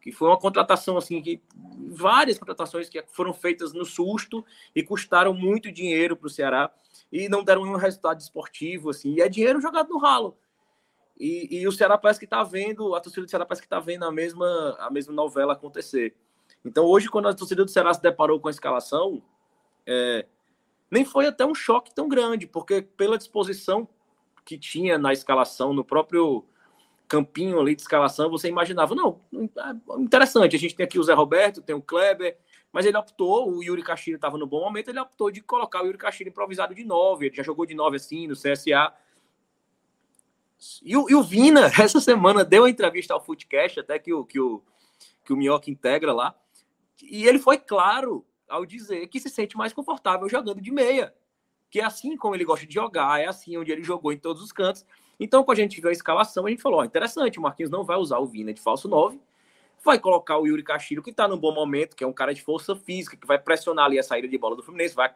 que foi uma contratação assim que várias contratações que foram feitas no susto e custaram muito dinheiro para o Ceará e não deram nenhum resultado esportivo assim, e é dinheiro jogado no ralo. E, e o Ceará parece que está vendo, a torcida do Ceará parece que está vendo a mesma a mesma novela acontecer. Então hoje quando a torcida do Ceará se deparou com a escalação, é, nem foi até um choque tão grande, porque pela disposição que tinha na escalação, no próprio campinho ali de escalação, você imaginava, não, é interessante, a gente tem aqui o Zé Roberto, tem o Kleber, mas ele optou, o Yuri Castilho estava no bom momento, ele optou de colocar o Yuri Castilho improvisado de 9, ele já jogou de 9 assim no CSA. E o, e o Vina, essa semana, deu uma entrevista ao Footcast, até que o, que o, que o Minhoca integra lá, e ele foi claro ao dizer que se sente mais confortável jogando de meia que é assim como ele gosta de jogar, é assim onde ele jogou em todos os cantos. Então, quando a gente viu a escalação, a gente falou: interessante, o Marquinhos não vai usar o Vina de falso 9, vai colocar o Yuri Castilho, que está num bom momento, que é um cara de força física, que vai pressionar ali a saída de bola do Fluminense, vai,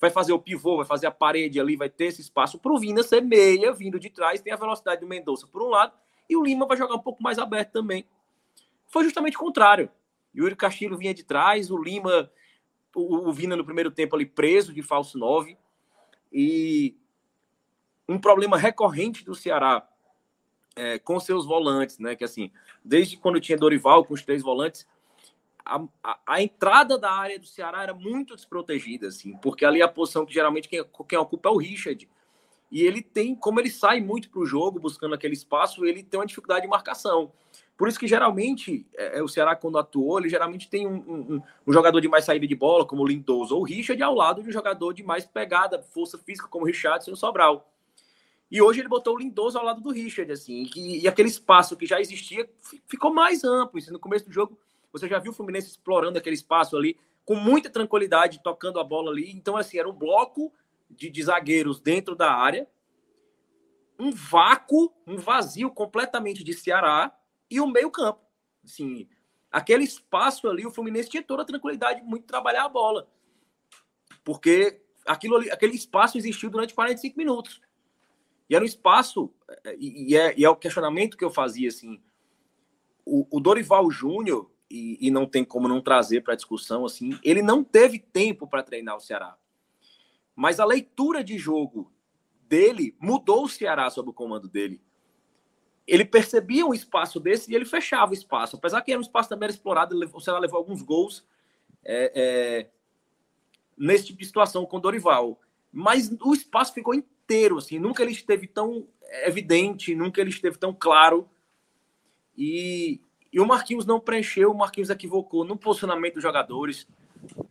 vai fazer o pivô, vai fazer a parede ali, vai ter esse espaço para o Vina ser meia, vindo de trás, tem a velocidade do Mendonça por um lado, e o Lima vai jogar um pouco mais aberto também. Foi justamente o contrário. Yuri Castilho vinha de trás, o Lima, o, o Vina no primeiro tempo ali preso de falso 9. E um problema recorrente do Ceará é, com seus volantes, né? Que assim, desde quando tinha Dorival com os três volantes, a, a, a, entrada da área do Ceará era muito desprotegida, assim, porque ali a posição que geralmente quem, quem ocupa é o Richard. E ele tem, como ele sai muito para o jogo buscando aquele espaço, ele tem uma dificuldade de marcação. Por isso que geralmente é, é, o Ceará, quando atuou, ele geralmente tem um, um, um, jogador de mais saída de bola, como o Lindoso ou o Richard, ao lado de um jogador de mais pegada, força física, como o Richardson e o Sobral. E hoje ele botou o Lindoso ao lado do Richard, assim, e, e aquele espaço que já existia ficou mais amplo. Assim, no começo do jogo, você já viu o Fluminense explorando aquele espaço ali, com muita tranquilidade, tocando a bola ali. Então, assim, era um bloco de, de zagueiros dentro da área, um vácuo, um vazio completamente de Ceará, e o meio-campo. Assim, aquele espaço ali, o Fluminense tinha toda a tranquilidade de muito trabalhar a bola. Porque aquilo ali, aquele espaço existiu durante 45 minutos. E era um espaço, é, e é, e é o questionamento que eu fazia, assim, o, o Dorival Júnior, e, e, não tem como não trazer para a discussão, assim, ele não teve tempo para treinar o Ceará. Mas a leitura de jogo dele mudou o Ceará sob o comando dele ele percebia um espaço desse e ele fechava o espaço. Apesar que era um espaço também explorado, o Ceará levou alguns gols é, é, nesse tipo de situação com o Dorival. Mas o espaço ficou assim, nunca ele esteve tão evidente, nunca ele esteve tão claro. E, e o Marquinhos não preencheu, o Marquinhos equivocou no posicionamento dos jogadores.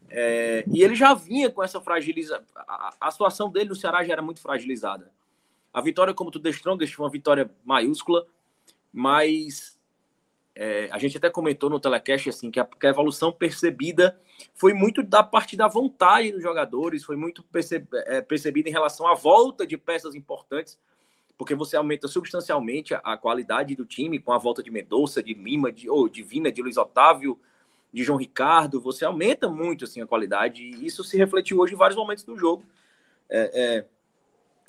É, e ele já vinha com essa fragilização. A, a situação dele no Ceará já era muito fragilizada. A vitória como tu The Strongest foi uma vitória maiúscula, mas é, a gente até comentou no telecast assim que a, que a, evolução percebida foi muito da parte da vontade dos jogadores, foi muito perceb, é, percebida em relação à volta de peças importantes, porque você aumenta substancialmente a, a, qualidade do time com a volta de Mendonça, de Lima, de, ou de Vina, de Luiz Otávio, de João Ricardo, você aumenta muito assim a qualidade e isso se refletiu hoje em vários momentos do jogo, é, é,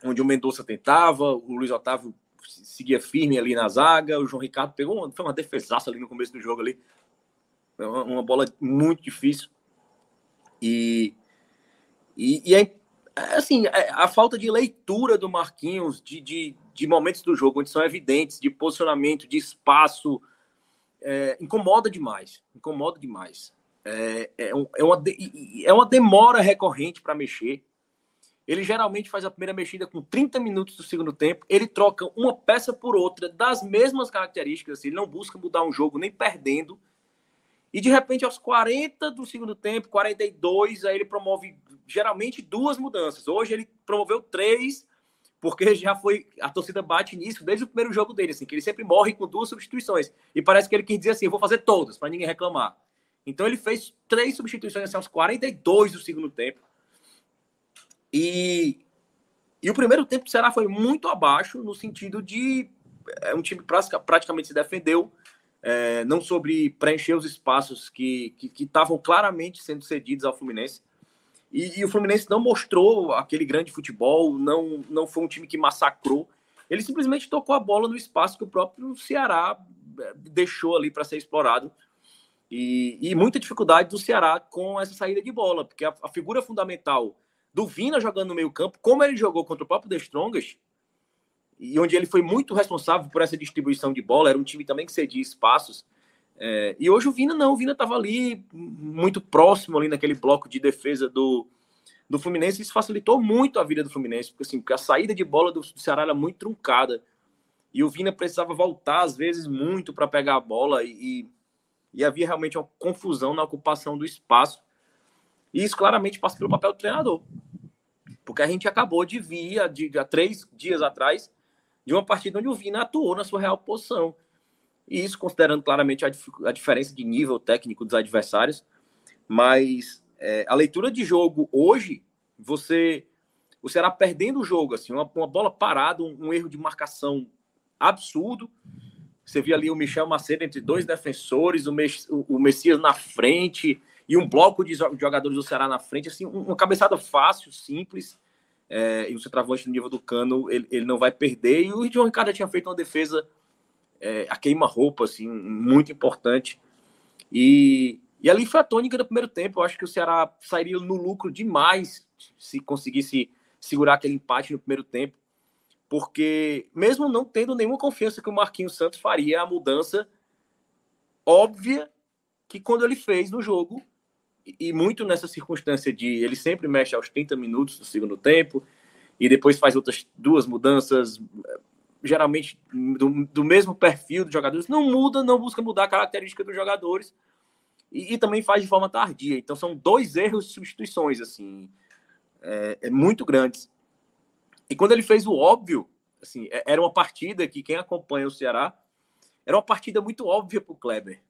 onde o Mendonça tentava, o Luiz Otávio seguia firme ali na zaga, o João Ricardo pegou uma, foi uma defesaça ali no começo do jogo ali, uma, uma bola muito difícil e e, e é, assim é, a falta de leitura do Marquinhos de, de, de momentos do jogo onde são evidentes de posicionamento, de espaço é, incomoda demais. Incomoda demais. É, é, é, uma, é uma demora recorrente para mexer. Ele geralmente faz a primeira mexida com 30 minutos do segundo tempo. Ele troca uma peça por outra das mesmas características. Ele não busca mudar um jogo nem perdendo. E de repente, aos 40 do segundo tempo, 42, aí ele promove geralmente duas mudanças. Hoje ele promoveu três porque já foi a torcida bate nisso desde o primeiro jogo dele, assim, que ele sempre morre com duas substituições. E parece que ele quis dizer assim, vou fazer todas para ninguém reclamar. Então ele fez três substituições assim, aos 42 do segundo tempo. E, e o primeiro tempo do Ceará foi muito abaixo no sentido de é um time praticamente se defendeu, é, não sobre preencher os espaços que estavam claramente sendo cedidos ao Fluminense. E, e, o Fluminense não mostrou aquele grande futebol, não, não foi um time que massacrou. Ele simplesmente tocou a bola no espaço que o próprio Ceará eh, deixou ali para ser explorado. E, e, muita dificuldade do Ceará com essa saída de bola, porque a, a figura fundamental do Vina jogando no meio-campo, como ele jogou contra o próprio The Strongest, e onde ele foi muito responsável por essa distribuição de bola, era um time também que cedia espaços. É, e hoje o Vina não, o Vina estava ali muito próximo ali naquele bloco de defesa do, do Fluminense, isso facilitou muito a vida do Fluminense, porque assim, porque a saída de bola do, do Ceará era muito truncada. E o Vina precisava voltar, às vezes, muito para pegar a bola, e, e havia realmente uma confusão na ocupação do espaço. E isso claramente passa pelo papel do treinador. Porque a gente acabou de vir, de, há três dias atrás, de uma partida onde o Vina atuou na sua real posição. E isso considerando claramente a, a diferença de nível técnico dos adversários. Mas é, a leitura de jogo hoje, você. O Ceará perdendo o jogo, assim, uma, uma bola parada, um, um, erro de marcação absurdo. Você via ali o Michel Macedo entre dois defensores, o, o, o Messias na frente e um bloco de jogadores do Ceará na frente, assim, uma cabeçada fácil, simples. É, e o centroavante no nível do cano, ele, ele não vai perder. E o João Ricardo tinha feito uma defesa é, a queima-roupa, assim, muito importante. E, e ali foi a tônica do primeiro tempo. Eu acho que o Ceará sairia no lucro demais se conseguisse segurar aquele empate no primeiro tempo. Porque, mesmo não tendo nenhuma confiança que o Marquinhos Santos faria a mudança óbvia que quando ele fez no jogo, e muito nessa circunstância de ele sempre mexe aos 30 minutos do segundo tempo, e depois faz outras duas mudanças geralmente do, do mesmo perfil dos jogadores, não muda, não busca mudar a característica dos jogadores e, e também faz de forma tardia. Então são dois erros de substituições, assim, é, é muito grandes. E quando ele fez o óbvio, assim, é, era uma partida que quem acompanha o Ceará era uma partida muito óbvia para o Kleber.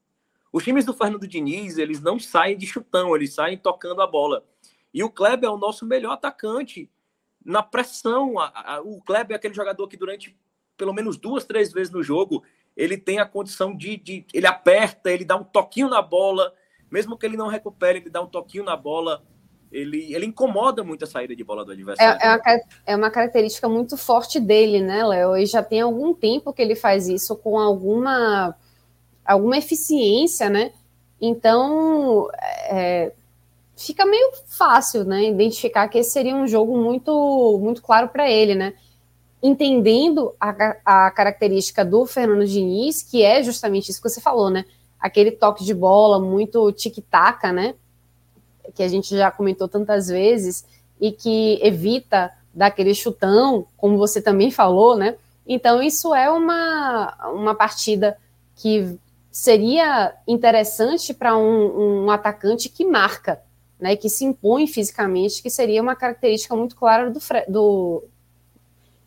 Os times do Fernando Diniz, eles não saem de chutão, eles saem tocando a bola. E o Kleber é o nosso melhor atacante na pressão. A, a, o Kleber é aquele jogador que durante pelo menos duas, três vezes no jogo, ele tem a condição de, de, Ele aperta, ele dá um toquinho na bola, mesmo que ele não recupere, ele dá um toquinho na bola. Ele, ele incomoda muito a saída de bola do adversário. É, é, uma, é uma característica muito forte dele, né, Léo? E já tem algum tempo que ele faz isso com alguma, alguma eficiência, né? Então, é, fica meio fácil, né? Identificar que esse seria um jogo muito, muito claro para ele, né? entendendo a, a característica do Fernando Diniz, que é justamente isso que você falou, né? Aquele toque de bola muito tic-tac, né? Que a gente já comentou tantas vezes e que evita daquele chutão, como você também falou, né? Então, isso é uma, uma partida que seria interessante para um, um, atacante que marca, né? Que se impõe fisicamente, que seria uma característica muito clara do, do,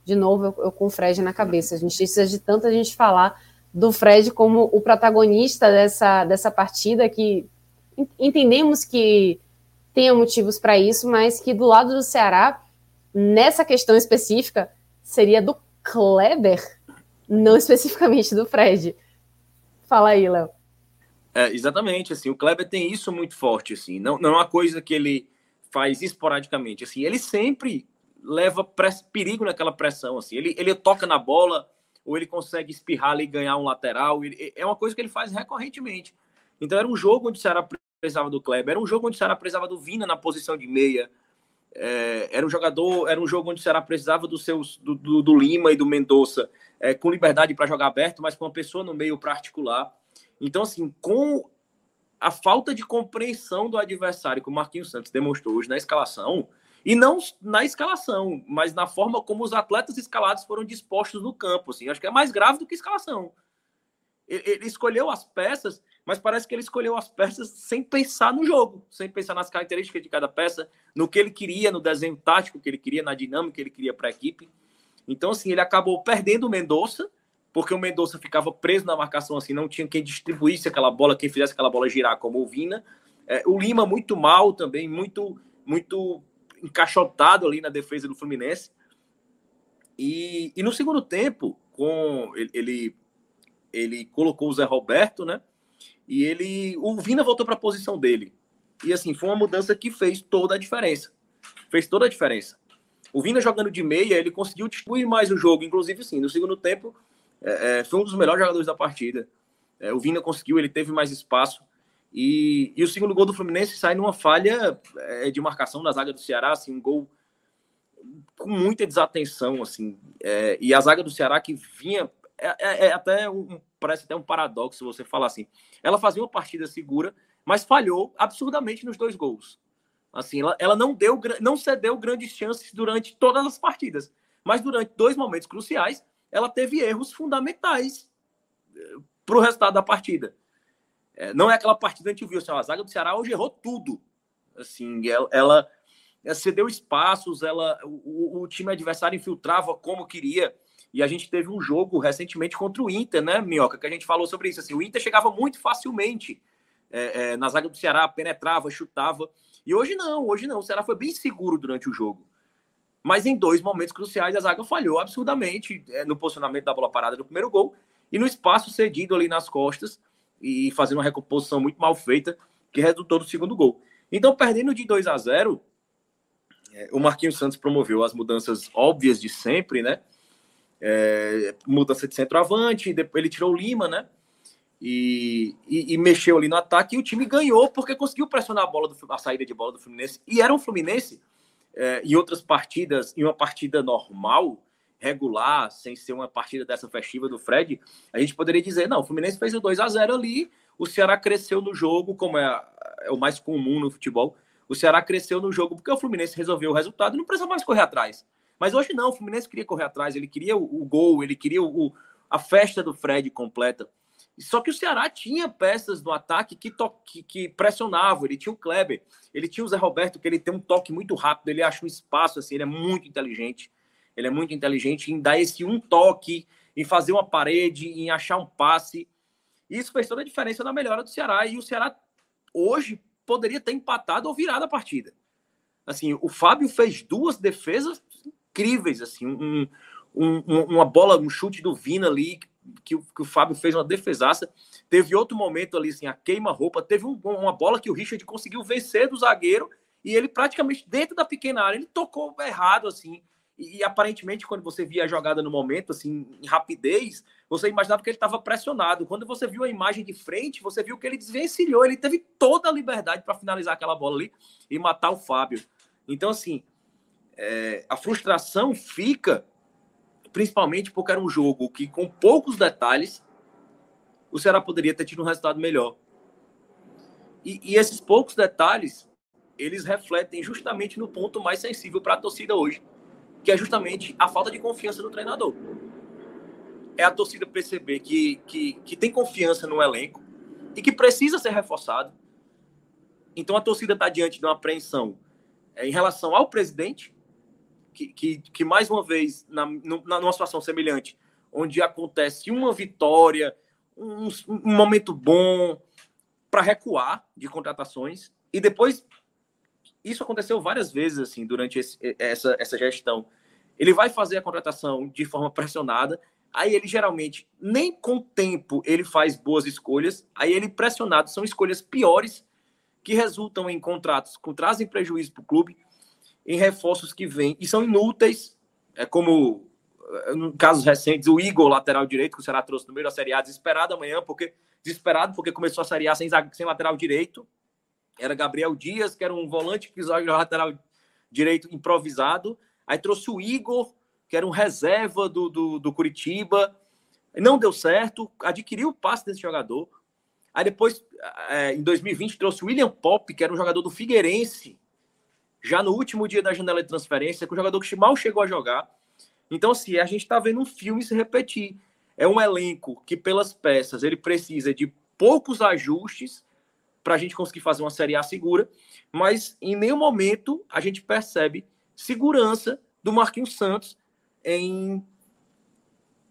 de novo, eu, eu com o Fred na cabeça. A gente precisa de tanta gente falar do Fred como o protagonista dessa, dessa partida, que entendemos que tenha motivos para isso, mas que do lado do Ceará, nessa questão específica, seria do Kleber, não especificamente do Fred. Fala aí, Léo. É, exatamente, assim, o Kleber tem isso muito forte, assim, não, não é uma coisa que ele faz esporadicamente, assim, ele sempre leva perigo naquela pressão, assim, ele, ele toca na bola, ou ele consegue espirrar ali e ganhar um lateral, ele, é uma coisa que ele faz recorrentemente. Então era um jogo onde o Ceará precisava do Kleber, era um jogo onde o Ceará precisava do Vina na posição de meia, é, era um jogador, era um jogo onde o Ceará precisava dos seus, do, do, do Lima e do Mendonça é, com liberdade para jogar aberto, mas com uma pessoa no meio para articular. Então, assim, com a falta de compreensão do adversário que o Marquinhos Santos demonstrou hoje na escalação, e não na escalação, mas na forma como os atletas escalados foram dispostos no campo. Assim, acho que é mais grave do que escalação. Ele, escolheu as peças, mas parece que ele escolheu as peças sem pensar no jogo, sem pensar nas características de cada peça, no que ele queria, no desenho tático que ele queria, na dinâmica que ele queria para a equipe. Então, assim, ele acabou perdendo o Mendonça, porque o Mendonça ficava preso na marcação, assim, não tinha quem distribuísse aquela bola, quem fizesse aquela bola girar como o Vina. É, o Lima muito mal também, muito, muito encaixotado ali na defesa do Fluminense. E, e no segundo tempo, com ele, ele, ele colocou o Zé Roberto, né? E ele, o Vina voltou para a posição dele. E assim, foi uma mudança que fez toda a diferença. Fez toda a diferença. O Vina jogando de meia, ele conseguiu distribuir mais o jogo. Inclusive, sim, no segundo tempo, é, é, foi um dos melhores jogadores da partida. É, o Vina conseguiu, ele teve mais espaço. E, e o segundo gol do Fluminense sai numa falha é, de marcação na zaga do Ceará, assim, um gol com muita desatenção, assim. É, e a zaga do Ceará que vinha. É, é até um, parece até um paradoxo você falar assim. Ela fazia uma partida segura, mas falhou absurdamente nos dois gols. Assim, ela, ela não deu, não cedeu grandes chances durante todas as partidas, mas durante dois momentos cruciais, ela teve erros fundamentais eh, para o resultado da partida. É, não é aquela partida que a gente viu, assim, a zaga do Ceará hoje errou tudo. Assim, ela, ela, cedeu espaços, ela, o, o, time adversário infiltrava como queria. E a gente teve um jogo recentemente contra o Inter, né, Minhoca? Que a gente falou sobre isso. Assim, o Inter chegava muito facilmente é, é, na zaga do Ceará, penetrava, chutava. E hoje não, hoje não. O Ceará foi bem seguro durante o jogo. Mas em dois momentos cruciais a zaga falhou absurdamente é, no posicionamento da bola parada do primeiro gol e no espaço cedido ali nas costas e fazendo uma recomposição muito mal feita que resultou no segundo gol. Então, perdendo de 2 a 0, é, o Marquinhos Santos promoveu as mudanças óbvias de sempre, né? É, mudança de centroavante, depois ele tirou o Lima, né? E, e, e, mexeu ali no ataque e o time ganhou porque conseguiu pressionar a bola do, a saída de bola do Fluminense. E era um Fluminense é, em outras partidas em uma partida normal regular sem ser uma partida dessa festiva do Fred a gente poderia dizer não o Fluminense fez o 2 a 0 ali o Ceará cresceu no jogo como é, é o mais comum no futebol o Ceará cresceu no jogo porque o Fluminense resolveu o resultado e não precisa mais correr atrás. Mas hoje não o Fluminense queria correr atrás ele queria o, o gol ele queria o, a festa do Fred completa só que o Ceará tinha peças no ataque que, que, que, pressionavam. Ele tinha o Kleber, ele tinha o Zé Roberto, que ele tem um toque muito rápido, ele acha um espaço, assim, ele é muito inteligente. Ele é muito inteligente em dar esse um toque, em fazer uma parede, em achar um passe. Isso fez toda a diferença na melhora do Ceará. E o Ceará hoje poderia ter empatado ou virado a partida. Assim, o Fábio fez duas defesas incríveis, assim, um, um, uma bola, um chute do Vina ali, que, que o Fábio fez uma defesaça. Teve outro momento ali, assim, a queima-roupa. Teve um, uma bola que o Richard conseguiu vencer do zagueiro e ele praticamente dentro da pequena área, ele tocou errado, assim. E, e aparentemente, quando você via a jogada no momento, assim, em rapidez, você imaginava que ele estava pressionado. Quando você viu a imagem de frente, você viu que ele desvencilhou, ele teve toda a liberdade para finalizar aquela bola ali e matar o Fábio. Então, assim, é, a frustração fica principalmente porque era um jogo que, com poucos detalhes, o Ceará poderia ter tido um resultado melhor. E, e esses poucos detalhes, eles refletem justamente no ponto mais sensível para a torcida hoje, que é justamente a falta de confiança do treinador. É a torcida perceber que, que, que tem confiança no elenco e que precisa ser reforçado. Então a torcida está diante de uma apreensão é, em relação ao presidente, que, que, que mais uma vez, na, numa situação semelhante, onde acontece uma vitória, um, um momento bom para recuar de contratações, e depois isso aconteceu várias vezes assim durante esse, essa, essa gestão. Ele vai fazer a contratação de forma pressionada, Aí ele geralmente, nem com tempo, ele faz boas escolhas. Aí ele pressionado, são escolhas piores que resultam em contratos que trazem prejuízo para o clube, em reforços que vêm e são inúteis, é como em casos recentes, o Igor, lateral direito, que o Ceará trouxe no meio da Série A, desesperado amanhã, porque desesperado porque começou a Série A sem, sem lateral direito. Era Gabriel Dias, que era um volante que joga lateral direito improvisado. Aí trouxe o Igor, que era um reserva do, do, do Curitiba. Não deu certo, adquiriu o passe desse jogador. Aí depois, é, em 2020, trouxe o William Pop, que era um jogador do Figueirense, já no último dia da janela de transferência, que o jogador que mal chegou a jogar. Então, assim, a gente está vendo um filme se repetir. É um elenco que, pelas peças, ele precisa de poucos ajustes para a gente conseguir fazer uma Série A segura, mas em nenhum momento a gente percebe segurança do Marquinhos Santos em,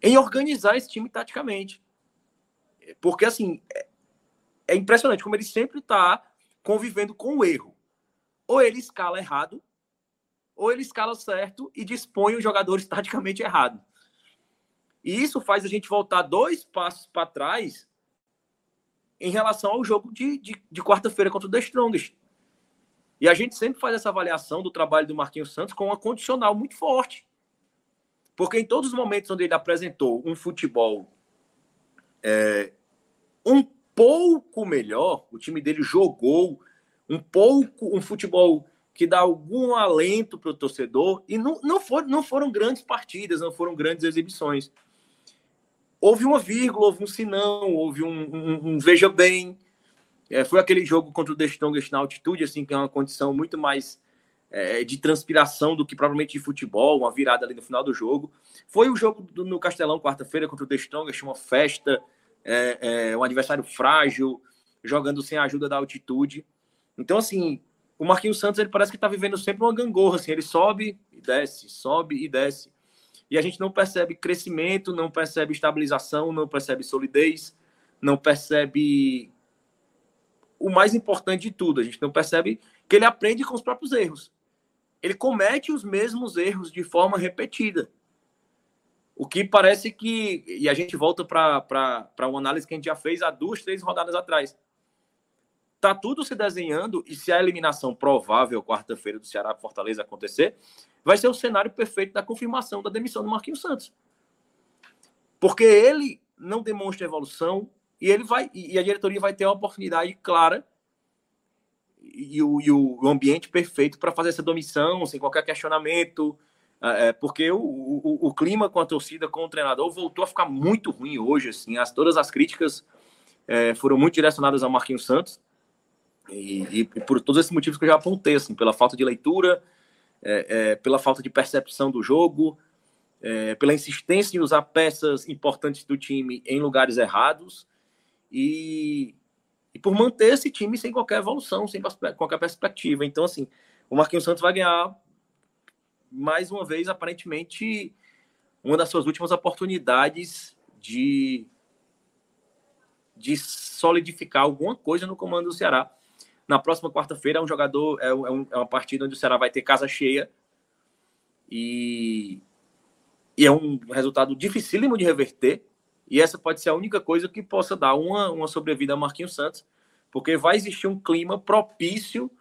em organizar esse time taticamente. Porque, assim, é, é impressionante como ele sempre está convivendo com o erro. Ou ele escala errado, ou ele escala certo e dispõe os jogadores taticamente errado. E isso faz a gente voltar dois passos para trás em relação ao jogo de, de, de quarta-feira contra o The Strongest. E a gente sempre faz essa avaliação do trabalho do Marquinhos Santos com uma condicional muito forte. Porque em todos os momentos onde ele apresentou um futebol é, um pouco melhor, o time dele jogou um pouco, um futebol que dá algum alento para o torcedor. E não, não, for, não foram grandes partidas, não foram grandes exibições. Houve uma vírgula, houve um sinão, houve um, um, um veja bem. É, foi aquele jogo contra o The Strongest na altitude, assim, que é uma condição muito mais é, de transpiração do que provavelmente de futebol, uma virada ali no final do jogo. Foi o jogo do, no Castelão, quarta-feira, contra o The Strongest, uma festa, é, é, um adversário frágil, jogando sem a ajuda da altitude. Então, assim, o Marquinhos Santos ele parece que está vivendo sempre uma gangorra, assim, ele sobe e desce, sobe e desce. E a gente não percebe crescimento, não percebe estabilização, não percebe solidez, não percebe o mais importante de tudo, a gente não percebe que ele aprende com os próprios erros. Ele comete os mesmos erros de forma repetida. O que parece que. E a gente volta para uma análise que a gente já fez há duas, três rodadas atrás Tá tudo se desenhando e se a eliminação provável quarta-feira do Ceará Fortaleza acontecer, vai ser o cenário perfeito da confirmação da demissão do Marquinhos Santos. Porque ele não demonstra evolução e ele vai e a diretoria vai ter a oportunidade clara e o, e o ambiente perfeito para fazer essa demissão sem qualquer questionamento, é, é, porque o, o, o, clima com a torcida, com o treinador, voltou a ficar muito ruim hoje. Assim, as, todas as críticas é, foram muito direcionadas ao Marquinhos Santos. E, e, por todos esses motivos que eu já apontei, assim, pela falta de leitura, é, é, pela falta de percepção do jogo, é, pela insistência em usar peças importantes do time em lugares errados e, e por manter esse time sem qualquer evolução, sem qualquer perspectiva. Então, assim, o Marquinhos Santos vai ganhar mais uma vez, aparentemente, uma das suas últimas oportunidades de, de solidificar alguma coisa no comando do Ceará na próxima quarta-feira é um jogador, é, um, é, uma partida onde o Ceará vai ter casa cheia. E, e é um resultado dificílimo de reverter. E essa pode ser a única coisa que possa dar uma, uma sobrevida a Marquinhos Santos, porque vai existir um clima propício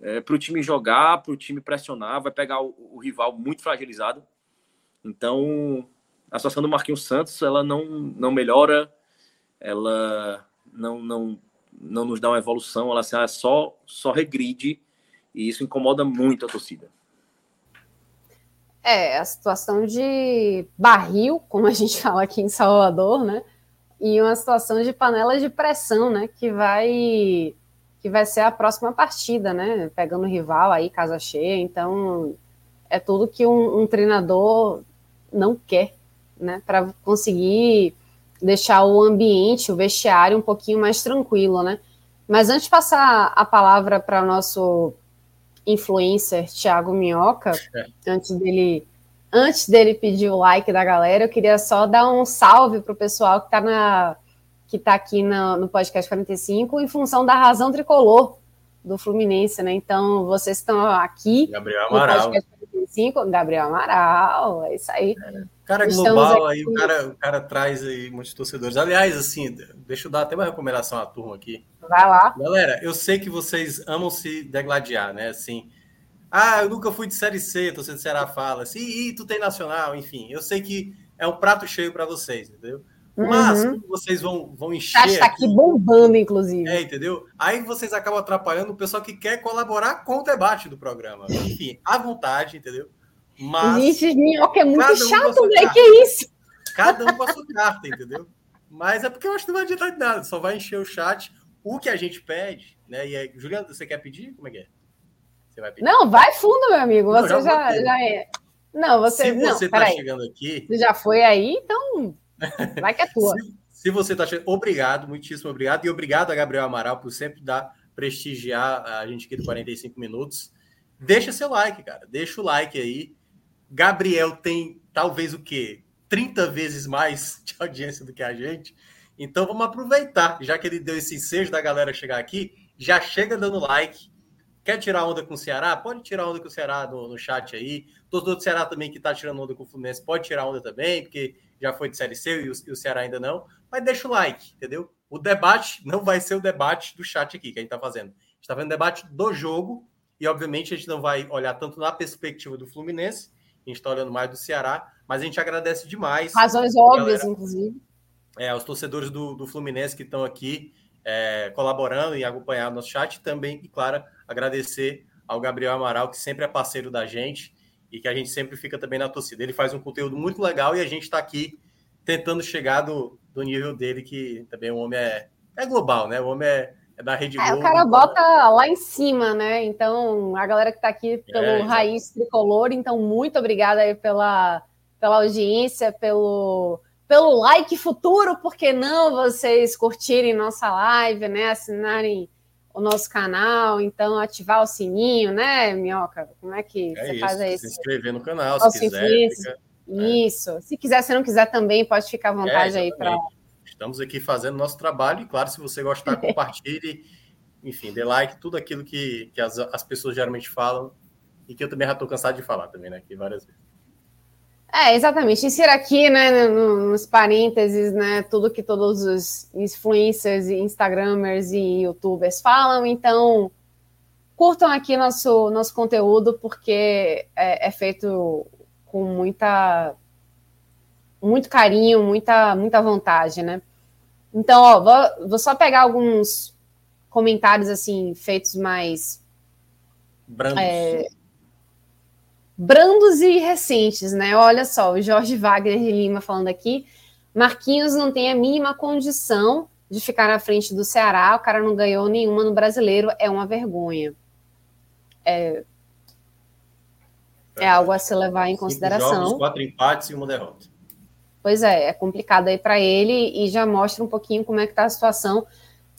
é, para o time jogar, para o time pressionar, vai pegar o, o, rival muito fragilizado. Então, a situação do Marquinhos Santos ela não, não melhora, ela não, não não nos dá uma evolução, ela assim, só, só regride e isso incomoda muito a torcida. É, a situação de barril, como a gente fala aqui em Salvador, né? E uma situação de panela de pressão, né? Que vai que vai ser a próxima partida, né? Pegando o rival aí, casa cheia. Então, é tudo que um, um treinador não quer, né? Para conseguir deixar o ambiente, o vestiário um pouquinho mais tranquilo, né? Mas antes de passar a palavra para o nosso influencer Thiago Minhoca, é. antes dele antes dele pedir o like da galera, eu queria só dar um salve para o pessoal que está na que está aqui na, no podcast 45 em função da razão tricolor do Fluminense, né? Então, vocês estão aqui Gabriel Amaral. no podcast 45, Gabriel Amaral, é isso aí. É. cara global, aí o cara, o cara traz aí muitos torcedores. Aliás, assim, deixa eu dar até uma recomendação à turma aqui. Vai lá. Galera, eu sei que vocês amam se degladiar, né? Assim, ah, eu nunca fui de Série C, torcedor do Ceará fala assim, e tu tem Nacional, enfim. Eu sei que é um prato cheio para vocês, entendeu? Mas uhum. vocês vão, vão encher. Está aqui bombando, inclusive. É, entendeu? Aí vocês acabam atrapalhando o pessoal que quer colaborar com o debate do programa. Enfim, à vontade, entendeu? Mas. Gente, minhoca é muito chato, um velho. Que isso? Cada um com a sua carta, entendeu? Mas é porque eu acho que não vai adiantar de nada, só vai encher o chat. O que a gente pede, né? E aí, Juliana, você quer pedir? Como é que é? Você vai pedir? Não, vai fundo, meu amigo. Você não, já, já, já, é. Não, você. Se você está chegando aqui. Você já foi aí, então. Vai que é tua. se, se, você está chegando. Obrigado, muitíssimo obrigado. E obrigado a Gabriel Amaral por sempre dar prestigiar a gente aqui do 45 minutos. Deixa seu like, cara. Deixa o like aí. Gabriel tem talvez o quê? 30 vezes mais de audiência do que a gente. Então vamos aproveitar, já que ele deu esse ensejo da galera chegar aqui, já chega dando like. Quer tirar onda com o Ceará? Pode tirar onda com o Ceará no, no chat aí. Torcedor do Ceará também que está tirando onda com o Fluminense pode tirar onda também, porque já foi de Série C e o, e o Ceará ainda não. Mas deixa o like, entendeu? O debate não vai ser o debate do chat aqui que a gente está fazendo. A gente está fazendo debate do jogo e, obviamente, a gente não vai olhar tanto na perspectiva do Fluminense, a gente está olhando mais do Ceará, mas a gente agradece demais. Razões óbvias, galera, inclusive. É, os torcedores do, do Fluminense que estão aqui é, colaborando e acompanhando nosso chat. Também, e claro, agradecer ao Gabriel Amaral, que sempre é parceiro da gente e que a gente sempre fica também na torcida. Ele faz um conteúdo muito legal e a gente está aqui tentando chegar do, do nível dele, que também o homem é, é global, né? O homem é, é da Rede é, O cara bota lá em cima, né? Então, a galera que está aqui pelo é, Raiz Tricolor, então, muito obrigada aí pela, pela audiência, pelo pelo like futuro, por que não vocês curtirem nossa live, né? Assinarem o nosso canal, então ativar o sininho, né, Minhoca? Como é que é você isso, faz aí? Se inscrever no canal, se quiser. Fica, é. isso. É. Se quiser, se não quiser também, pode ficar à vontade é, aí para. Estamos aqui fazendo nosso trabalho e, claro, se você gostar, compartilhe, enfim, dê like, tudo aquilo que, que as, as pessoas geralmente falam e que eu também já estou cansado de falar também, né? Aqui várias vezes. É, exatamente. Insira aqui, né, nos parênteses, né, tudo que todos os influencers, instagramers e youtubers falam. Então, curtam aqui nosso, nosso conteúdo, porque é, é feito com muita muito carinho, muita, muita vontade, né? Então, ó, vou, vou só pegar alguns comentários, assim, feitos mais... Brandos. É, brandos e recentes, né? Olha só, o Jorge Wagner de Lima falando aqui. Marquinhos não tem a mínima condição de ficar na frente do Ceará. O cara não ganhou nenhuma no brasileiro, é uma vergonha. É, é algo a se levar em consideração. Jogos, quatro empates e uma derrota. Pois é, é complicado aí para ele e já mostra um pouquinho como é que está a situação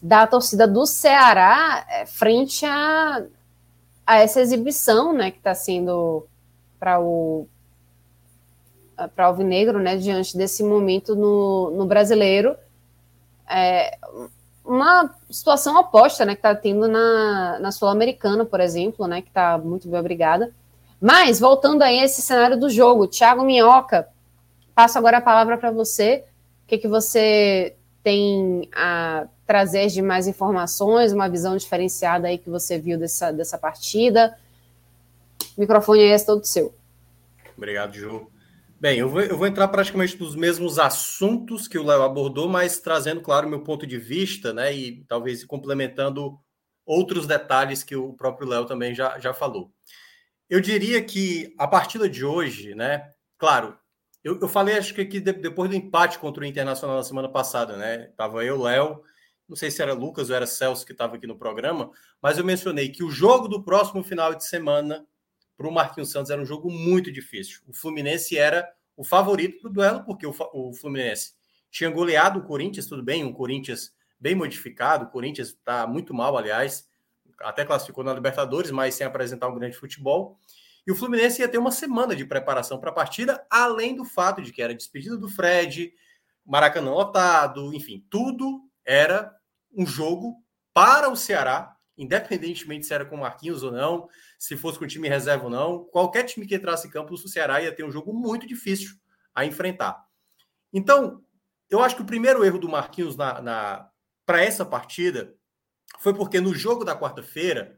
da torcida do Ceará é, frente a, a essa exibição, né, que está sendo para o para Alvinegro, né, diante desse momento no, no brasileiro. É, uma situação oposta, né, que está tendo na, na Sul-Americana, por exemplo, né, que está muito bem obrigada. Mas, voltando aí a esse cenário do jogo, Thiago Minhoca, passo agora a palavra para você. O que, que você tem a trazer de mais informações, uma visão diferenciada aí que você viu dessa, dessa partida? O microfone é esse todo seu. Obrigado, Ju. Bem, eu vou, eu vou entrar praticamente nos mesmos assuntos que o Léo abordou, mas trazendo, claro, meu ponto de vista, né? E talvez complementando outros detalhes que o próprio Léo também já, já falou. Eu diria que a partida de hoje, né? Claro, eu, eu falei, acho que aqui depois do empate contra o Internacional na semana passada, né? Tava eu, Léo, não sei se era Lucas ou era Celso que estava aqui no programa, mas eu mencionei que o jogo do próximo final de semana para o Marquinhos Santos era um jogo muito difícil. O Fluminense era o favorito para o duelo, porque o, o Fluminense tinha goleado o Corinthians, tudo bem, um Corinthians bem modificado, o Corinthians está muito mal, aliás, até classificou na Libertadores, mas sem apresentar um grande futebol. E o Fluminense ia ter uma semana de preparação para a partida, além do fato de que era despedida do Fred, Maracanã lotado, enfim, tudo era um jogo para o Ceará independentemente se era com Marquinhos ou não, se fosse com time reserva ou não, qualquer time que entrasse em campo, o Ceará ia ter um jogo muito difícil a enfrentar. Então, eu acho que o primeiro erro do Marquinhos na, na para essa partida foi porque no jogo da quarta-feira,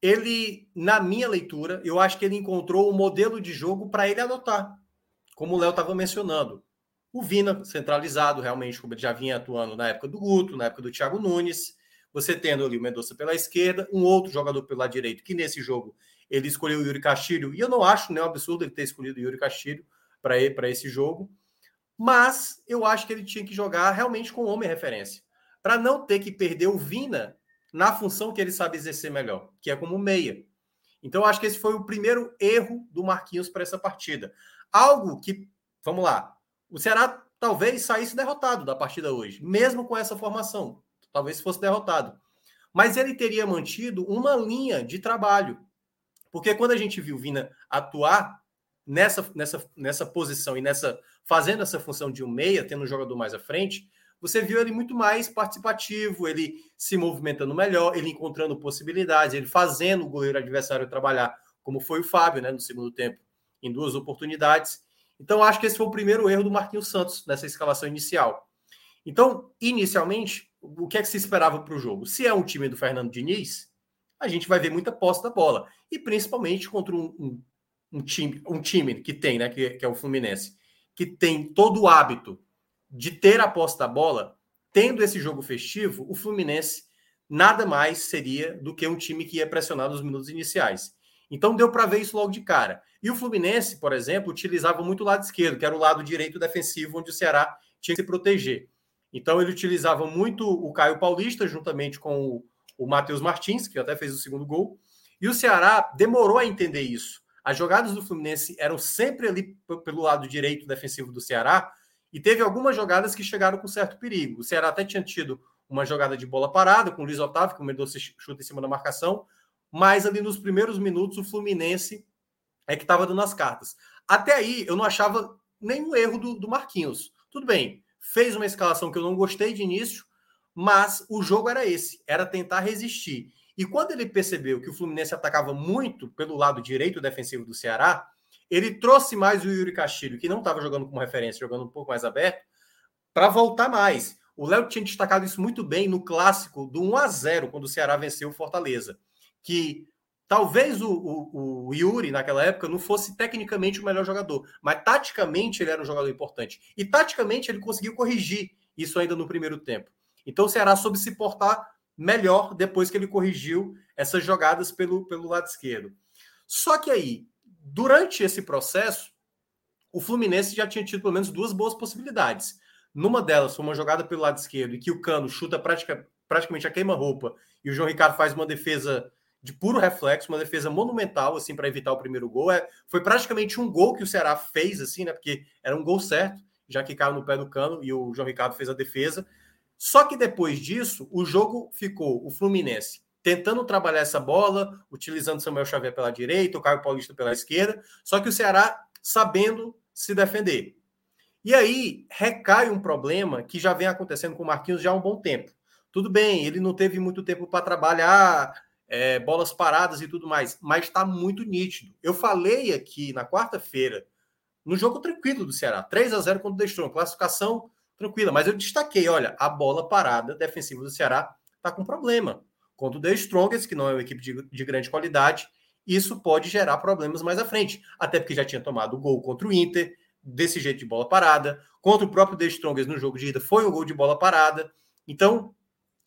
ele, na minha leitura, eu acho que ele encontrou o um modelo de jogo para ele adotar, como o Léo estava mencionando. O Vina centralizado, realmente, como ele já vinha atuando na época do Guto, na época do Thiago Nunes. Você tendo ali o Mendonça pela esquerda, um outro jogador pelo lado direito, que nesse jogo ele escolheu o Yuri Castilho, e eu não acho nem um absurdo ele ter escolhido o Yuri Castilho para esse jogo, mas eu acho que ele tinha que jogar realmente com homem referência, para não ter que perder o Vina na função que ele sabe exercer melhor, que é como meia. Então, acho que esse foi o primeiro erro do Marquinhos para essa partida. Algo que, vamos lá, o Ceará talvez saísse derrotado da partida hoje, mesmo com essa formação. Talvez fosse derrotado. Mas ele teria mantido uma linha de trabalho. Porque quando a gente viu Vina atuar nessa, nessa, nessa posição e nessa fazendo essa função de um meia, tendo um jogador mais à frente, você viu ele muito mais participativo, ele se movimentando melhor, ele encontrando possibilidades, ele fazendo o goleiro adversário trabalhar, como foi o Fábio, né, no segundo tempo, em duas oportunidades. Então, acho que esse foi o primeiro erro do Marquinhos Santos nessa escalação inicial. Então, inicialmente, o que é que se esperava para o jogo? Se é um time do Fernando Diniz, a gente vai ver muita posse da bola. E principalmente contra um, um, um time, um time que tem, né, que, que é o Fluminense, que tem todo o hábito de ter a posse da bola, tendo esse jogo festivo, o Fluminense nada mais seria do que um time que ia pressionar nos minutos iniciais. Então deu para ver isso logo de cara. E o Fluminense, por exemplo, utilizava muito o lado esquerdo, que era o lado direito defensivo, onde o Ceará tinha que se proteger. Então ele utilizava muito o Caio Paulista, juntamente com o, o Matheus Martins, que até fez o segundo gol. E o Ceará demorou a entender isso. As jogadas do Fluminense eram sempre ali pelo lado direito defensivo do Ceará, e teve algumas jogadas que chegaram com certo perigo. O Ceará até tinha tido uma jogada de bola parada com o Luiz Otávio, que o Mendonça chuta em cima da marcação, mas ali nos primeiros minutos o Fluminense é que estava dando as cartas. Até aí eu não achava nenhum erro do, do Marquinhos. Tudo bem, fez uma escalação que eu não gostei de início, mas o jogo era esse, era tentar resistir. E quando ele percebeu que o Fluminense atacava muito pelo lado direito defensivo do Ceará, ele trouxe mais o Yuri Castilho, que não estava jogando como referência, jogando um pouco mais aberto, para voltar mais. O Léo tinha destacado isso muito bem no clássico do 1 a 0 quando o Ceará venceu o Fortaleza. Que talvez o, o, o, Yuri, naquela época, não fosse tecnicamente o melhor jogador, mas taticamente ele era um jogador importante. E taticamente ele conseguiu corrigir isso ainda no primeiro tempo. Então o Ceará soube se portar melhor depois que ele corrigiu essas jogadas pelo, pelo lado esquerdo. Só que aí, Durante esse processo, o Fluminense já tinha tido pelo menos duas boas possibilidades. Numa delas foi uma jogada pelo lado esquerdo e que o Cano chuta pratica, praticamente a queima-roupa e o João Ricardo faz uma defesa de puro reflexo, uma defesa monumental assim para evitar o primeiro gol. É, foi praticamente um gol que o Ceará fez assim, né? Porque era um gol certo, já que caiu no pé do Cano e o João Ricardo fez a defesa. Só que depois disso, o jogo ficou o Fluminense tentando trabalhar essa bola, utilizando Samuel Xavier pela direita, o Caio Paulista pela esquerda, só que o Ceará sabendo se defender. E aí recai um problema que já vem acontecendo com o Marquinhos já há um bom tempo. Tudo bem, ele não teve muito tempo para trabalhar é, bolas paradas e tudo mais, mas está muito nítido. Eu falei aqui na quarta-feira, no jogo tranquilo do Ceará, 3 a 0 contra o Destron, classificação tranquila, mas eu destaquei, olha, a bola parada defensiva do Ceará está com problema contra o The Strongest, que não é uma equipe de, de grande qualidade, isso pode gerar problemas mais à frente. Até porque já tinha tomado o gol contra o Inter, desse jeito de bola parada. Contra o próprio The Strongest no jogo de ida, foi um gol de bola parada. Então,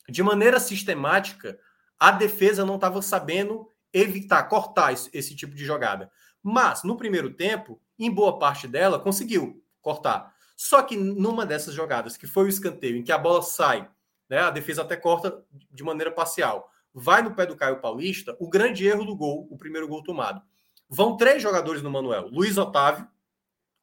de maneira sistemática, a defesa não estava sabendo evitar, cortar esse, esse, tipo de jogada. Mas, no primeiro tempo, em boa parte dela, conseguiu cortar. Só que numa dessas jogadas, que foi o escanteio, em que a bola sai né? A defesa até corta de maneira parcial. Vai no pé do Caio Paulista, o grande erro do gol, o primeiro gol tomado. Vão três jogadores no Manuel: Luiz Otávio,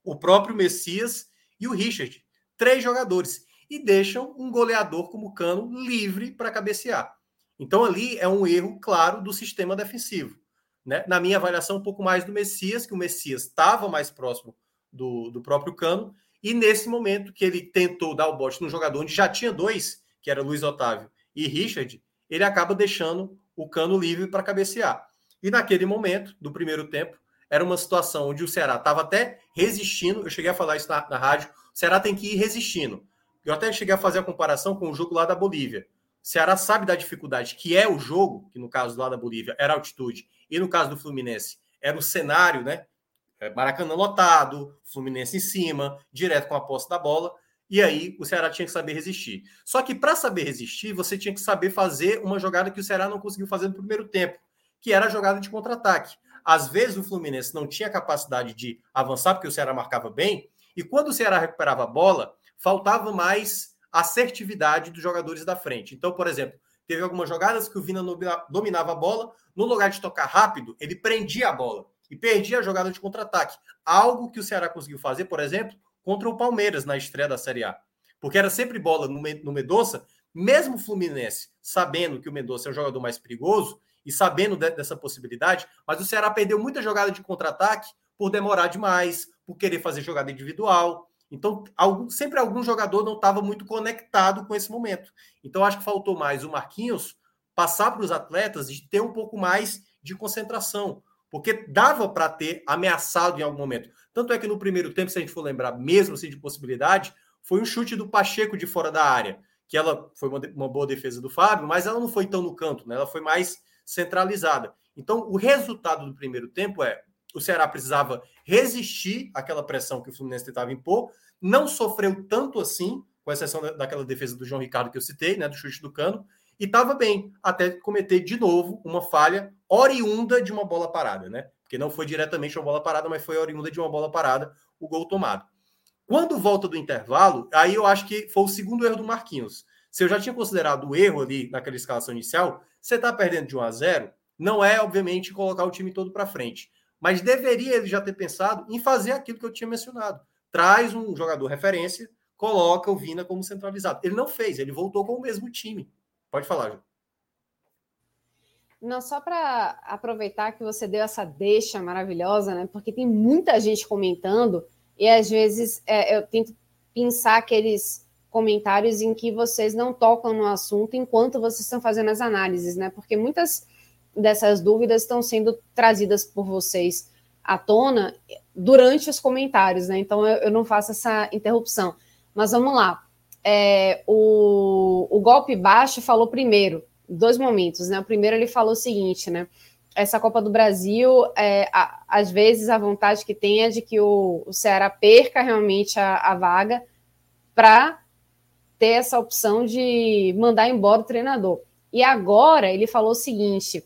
o próprio Messias e o Richard. Três jogadores. E deixam um goleador como Cano livre para cabecear. Então, ali é um erro claro do sistema defensivo. Né? Na minha avaliação, um pouco mais do Messias, que o Messias estava mais próximo do, do próprio Cano, e nesse momento que ele tentou dar o bote no jogador onde já tinha dois, que era Luiz Otávio e Richard, ele acaba deixando o cano livre para cabecear. E naquele momento do primeiro tempo, era uma situação onde o Ceará estava até resistindo. Eu cheguei a falar isso na, na rádio. O Ceará tem que ir resistindo. Eu até cheguei a fazer a comparação com o jogo lá da Bolívia. O Ceará sabe da dificuldade que é o jogo, que no caso lá da Bolívia era altitude, e no caso do Fluminense era o cenário, né? É, Maracanã lotado, Fluminense em cima, direto com a posse da bola. E aí o Ceará tinha que saber resistir. Só que para saber resistir, você tinha que saber fazer uma jogada que o Ceará não conseguiu fazer no primeiro tempo, que era a jogada de contra-ataque. Às vezes o Fluminense não tinha capacidade de avançar, porque o Ceará marcava bem, e quando o Ceará recuperava a bola, faltava mais assertividade dos jogadores da frente. Então, por exemplo, teve algumas jogadas que o Vina dominava a bola, no lugar de tocar rápido, ele prendia a bola e perdia a jogada de contra-ataque. Algo que o Ceará conseguiu fazer, por exemplo, contra o Palmeiras na estreia da Série A. Porque era sempre bola no, Medoça, mesmo o Fluminense sabendo que o Medoça é um jogador mais perigoso e sabendo de, dessa possibilidade, mas o Ceará perdeu muita jogada de contra-ataque por demorar demais, por querer fazer jogada individual. Então, algum, sempre algum jogador não estava muito conectado com esse momento. Então, acho que faltou mais o Marquinhos passar para os atletas de ter um pouco mais de concentração, porque dava para ter ameaçado em algum momento. Tanto é que no primeiro tempo, se a gente for lembrar, mesmo assim de possibilidade, foi um chute do Pacheco de fora da área, que ela foi uma, uma boa defesa do Fábio, mas ela não foi tão no canto, né? ela foi mais centralizada. Então, o resultado do primeiro tempo é o Ceará precisava resistir àquela pressão que o Fluminense tentava impor, não sofreu tanto assim, com exceção daquela defesa do João Ricardo que eu citei, né, do chute do cano, e estava bem, até cometer de novo uma falha oriunda de uma bola parada, né? Porque não foi diretamente uma bola parada, mas foi oriunda de uma bola parada, o gol tomado. Quando volta do intervalo, aí eu acho que foi o segundo erro do Marquinhos. Se eu já tinha considerado o erro ali naquela escalação inicial, você está perdendo de 1 a 0, não é, obviamente, colocar o time todo para frente. Mas deveria ele já ter pensado em fazer aquilo que eu tinha mencionado. Traz um jogador referência, coloca o Vina como centralizado. Ele não fez, ele voltou com o mesmo time. Pode falar, Ju. Não, só para aproveitar que você deu essa deixa maravilhosa, né? Porque tem muita gente comentando e às vezes é, eu tento pensar aqueles comentários em que vocês não tocam no assunto enquanto vocês estão fazendo as análises, né? Porque muitas dessas dúvidas estão sendo trazidas por vocês à tona durante os comentários, né? Então eu, eu não faço essa interrupção. Mas vamos lá. É, o, o golpe baixo falou primeiro, dois momentos, né? O primeiro ele falou o seguinte, né? Essa Copa do Brasil, é, a, às vezes a vontade que tem é de que o, o Ceará perca realmente a, a vaga para ter essa opção de mandar embora o treinador. E agora ele falou o seguinte: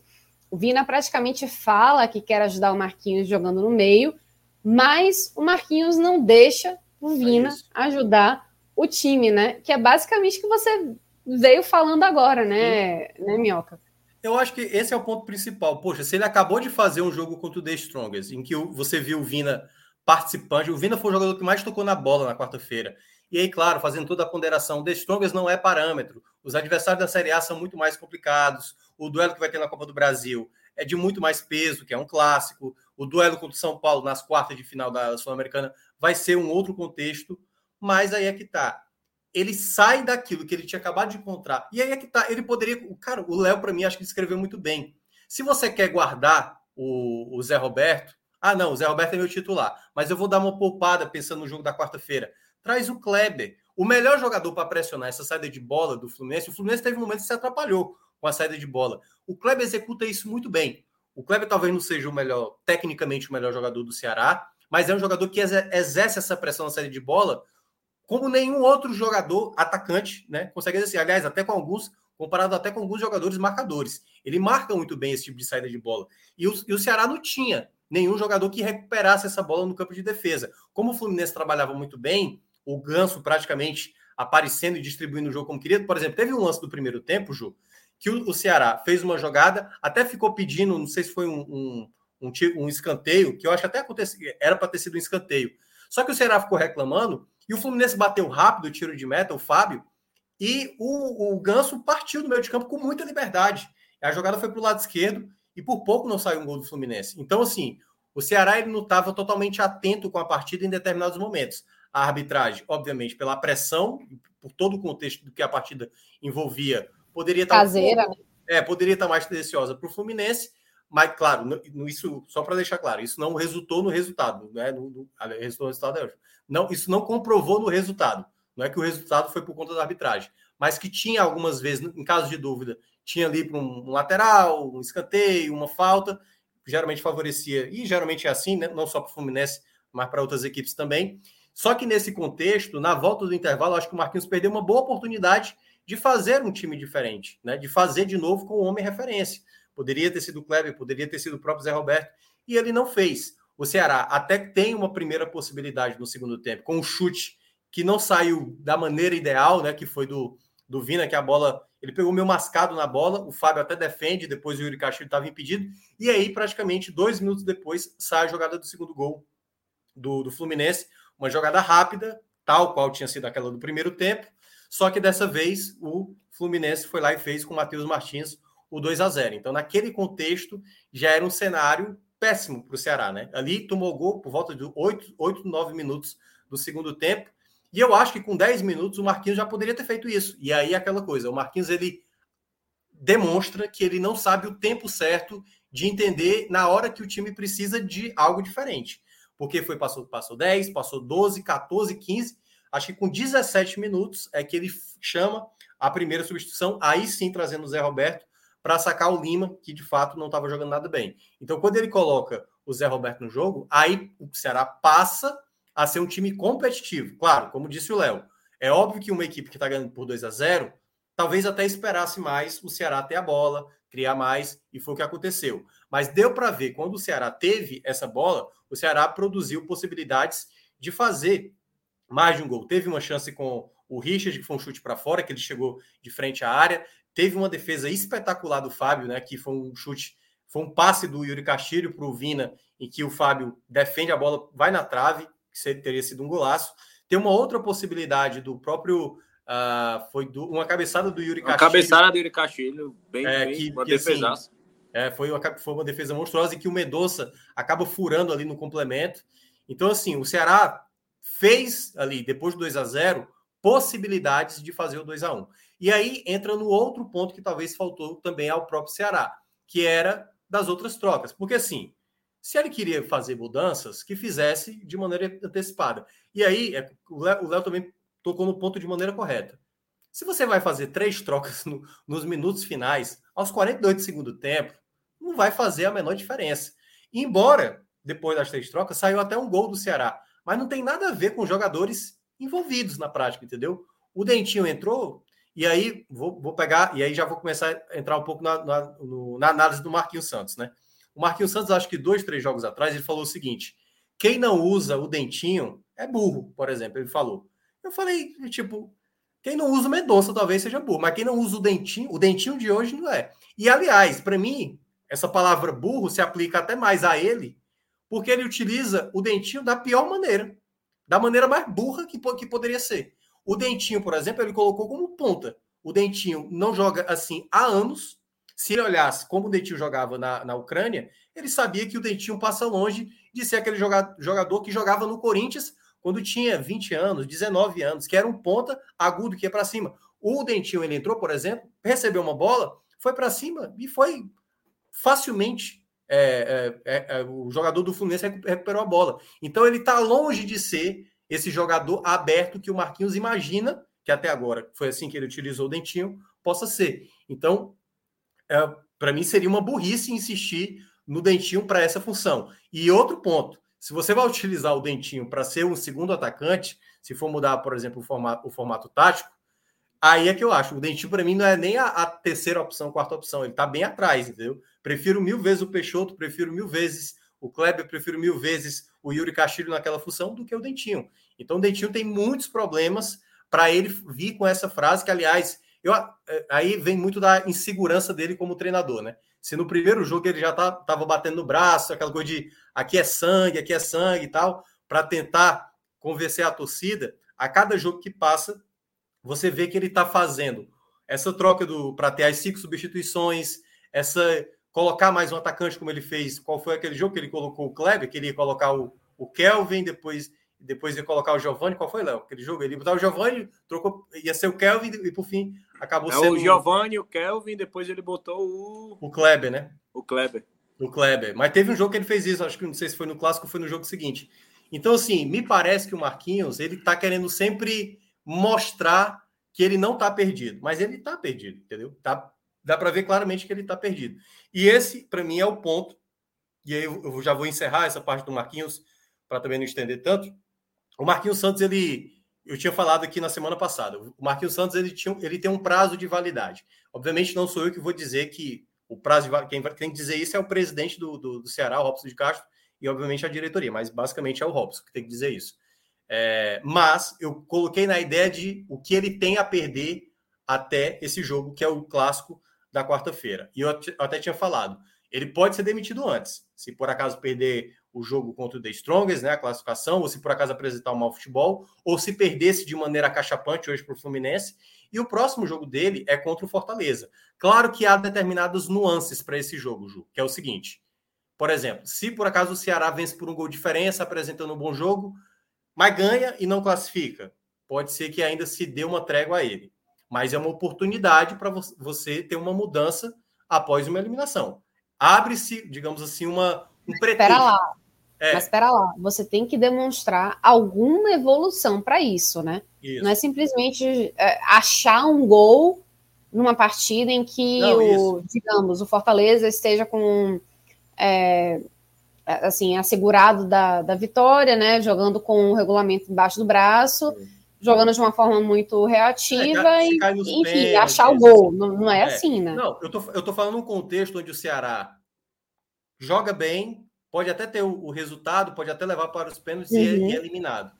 o Vina praticamente fala que quer ajudar o Marquinhos jogando no meio, mas o Marquinhos não deixa o Vina é ajudar o time, né? Que é basicamente o que você veio falando agora, né, né, Minhoca? Eu acho que esse é o ponto principal. Poxa, se ele acabou de fazer um jogo contra o The Strongest, em que você viu o Vina participante, o Vina foi o jogador que mais tocou na bola na quarta-feira. E aí, claro, fazendo toda a ponderação, The Strongest não é parâmetro. Os adversários da Série A são muito mais complicados o duelo que vai ter na Copa do Brasil é de muito mais peso, que é um clássico. O duelo contra o São Paulo nas quartas de final da Sul-Americana vai ser um outro contexto, mas aí é que tá. Ele sai daquilo que ele tinha acabado de encontrar. E aí é que tá. Ele poderia. Cara, o Léo, para mim, acho que escreveu muito bem. Se você quer guardar o, o Zé Roberto, ah, não, o Zé Roberto é meu titular, mas eu vou dar uma poupada pensando no jogo da quarta-feira. Traz o Kleber. O melhor jogador para pressionar essa saída de bola do Fluminense, o Fluminense teve um momento que se atrapalhou com a saída de bola. O Kleber executa isso muito bem. O Kleber talvez não seja o melhor, tecnicamente o melhor jogador do Ceará, mas é um jogador que exerce essa pressão na saída de bola como nenhum outro jogador atacante, né? Consegue exercer. Aliás, até com alguns, comparado até com alguns jogadores marcadores. Ele marca muito bem esse tipo de saída de bola. E o, e o Ceará não tinha nenhum jogador que recuperasse essa bola no campo de defesa. Como o Fluminense trabalhava muito bem, o Ganso praticamente aparecendo e distribuindo o jogo como queria. Por exemplo, teve um lance do primeiro tempo, Ju, que o, o Ceará fez uma jogada, até ficou pedindo, não sei se foi um, um, um, um escanteio, que eu acho que até aconteceu, era para ter sido um escanteio. Só que o Ceará ficou reclamando e o Fluminense bateu rápido o tiro de meta, o Fábio, e o, o Ganso partiu do meio de campo com muita liberdade. A jogada foi para o lado esquerdo e por pouco não saiu um gol do Fluminense. Então, assim, o Ceará ele não estava totalmente atento com a partida em determinados momentos. A arbitragem, obviamente, pela pressão, por todo o contexto do que a partida envolvia, Poderia estar Caseira. Um pouco, é, poderia estar mais tendenciosa para o Fluminense, mas claro, isso só para deixar claro, isso não resultou no resultado, né? No, no, resultou no resultado é não, isso não comprovou no resultado. Não é que o resultado foi por conta da arbitragem, mas que tinha algumas vezes, em caso de dúvida, tinha ali para um, lateral, um escanteio, uma falta, geralmente favorecia, e geralmente é assim, né? não só para o Fluminense, mas para outras equipes também. Só que nesse contexto, na volta do intervalo, acho que o Marquinhos perdeu uma boa oportunidade de fazer um time diferente, né? de fazer de novo com o homem referência. Poderia ter sido o Kleber, poderia ter sido o próprio Zé Roberto, e ele não fez. O Ceará até tem uma primeira possibilidade no segundo tempo, com um chute que não saiu da maneira ideal, né? Que foi do, do Vina, que a bola. Ele pegou meio mascado na bola, o Fábio até defende, depois o Yuri Castilho estava impedido, e aí, praticamente, dois minutos depois, sai a jogada do segundo gol do, do Fluminense. Uma jogada rápida, tal qual tinha sido aquela do primeiro tempo, só que dessa vez o Fluminense foi lá e fez com o Matheus Martins o 2 a 0 Então, naquele contexto, já era um cenário péssimo para o Ceará, né? Ali tomou gol por volta de 8, 8, 9 minutos do segundo tempo. E eu acho que com 10 minutos o Marquinhos já poderia ter feito isso. E aí aquela coisa, o Marquinhos ele demonstra que ele não sabe o tempo certo de entender na hora que o time precisa de algo diferente. Porque foi passou passou 10, passou 12, 14, 15, acho que com 17 minutos é que ele chama a primeira substituição, aí sim trazendo o Zé Roberto para sacar o Lima, que de fato não estava jogando nada bem. Então, quando ele coloca o Zé Roberto no jogo, aí o Ceará passa a ser um time competitivo. Claro, como disse o Léo, é óbvio que uma equipe que está ganhando por 2 a 0 talvez até esperasse mais o Ceará ter a bola, criar mais, e foi o que aconteceu. Mas deu para ver, quando o Ceará teve essa bola, o Ceará produziu possibilidades de fazer mais de um gol. Teve uma chance com o Richard, que foi um chute para fora, que ele chegou de frente à área. Teve uma defesa espetacular do Fábio, né? Que foi um chute, foi um passe do Yuri Castilho para o Vina, em que o Fábio defende a bola, vai na trave, que teria sido um golaço. Tem uma outra possibilidade do próprio. Uh, foi do, uma cabeçada do Yuri Castilho. Uma cabeçada do Yuri Castilho, bem, é, bem que, uma que, Assim, é, foi, uma, foi uma defesa monstruosa e que o Medoça acaba furando ali no complemento. Então, assim, o Ceará fez ali, depois do 2 a 0 possibilidades de fazer o 2 a 1 e aí entra no outro ponto que talvez faltou também ao próprio Ceará, que era das outras trocas. Porque assim, se ele queria fazer mudanças, que fizesse de maneira antecipada. E aí, é, o Léo também tocou no ponto de maneira correta. Se você vai fazer três trocas no, nos minutos finais, aos 42 do segundo tempo, não vai fazer a menor diferença. Embora, depois das três trocas, saiu até um gol do Ceará. Mas não tem nada a ver com jogadores envolvidos na prática, entendeu? O Dentinho entrou e aí, vou, vou pegar, e aí já vou começar a entrar um pouco na, na, no, na análise do Marquinhos Santos, né? O Marquinhos Santos, acho que dois, três jogos atrás, ele falou o seguinte: quem não usa o dentinho é burro, por exemplo. Ele falou. Eu falei, tipo, quem não usa o Mendonça talvez seja burro, mas quem não usa o dentinho, o dentinho de hoje não é. E aliás, para mim, essa palavra burro se aplica até mais a ele, porque ele utiliza o dentinho da pior maneira, da maneira mais burra que, que poderia ser. O Dentinho, por exemplo, ele colocou como ponta. O Dentinho não joga assim há anos. Se ele olhasse como o Dentinho jogava na, na Ucrânia, ele sabia que o Dentinho passa longe de ser aquele jogador que jogava no Corinthians quando tinha 20 anos, 19 anos, que era um ponta agudo que ia para cima. O Dentinho, ele entrou, por exemplo, recebeu uma bola, foi para cima e foi facilmente. É, é, é, é o jogador do Fluminense recuperou a bola. Então ele está longe de ser esse jogador aberto que o Marquinhos imagina, que até agora foi assim que ele utilizou o Dentinho, possa ser. Então, é, para mim seria uma burrice insistir no Dentinho para essa função. E outro ponto, se você vai utilizar o Dentinho para ser um segundo atacante, se for mudar, por exemplo, o formato, o formato tático, aí é que eu acho. O Dentinho, para mim, não é nem a, a, terceira opção, quarta opção. Ele está bem atrás, entendeu? Prefiro mil vezes o Peixoto, prefiro mil vezes o Kleber, prefiro mil vezes o Yuri Castilho naquela função do que o Dentinho. Então o Dentinho tem muitos problemas para ele vir com essa frase, que, aliás, eu, é, aí vem muito da insegurança dele como treinador, né? Se no primeiro jogo ele já estava tá, batendo no braço, aquela coisa de aqui é sangue, aqui é sangue e tal, para tentar convencer a torcida, a cada jogo que passa, você vê que ele está fazendo essa troca do para ter as cinco substituições, essa colocar mais um atacante como ele fez. Qual foi aquele jogo que ele colocou o Kleber, que ele ia colocar o, o Kelvin, depois depois ia colocar o Giovani. Qual foi, Léo? Aquele jogo ele botar o Giovani, trocou, ia ser o Kelvin e por fim acabou é sendo o Giovani, o Kelvin, depois ele botou o o Kleber, né? O Kleber. O Kleber. Mas teve um jogo que ele fez isso, acho que não sei se foi no clássico ou foi no jogo seguinte. Então, assim, me parece que o Marquinhos, ele tá querendo sempre mostrar que ele não tá perdido, mas ele tá perdido, entendeu? Tá, dá para ver claramente que ele tá perdido. E esse, para mim, é o ponto. E aí eu já vou encerrar essa parte do Marquinhos para também não estender tanto. O Marquinhos Santos, ele eu tinha falado aqui na semana passada. O Marquinhos Santos ele, tinha, ele tem um prazo de validade. Obviamente, não sou eu que vou dizer que o prazo de quem tem que dizer isso é o presidente do, do, do Ceará, o Robson de Castro, e obviamente a diretoria, mas basicamente é o Robson que tem que dizer isso. É, mas eu coloquei na ideia de o que ele tem a perder até esse jogo, que é o clássico da quarta-feira. E eu até tinha falado, ele pode ser demitido antes. Se por acaso perder o jogo contra o The Strongest, né, a classificação, ou se por acaso apresentar um mau futebol, ou se perdesse de maneira cachapante hoje para o Fluminense. E o próximo jogo dele é contra o Fortaleza. Claro que há determinadas nuances para esse jogo, Ju, que é o seguinte. Por exemplo, se por acaso o Ceará vence por um gol de diferença, apresentando um bom jogo, mas ganha e não classifica, pode ser que ainda se dê uma trégua a ele. Mas é uma oportunidade para você ter uma mudança após uma eliminação. Abre-se, digamos assim, uma, um pretexto. Espera lá. É. Mas espera lá, você tem que demonstrar alguma evolução para isso, né? Isso. Não é simplesmente é, achar um gol numa partida em que Não, o, digamos, o Fortaleza esteja com é, assim, assegurado da, da vitória, né? Jogando com o regulamento embaixo do braço, jogando de uma forma muito reativa é, e, enfim, pés, achar o gol. Não, não é, é, assim, né? Não, eu tô, eu tô falando um contexto onde o Ceará joga bem, pode até ter o, o resultado, pode até levar para os pênaltis uhum. e, é eliminado.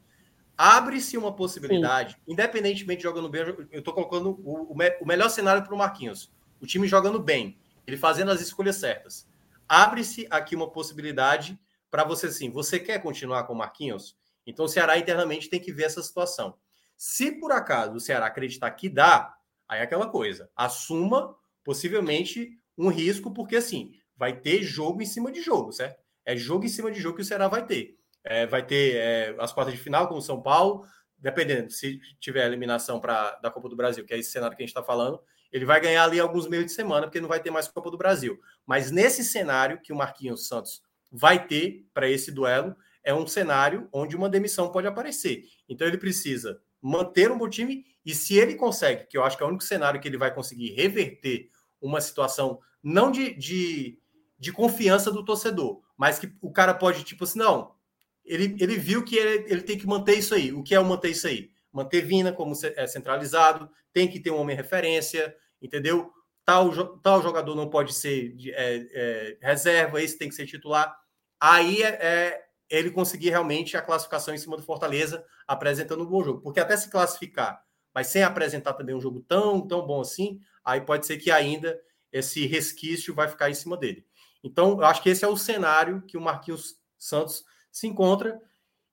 Abre-se uma possibilidade, Sim. independentemente de jogando bem, eu estou colocando o, o, me, o, melhor cenário para o Marquinhos. O time jogando bem, ele fazendo as escolhas certas. Abre-se aqui uma possibilidade para você, sim, você quer continuar com o Marquinhos? Então o Ceará internamente tem que ver essa situação. Se por acaso o Ceará acreditar que dá, aí é aquela coisa, assuma possivelmente um risco, porque assim, vai ter jogo em cima de jogo, certo? É jogo em cima de jogo que o Ceará vai ter. É, vai ter é, as quartas de final com o São Paulo, dependendo se tiver eliminação pra, da Copa do Brasil, que é esse cenário que a gente está falando, ele vai ganhar ali alguns meios de semana, porque não vai ter mais Copa do Brasil. Mas nesse cenário que o Marquinhos Santos vai ter para esse duelo, é um cenário onde uma demissão pode aparecer. Então ele precisa manter um bom time e se ele consegue, que eu acho que é o único cenário que ele vai conseguir reverter uma situação não de, de, de confiança do torcedor, mas que o cara pode, tipo assim, não, ele, ele viu que ele, ele tem que manter isso aí. O que é o manter isso aí? Manter Vina como é centralizado, tem que ter um homem referência, entendeu? Tal, tal jogador não pode ser é, é, reserva, esse tem que ser titular. Aí é, é, ele conseguir realmente a classificação em cima do Fortaleza, apresentando um bom jogo. Porque até se classificar, mas sem apresentar também um jogo tão, tão bom assim, aí pode ser que ainda esse resquício vai ficar em cima dele. Então, eu acho que esse é o cenário que o Marquinhos Santos se encontra.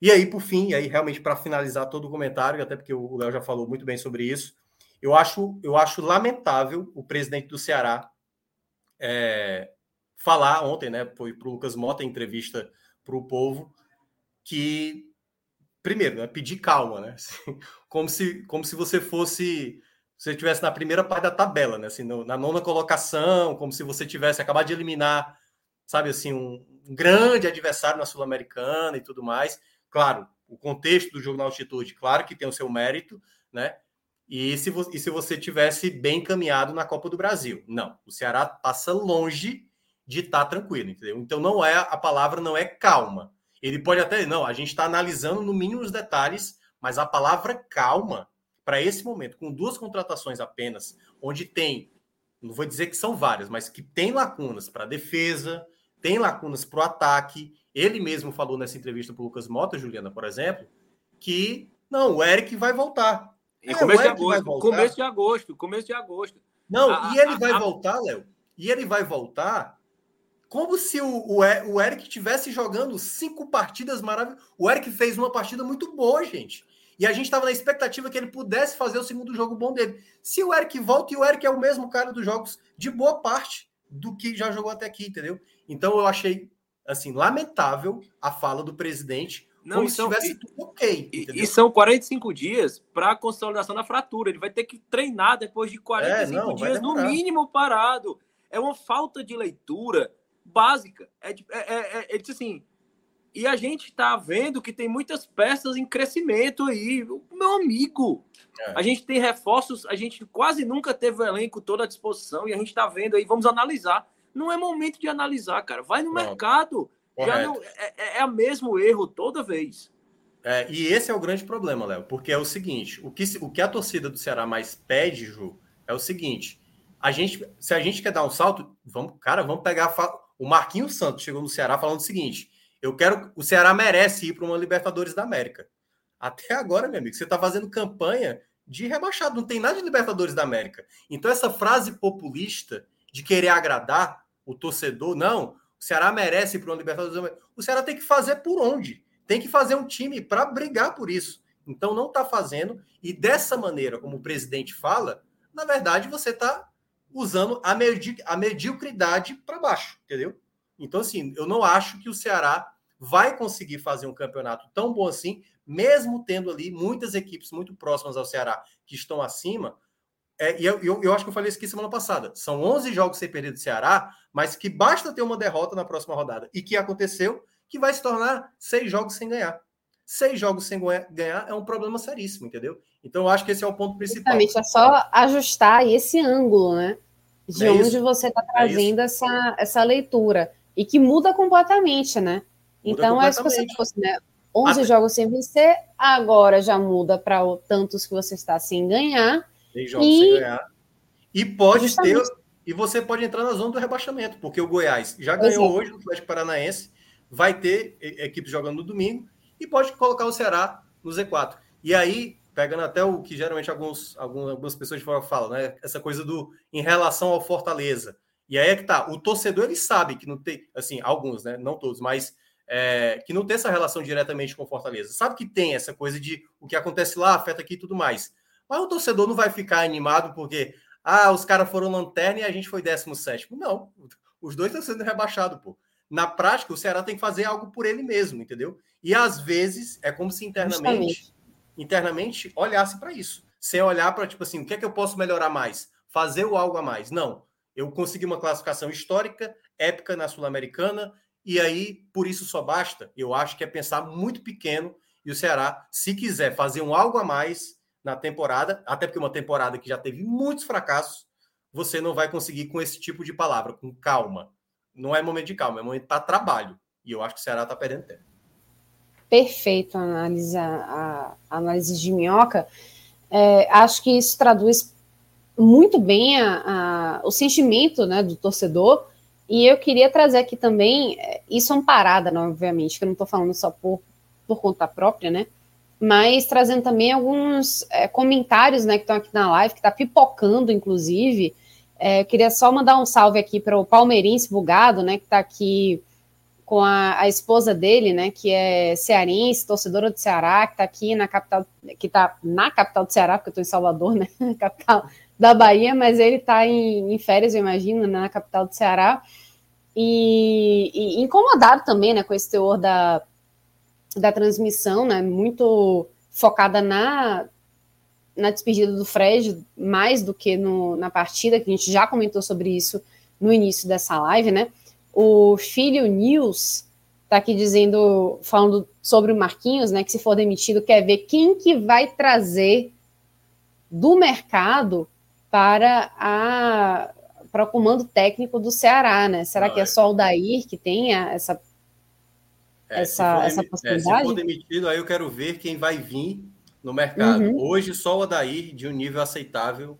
E aí, por fim, aí realmente para finalizar todo o comentário, até porque o Léo já falou muito bem sobre isso, eu acho, eu acho lamentável o presidente do Ceará é, falar ontem, né? Foi para o Lucas Mota, entrevista para o povo, que primeiro, né, pedir calma, né? Como se, como se você fosse você estivesse na primeira parte da tabela, né? Assim, no, na nona colocação, como se você tivesse acabado de eliminar sabe assim, um, grande adversário na Sul-Americana e tudo mais. Claro, o contexto do jogo na altitude, claro que tem o seu mérito, né? E se, e se você tivesse bem encaminhado na Copa do Brasil? Não, o Ceará passa longe de estar tá tranquilo, entendeu? Então não é a palavra não é calma. Ele pode até não, a gente está analisando no mínimo os detalhes, mas a palavra calma para esse momento, com duas contratações apenas, onde tem, não vou dizer que são várias, mas que tem lacunas para defesa, tem lacunas para o ataque. Ele mesmo falou nessa entrevista para o Lucas Mota, Juliana, por exemplo, que não, o Eric vai voltar. É, começo de agosto, começo de agosto, começo de agosto. Não, a, e ele a, vai a, voltar, Léo. E ele vai voltar como se o, o, Eric tivesse jogando cinco partidas maravilhosas. O Eric fez uma partida muito boa, gente. E a gente estava na expectativa que ele pudesse fazer o segundo jogo bom dele. Se o Eric volta, e o Eric é o mesmo cara dos jogos de boa parte do que já jogou até aqui, entendeu? Então eu achei assim lamentável a fala do presidente, não, como se são, tivesse tudo ok. Entendeu? E são 45 dias para a consolidação da fratura. Ele vai ter que treinar depois de 45 é, não, dias, no mínimo, parado. É uma falta de leitura básica. É, é, é, é, disse assim, e a gente está vendo que tem muitas peças em crescimento aí. Meu amigo, é. a gente tem reforços, a gente quase nunca teve o elenco todo à disposição e a gente está vendo aí, vamos analisar. Não é momento de analisar, cara. Vai no não. mercado. Não, é, é, é o mesmo erro toda vez. É, e esse é o grande problema, Léo, porque é o seguinte: o que, o que a torcida do Ceará mais pede, Ju, é o seguinte: a gente, se a gente quer dar um salto, vamos, cara, vamos pegar. O Marquinhos Santos chegou no Ceará falando o seguinte: eu quero. O Ceará merece ir para uma Libertadores da América. Até agora, meu amigo, você está fazendo campanha de rebaixado, não tem nada de Libertadores da América. Então, essa frase populista de querer agradar o torcedor, não, o Ceará merece ir para uma Libertadores da América. O Ceará tem que fazer por onde? Tem que fazer um time para brigar por isso. Então, não está fazendo. E dessa maneira, como o presidente fala, na verdade, você está usando a, medi a mediocridade para baixo, entendeu? Então, assim, eu não acho que o Ceará vai conseguir fazer um campeonato tão bom assim, mesmo tendo ali muitas equipes muito próximas ao Ceará que estão acima. É, e eu, eu, eu, acho que eu falei isso aqui semana passada. São 11 jogos sem perder do Ceará, mas que basta ter uma derrota na próxima rodada. E que aconteceu que vai se tornar seis jogos sem ganhar. Seis jogos sem ganhar é um problema seríssimo, entendeu? Então eu acho que esse é o ponto principal. Exatamente, é só ajustar esse ângulo, né? De é onde isso. você está é trazendo é essa, essa leitura e que muda completamente, né? Muda então, é se você fosse, né? 11 jogos sem vencer, agora já muda para tantos que você está sem ganhar. Tem jogos e... sem ganhar. E pode Justamente. ter. E você pode entrar na zona do rebaixamento, porque o Goiás já ganhou é. hoje no Atlético Paranaense, vai ter equipes jogando no domingo e pode colocar o Ceará no Z4. E aí, pegando até o que geralmente alguns, algumas pessoas de fora falam, né? Essa coisa do em relação ao Fortaleza. E aí é que tá, o torcedor ele sabe que não tem, assim, alguns, né? Não todos, mas é, que não tem essa relação diretamente com Fortaleza. Sabe que tem essa coisa de o que acontece lá afeta aqui e tudo mais. Mas o torcedor não vai ficar animado porque, ah, os caras foram lanterna e a gente foi 17. Não, os dois estão sendo rebaixados, pô. Na prática, o Ceará tem que fazer algo por ele mesmo, entendeu? E às vezes é como se internamente, internamente olhasse para isso. Sem olhar para, tipo assim, o que é que eu posso melhorar mais? Fazer o algo a mais. Não eu consegui uma classificação histórica, épica na Sul-Americana, e aí por isso só basta. Eu acho que é pensar muito pequeno e o Ceará, se quiser fazer um algo a mais na temporada, até porque uma temporada que já teve muitos fracassos, você não vai conseguir com esse tipo de palavra, com calma. Não é momento de calma, é momento para trabalho. E eu acho que o Ceará está perdendo tempo. Perfeito a análise, a, a análise de minhoca. É, acho que isso traduz muito bem a, o sentimento né, do torcedor. E eu queria trazer aqui também, é, isso é um parada, não, obviamente, que eu não estou falando só por, por conta própria, né? Mas trazendo também alguns é, comentários né, que estão aqui na live, que está pipocando, inclusive. É, eu queria só mandar um salve aqui para o Palmeirense Bugado, né? Que está aqui com a, a, esposa dele, né, que é cearense, torcedora do Ceará, que está aqui na capital, que está na capital do Ceará, porque eu estou em Salvador, né, capital da Bahia, mas ele está em, em, férias, eu imagino, na capital do Ceará. E, e, incomodado também, né, com esse teor da, da transmissão, né, muito focada na, na despedida do Fred, mais do que no, na partida, que a gente já comentou sobre isso no início dessa live, né. O filho News está aqui dizendo, falando sobre o Marquinhos, né, que se for demitido, quer ver quem que vai trazer do mercado para a para o comando técnico do Ceará, né? Será que é, é só o Dair que tem essa é, essa, essa possibilidade? É, se for demitido, aí eu quero ver quem vai vir no mercado. Uhum. Hoje só o Dair de um nível aceitável,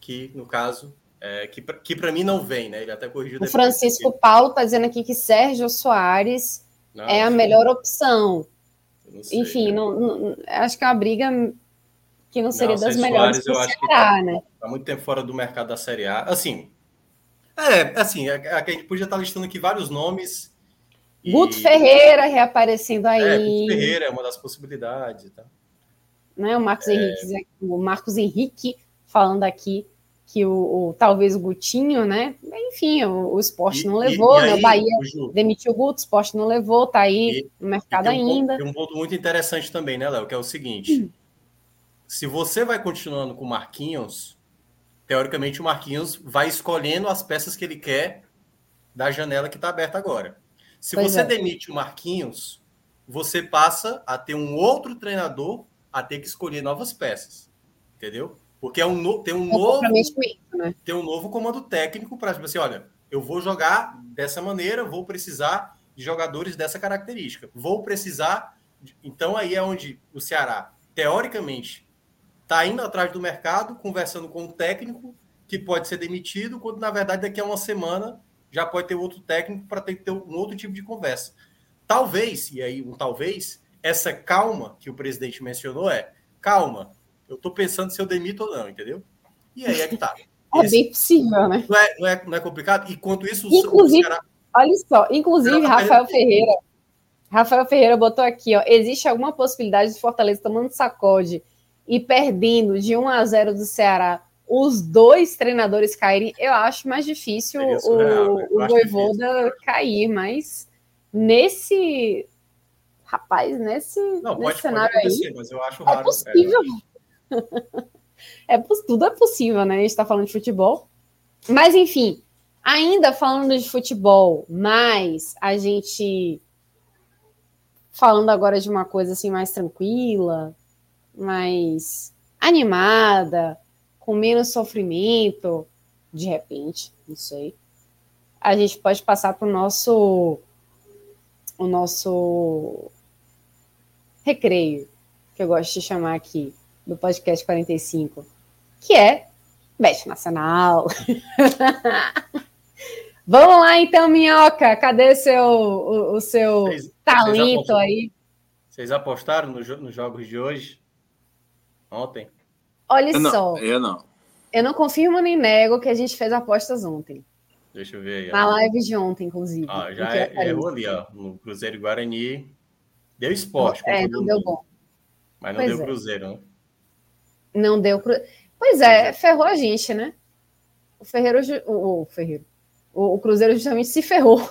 que no caso é, que, que para mim não vem, né? Ele até corrigiu. O Francisco Paulo está dizendo aqui que Sérgio Soares não, é a melhor opção. Sei, Enfim, né? não, não, acho que é uma briga que não seria não, das melhores Soares, eu acho que tá, né? Tá muito tempo fora do mercado da Série A. Assim, é, assim, a, a, a gente podia estar listando aqui vários nomes. E... Guto Ferreira reaparecendo aí. É, Guto Ferreira é uma das possibilidades. Tá? Né, o Marcos é... Henrique, o Marcos Henrique falando aqui que o, o, talvez o Gutinho, né? Enfim, o, o esporte e, não levou, e, e né? Aí, o Bahia o demitiu o Guto, o esporte não levou, tá aí no mercado tem ainda. Ponto, tem um ponto muito interessante também, né, Léo? Que é o seguinte: hum se você vai continuando com o Marquinhos, teoricamente o Marquinhos vai escolhendo as peças que ele quer da janela que está aberta agora. Se Pois você é. demite o Marquinhos, você passa a ter um outro treinador a ter que escolher novas peças. Entendeu? Porque é um no- tem um Um novo né? ter um novo comando técnico para tipo assim, olha, eu vou jogar dessa maneira, vou precisar de jogadores dessa característica. Vou precisar. de- Então aí é onde o Ceará, teoricamente, está indo atrás do mercado, conversando com um técnico que pode ser demitido, quando na verdade daqui a uma semana já pode ter outro técnico para ter que ter um outro tipo de conversa. Talvez, e aí um talvez, essa calma que o presidente mencionou é calma, eu estou pensando se eu demito ou não, entendeu? E aí é que tá. É Esse- bem possível, né? não é, não, é, não é complicado? Enquanto isso, Inclusive- Ceará- Olha só, inclusive, Rafael Ferreira. Rafael Ferreira botou aqui, ó. Existe alguma possibilidade de Fortaleza tomando sacode e perdendo de 1 a 0 do Ceará, os dois treinadores caírem? Eu acho mais difícil Seria o, né? O Voivoda cair, mas nesse. Rapaz, nesse, Não, nesse pode, pode cenário aí. acontecer, mas eu acho É raro. possível. É, poss- tudo é possível, né? A gente está falando de futebol. Mas, enfim, ainda falando de futebol, mas a gente falando agora de uma coisa assim mais tranquila, mais animada, com menos sofrimento, de repente, não sei. A gente pode passar para o nosso o nosso recreio, que eu gosto de chamar aqui do podcast 45, que é Bet Nacional. Vamos lá então, Minhoca, cadê seu, o, o seu Vocês- talento apostam? aí? Vocês apostaram no nos jogos de hoje? Ontem? Olha Eu só, não, eu não. eu não confirmo nem nego que a gente fez apostas ontem, Deixa eu ver aí. ó. na live de ontem, inclusive. Ah, já é- errou ali, ó. No Cruzeiro e Guarani. Deu esporte. É, não deu bom. Mas não Pois deu é. Cruzeiro, né? Não deu pro... Pois é, ferrou a gente, né? O Ferreiro, o, o Ferreiro, o, o Cruzeiro justamente se ferrou.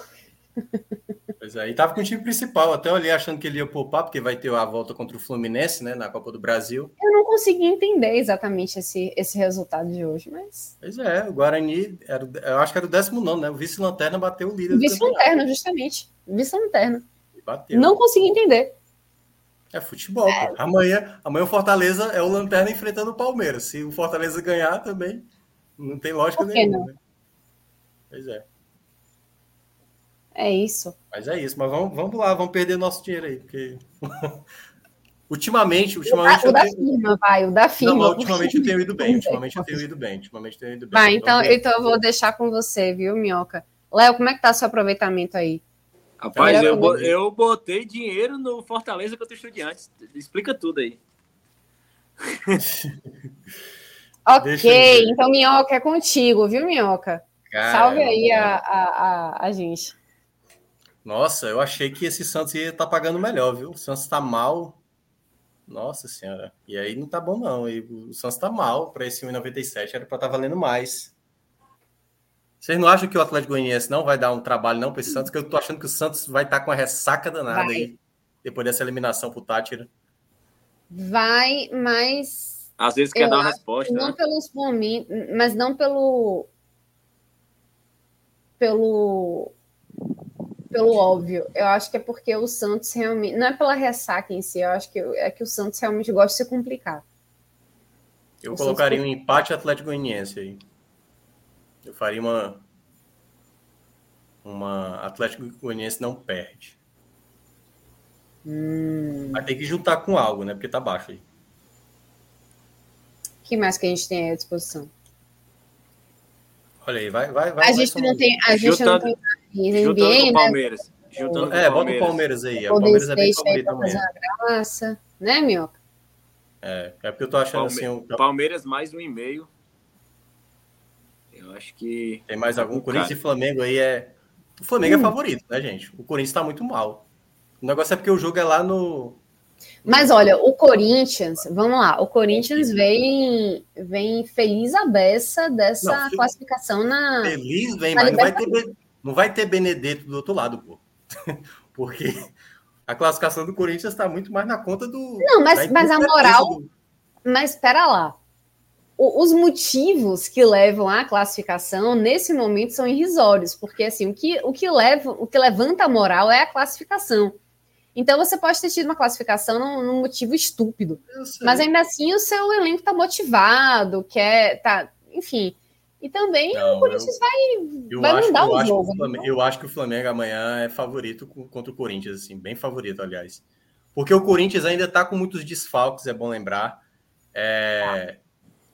Pois é. E tava com o time principal. Até olhei achando que ele ia poupar, porque vai ter a volta contra o Fluminense, né? Na Copa do Brasil. Eu não consegui entender exatamente esse, esse resultado de hoje, mas Pois é, o Guarani, era, eu acho que era o 19, né? O vice-lanterna bateu o líder vice-lanterna, justamente. Vice-lanterna. Bateu. Não consegui entender. É futebol. pô. Amanhã, amanhã o Fortaleza é o Lanterna enfrentando o Palmeiras. Se o Fortaleza ganhar também, não tem lógica nenhuma. né? Pois é. É isso. Mas é isso. Mas vamos, vamos lá, vamos perder nosso dinheiro aí. Porque... ultimamente, O ultimamente o eu da tenho... firma, vai, o da firma. Não, ultimamente eu tenho ido bem. Ultimamente eu tenho ido bem. Ultimamente eu tenho ido bem. Vai, então, então eu vou deixar com você, viu, Minhoca? Léo, como é que tá seu aproveitamento aí? Rapaz, eu, bo- comigo. eu botei dinheiro no Fortaleza contra o Estudiantes. Explica tudo aí. Eu Ok, então Minhoca é contigo, viu, Minhoca? Cara, Salve aí a, a, a, a gente. Nossa, eu achei que esse Santos ia estar pagando melhor, viu? O Santos tá mal. Nossa senhora. E aí não tá bom, não. E o Santos tá mal para esse 1,97. Era para estar valendo mais. Vocês não acham que o Atlético Goianiense não vai dar um trabalho, não, para esse Santos? Que eu tô achando que o Santos vai estar com a ressaca danada Vai. aí. Depois dessa eliminação pro Tátira. Vai, mas Às vezes quer Eu dar uma resposta, não né? pelos momentos, mas não pelo pelo pelo óbvio. Eu acho que é porque o Santos realmente não é pela ressaca em si. Eu acho que é que o Santos realmente gosta de se complicar. Eu O colocaria um Santos- empate Atlético Goianiense aí. Eu faria uma. Uma Atlético Goianiense não perde. Hum, Vai ter que juntar com algo, né? Porque tá baixo aí. o que mais que a gente tem aí à disposição? Olha aí, vai, vai, vai. A vai gente não tem, a gente não Juntando- tem Juntando com NBA, o né? Palmeiras. Juntando É, o bota o Palmeiras. Palmeiras aí. O Golden Palmeiras é bem favorito uma graça, né, Minhoca? É, é porque eu tô achando Palme- assim. o- Palmeiras mais um e meio. Eu acho que. Tem mais algum? Cara. Corinthians e Flamengo aí é. O Flamengo Hum. é favorito, né, gente? O Corinthians tá muito mal. O negócio é porque o jogo é lá no. Mas olha, o Corinthians, vamos lá, o Corinthians vem, vem feliz a beça dessa Não, fi- classificação na. Feliz, vem, mas não vai, ter, não vai ter Benedetto do outro lado, pô. Porque a classificação do Corinthians tá muito mais na conta do. Não, mas, mas a moral. do- Mas espera lá. Os motivos que levam à classificação nesse momento são irrisórios, porque assim, o que, o que leva, o que levanta a moral é a classificação. Então você pode ter tido uma classificação num, num motivo estúpido, mas ainda assim o seu elenco está motivado, quer, tá, enfim. E também não, o Corinthians eu, vai, eu vai mandar o jogo. Flamengo, eu acho que o Flamengo amanhã é favorito contra o Corinthians, assim, bem favorito, aliás. Porque o Corinthians ainda está com muitos desfalques, é bom lembrar. É,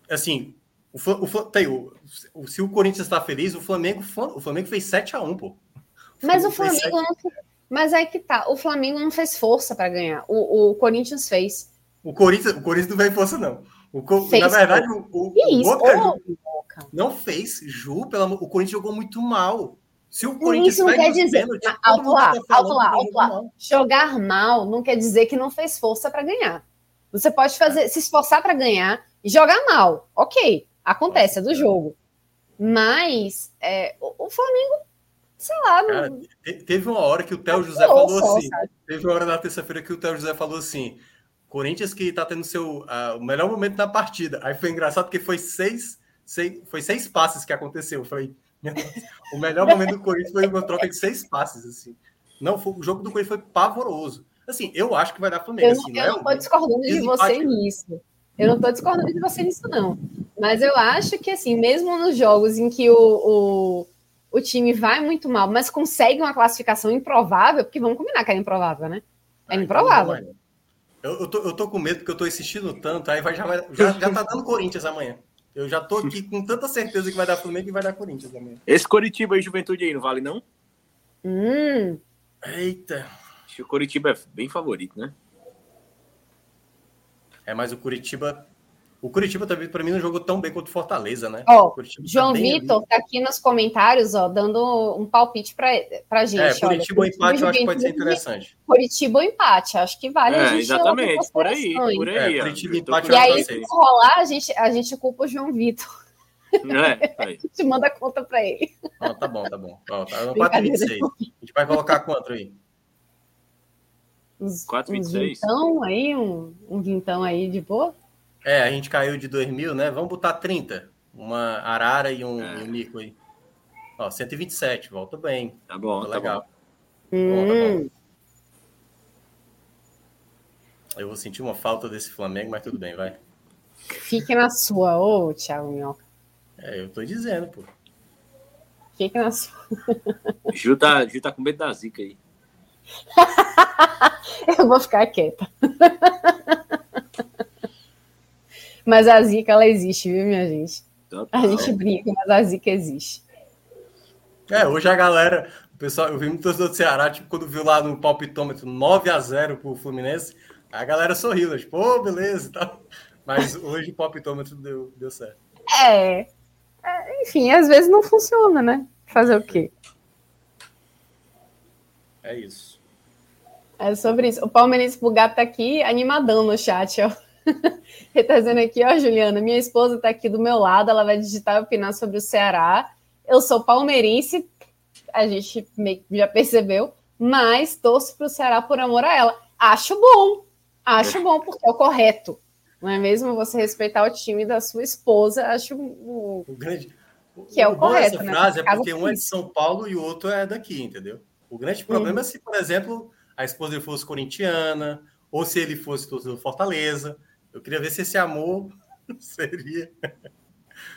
assim, o, o, tem, o, o, se o Corinthians está feliz, o Flamengo, o Flamengo fez 7 a 1 pô. O mas o Flamengo não, mas aí que tá, o Flamengo não fez força para ganhar. O, o Corinthians fez. O Corinthians, o Corinthians não fez força não. O, fez, na verdade, o, o, Boca, não fez. Ju, pelo o Corinthians jogou muito mal. Se o Corinthians isso não quer dizer, pênalti, alto lá, tá alto lá, alto lá. Jogar mal não quer dizer que não fez força para ganhar. Você pode fazer, é. se esforçar para ganhar jogar mal. Ok, acontece, é do jogo. Mas é, o, Flamengo, sei lá. Cara, não... Teve uma hora que o Theo José falou só, assim. Sabe? Teve uma hora na terça-feira que o Theo José falou assim: Corinthians que tá tendo seu, uh, o melhor momento da partida. Aí foi engraçado porque foi seis, seis, foi seis passes que aconteceu. Foi o melhor momento do Corinthians foi uma troca de seis passes. Assim. Não, foi, o jogo do Corinthians foi pavoroso. Assim, eu acho que vai dar Flamengo. Eu, assim, eu não, é, tô discordando de você nisso. Eu não estou discordando de você nisso, não. Mas eu acho que, assim, mesmo nos jogos em que o, o, o time vai muito mal, mas consegue uma classificação improvável, porque vamos combinar que é improvável, né? É ah, improvável. Então eu, eu, tô, eu tô com medo porque eu tô insistindo tanto, aí vai, já, vai, já, já tá dando Corinthians amanhã. Eu já tô aqui com tanta certeza que vai dar Flamengo e vai dar Corinthians amanhã. Esse Coritiba e Juventude aí não vale, não? Hum. Eita. Acho que o Coritiba é bem favorito, né? É, mas o Curitiba. O Curitiba também, para mim, não jogou tão bem quanto o Fortaleza, né? Ó, tá João tá Vitor tá aqui nos comentários, ó, dando um palpite para pra gente. É, Curitiba ou empate eu acho que pode ser interessante. Curitiba ou empate, acho que vale. É, a gente exatamente, por aí, por aí. É, Curitiba empate E aí, se rolar, a gente, a gente culpa o João Vitor. É, a gente manda a conta para ele. Oh, tá bom, tá bom. Oh, tá 4,26. A gente vai colocar quanto aí? Uns, 4,26. vintão aí, um, um vintão aí de boa? É, a gente caiu de 2 mil, né? Vamos botar 30. Uma arara e um, é. um mico aí. Ó, 127, volta bem. Tá bom, tá, tá legal. Bom. Hum. Bom, tá bom. Eu vou sentir uma falta desse Flamengo, mas tudo bem, vai. Fique na sua, ô Thiago Minhoca. É, eu tô dizendo, pô. Fique na sua. Ju tá, Ju tá com medo da zica aí. eu vou ficar quieta. mas a zica, ela existe, viu, minha gente? A gente brinca, mas a zica existe. É, hoje a galera, o pessoal, eu vi muitos do Ceará, tipo, quando viu lá no palpitômetro 9 a 0 pro Fluminense, a galera sorriu, tipo, oh, beleza e tal. Mas hoje o palpitômetro deu, deu certo. É. é. Enfim, às vezes não funciona, né? Fazer o quê? É isso. É sobre isso. O Palmeiras Bugato tá aqui animadão no chat, ó. Ele tá dizendo aqui, ó, Juliana, minha esposa tá aqui do meu lado, ela vai digitar e opinar sobre o Ceará. Eu sou palmeirense, a gente já percebeu, mas torço pro Ceará por amor a ela. Acho bom, acho bom, porque é o correto. Não é mesmo você respeitar o time da sua esposa? Acho o, o grande, que é o, o correto. Essa né? frase é porque um é de São Paulo e o outro é daqui, entendeu? O grande problema uhum. é se, por exemplo, a esposa dele fosse corintiana, ou se ele fosse torcedor Fortaleza. Eu queria ver se esse amor seria.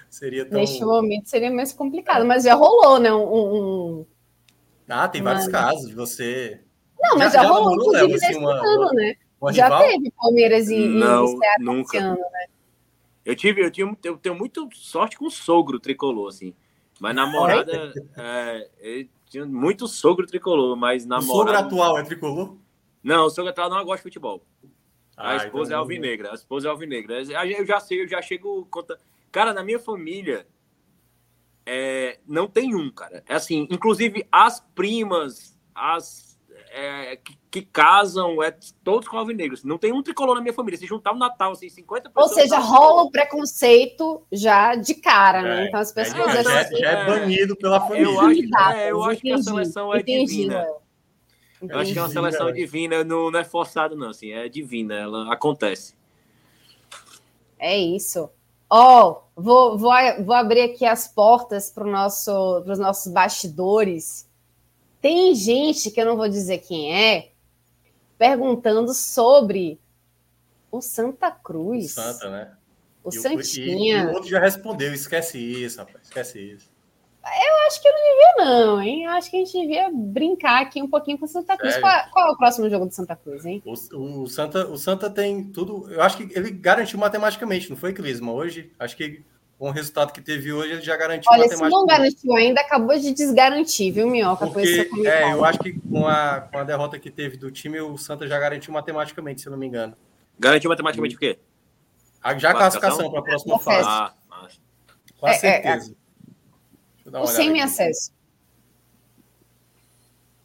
seria tão... Neste momento seria mais complicado, é. mas já rolou, né? Um, um... Ah, tem vários casos de você. Não, mas já, já rolou, inclusive, assim, uma, ano, né? Uma já rival? teve Palmeiras e, Não, e Ceará nunca. Ano, né? Eu tive, eu, tive, eu tenho muito sorte com o sogro tricolor, assim. Mas namorada, é, tinha muito sogro tricolor, mas namorado... O sogro atual é tricolor? Não, o sogro atual não gosta de futebol. Ah, a esposa então... é alvinegra. A esposa é alvinegra. Eu já sei, eu já chego... Conta... Cara, na minha família, é, não tem um, cara. É assim, inclusive as primas, as é, que, que, casam, é todos com alvinegros. Não tem um tricolor na minha família. Se juntar o Natal, assim, 50 pessoas. Ou seja, rola o preconceito já de cara, né? É, então as pessoas. É, já, já, é banido pela família. Eu acho, é, eu acho que a seleção é entendi, divina. Eu acho que é uma seleção divina, não, não é forçado, não, assim, é divina, ela acontece. É isso. Ó, oh, vou, vou, vou abrir aqui as portas para nosso, os nossos bastidores. Tem gente, que eu não vou dizer quem é, perguntando sobre o Santa Cruz. O Santa, né? O e Santinha. E, e o outro já respondeu, esquece isso, rapaz, esquece isso. Eu acho que eu não devia, não, hein? Eu acho que a gente devia brincar aqui um pouquinho com o Santa Cruz. Qual, qual, é o próximo jogo do Santa Cruz, hein? O, o, Santa, o Santa tem tudo. Eu acho que ele garantiu matematicamente, não foi, Clisma? Hoje, acho que com o resultado que teve hoje, ele já garantiu Olha, se não garantiu ainda, acabou de desgarantir, viu, Minhoca? Porque, é, eu acho que com a, com a derrota que teve do time, o Santa já garantiu matematicamente, se eu não me engano. Garantiu matematicamente o quê? Já a classificação para a próxima fase. Ah, com é, certeza. É, é. O semi-acesso.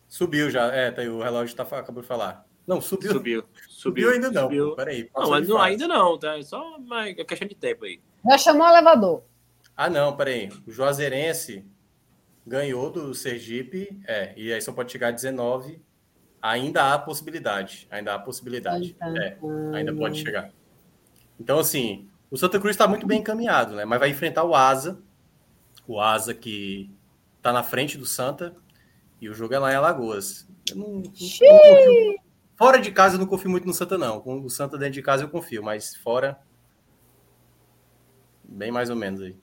Subiu já, é, tá aí, o relógio tá, acabou de falar. Não, subiu. Subiu. Subiu, subiu ainda não. Subiu. Peraí. Não, mas não, ainda não, tá? É só uma questão de tempo aí. Já chamou o elevador. Ah, não, peraí. O Juazeirense ganhou do Sergipe, é, e aí só pode chegar a 19. Ainda há possibilidade. Ainda há possibilidade. É, ainda pode chegar. Então, assim, o Santa Cruz está muito bem encaminhado, né? Mas vai enfrentar o Asa. O Asa que está na frente do Santa. E o jogo é lá em Alagoas. Eu não, não, fora de casa eu não confio muito no Santa, não. Com o Santa dentro de casa eu confio, mas fora Bem mais ou menos aí.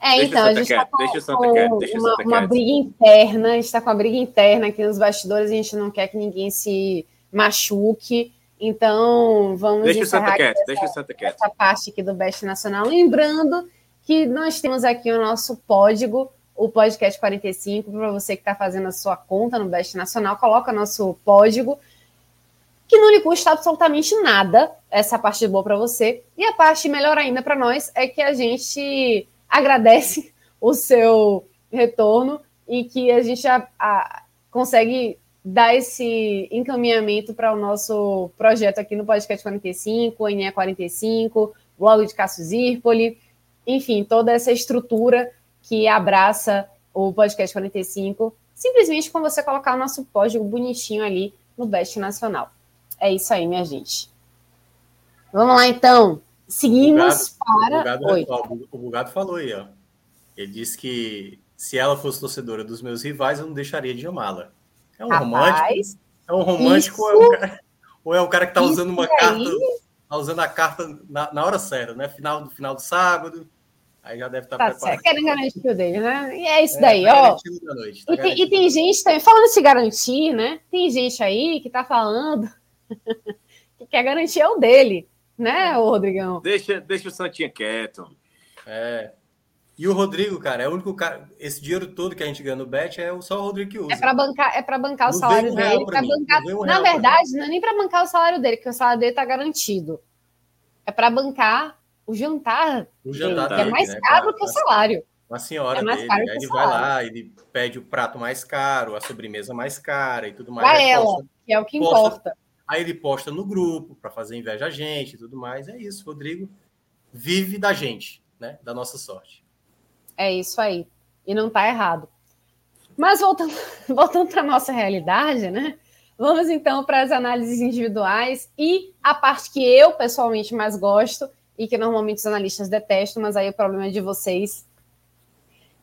É, deixa então, a gente está com, com uma, uma briga interna, a gente está com uma briga interna aqui nos bastidores, a gente não quer que ninguém se machuque. Então, vamos deixa encerrar essa, deixa essa parte aqui do Best Nacional. Lembrando que nós temos aqui o nosso código, o podcast 45, para você que está fazendo a sua conta no Best Nacional, coloca nosso código que não lhe custa absolutamente nada. Essa parte boa para você. E a parte melhor ainda para nós é que a gente agradece o seu retorno e que a gente a, a, consegue dar esse encaminhamento para o nosso projeto aqui no Podcast 45, NE 45, blog de Cássio Zirpoli, enfim, toda essa estrutura que abraça o Podcast 45, simplesmente com você colocar o nosso código bonitinho ali no Best Nacional. É isso aí, minha gente. Vamos lá, então. Seguimos para. O Oi. o Bugado falou aí, ó. Ele disse que se ela fosse torcedora dos meus rivais, eu não deixaria de amá-la. É um Rapaz, romântico? É um romântico ou, é um cara, ou é um cara que tá usando uma aí? carta, tá usando a carta na, na, hora certa, né? Final do final do sábado. Aí já deve estar tá, tá preparado. Certo. Querem garantir o dele, né? E é isso é, daí, tá ó. Noite, tá e, tem, e, tem, gente também, falando de garantir, né? Tem gente aí que tá falando que quer garantir é o dele, né, o Rodrigão? Deixa, deixa o Santinha quieto. É. E o Rodrigo, cara, é o único cara. Esse dinheiro todo que a gente ganha no bet é só o Rodrigo que usa. É para bancar, é para bancar o não salário um dele. Bancar... Um Na verdade, não é nem para bancar o salário dele, porque o salário dele tá garantido. É para bancar o jantar. O jantar dele, que é mais né, caro que o salário. Uma senhora é dele. Aí ele vai lá, ele pede o prato mais caro, a sobremesa mais cara e tudo mais. Para ela, posta, que é o que posta, importa. Aí ele posta no grupo para fazer inveja a gente e tudo mais. É isso, Rodrigo vive da gente, né? Da nossa sorte. É isso aí. E não está errado. Mas voltando, voltando para nossa realidade, né? Vamos então para as análises individuais e a parte que eu pessoalmente mais gosto e que normalmente os analistas detestam, mas aí o problema é de vocês,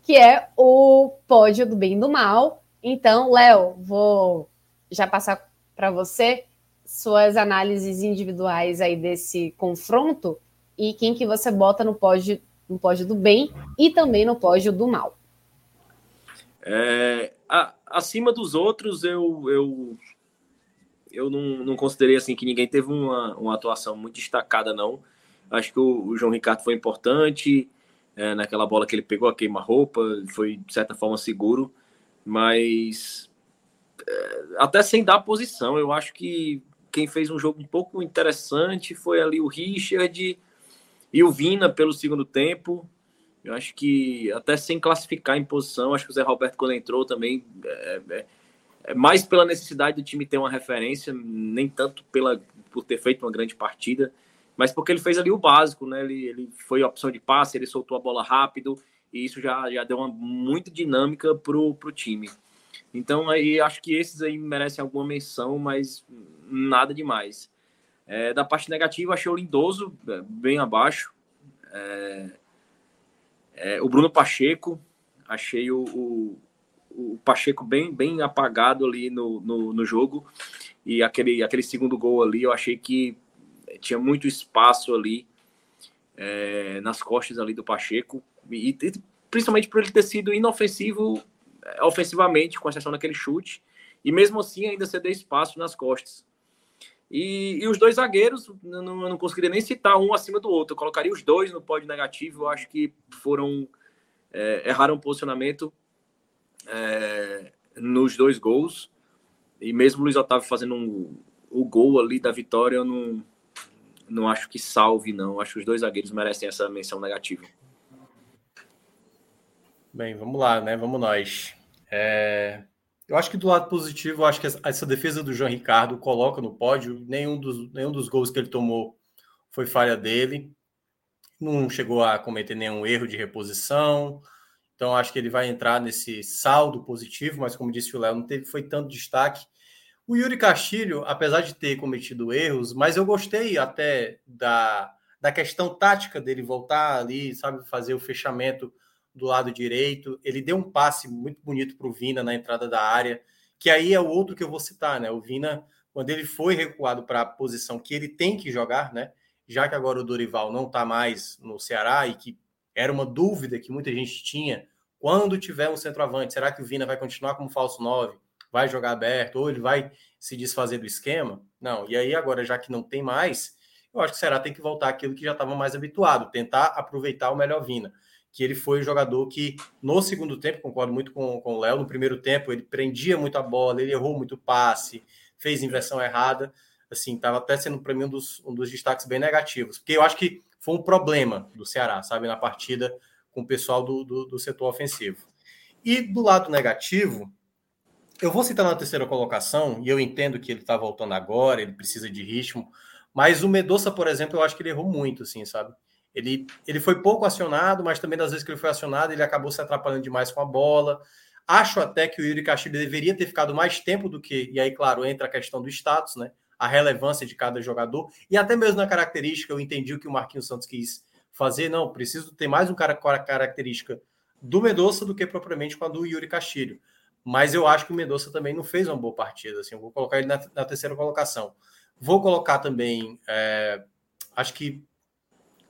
que é o pódio do bem e do mal. Então, Léo, vou já passar para você suas análises individuais aí desse confronto e quem que você bota no pódio, no pódio do bem e também no pódio do mal. É, a, acima dos outros, eu, eu, eu não, não considerei assim que ninguém teve uma, uma atuação muito destacada, não. Acho que o, o João Ricardo foi importante é, naquela bola que ele pegou a queima-roupa, foi de certa forma seguro, mas é, até sem dar posição, eu acho que quem fez um jogo um pouco interessante foi ali o Richard e o Vina pelo segundo tempo. Eu acho que até sem classificar em posição, acho que o Zé Roberto quando entrou também é, é, é mais pela necessidade do time ter uma referência, nem tanto pela por ter feito uma grande partida, mas porque ele fez ali o básico, né? Ele, ele foi a opção de passe, ele soltou a bola rápido e isso já, já deu uma dinâmica pro, pro time. Então aí acho que esses aí merecem alguma menção, mas nada demais. É, da parte negativa, achei o Lindoso é, bem abaixo. É, é, o Bruno Pacheco, achei o, o, o, Pacheco bem, bem apagado ali no, no, no, jogo. E aquele, aquele segundo gol ali, eu achei que tinha muito espaço ali é, nas costas ali do Pacheco. E, e, principalmente por ele ter sido inofensivo ofensivamente, com exceção daquele chute. E mesmo assim ainda ceder espaço nas costas. E, e, os dois zagueiros, eu não, não conseguiria nem citar um acima do outro. Eu colocaria os dois no pódio negativo. Eu acho que foram. É, erraram o posicionamento é, nos dois gols. E mesmo o Luiz Otávio fazendo um, o gol ali da vitória, eu não, não acho que salve, não. Acho que os dois zagueiros merecem essa menção negativa. Bem, vamos lá, né? Vamos nós. É... Eu acho que do lado positivo, eu acho que essa defesa do João Ricardo coloca no pódio. Nenhum dos, nenhum dos gols que ele tomou foi falha dele. Não chegou a cometer nenhum erro de reposição. Então, acho que ele vai entrar nesse saldo positivo, mas como disse o Léo, não teve, foi tanto destaque. O Yuri Castilho, apesar de ter cometido erros, mas eu gostei até da, da questão tática dele voltar ali, sabe, fazer o fechamento do lado direito. Ele deu um passe muito bonito para o Vina na entrada da área, que aí é o outro que eu vou citar, né? O Vina, quando ele foi recuado para a posição que ele tem que jogar, né? Já que agora o Dorival não está mais no Ceará e que era uma dúvida que muita gente tinha quando tiver um centroavante, será que o Vina vai continuar como falso 9? Vai jogar aberto ou ele vai se desfazer do esquema? Não. E aí agora já que não tem mais, eu acho que o Ceará tem que voltar aquilo que já estava mais habituado, tentar aproveitar o melhor Vina que ele foi o jogador que, no segundo tempo, concordo muito com, com o Léo, no primeiro tempo ele prendia muito a bola, ele errou muito passe, fez inversão errada, assim, estava até sendo para mim um dos, um dos destaques bem negativos, porque eu acho que foi um problema do Ceará, sabe, na partida com o pessoal do, do, do setor ofensivo. E do lado negativo, eu vou citar na terceira colocação, e eu entendo que ele está voltando agora, ele precisa de ritmo, mas o Medoça, por exemplo, eu acho que ele errou muito, assim, sabe? Ele, ele foi pouco acionado, mas também das vezes que ele foi acionado, ele acabou se atrapalhando demais com a bola. Acho até que o Yuri Castilho deveria ter ficado mais tempo do que, e aí, claro, entra a questão do status, né? A relevância de cada jogador, e até mesmo na característica, eu entendi o que o Marquinhos Santos quis fazer. Não, preciso ter mais um cara com a característica do Medoça do que propriamente com a do Yuri Castilho. Mas eu acho que o Medoça também não fez uma boa partida. Assim, eu vou colocar ele na, na terceira colocação. Vou colocar também, é, acho que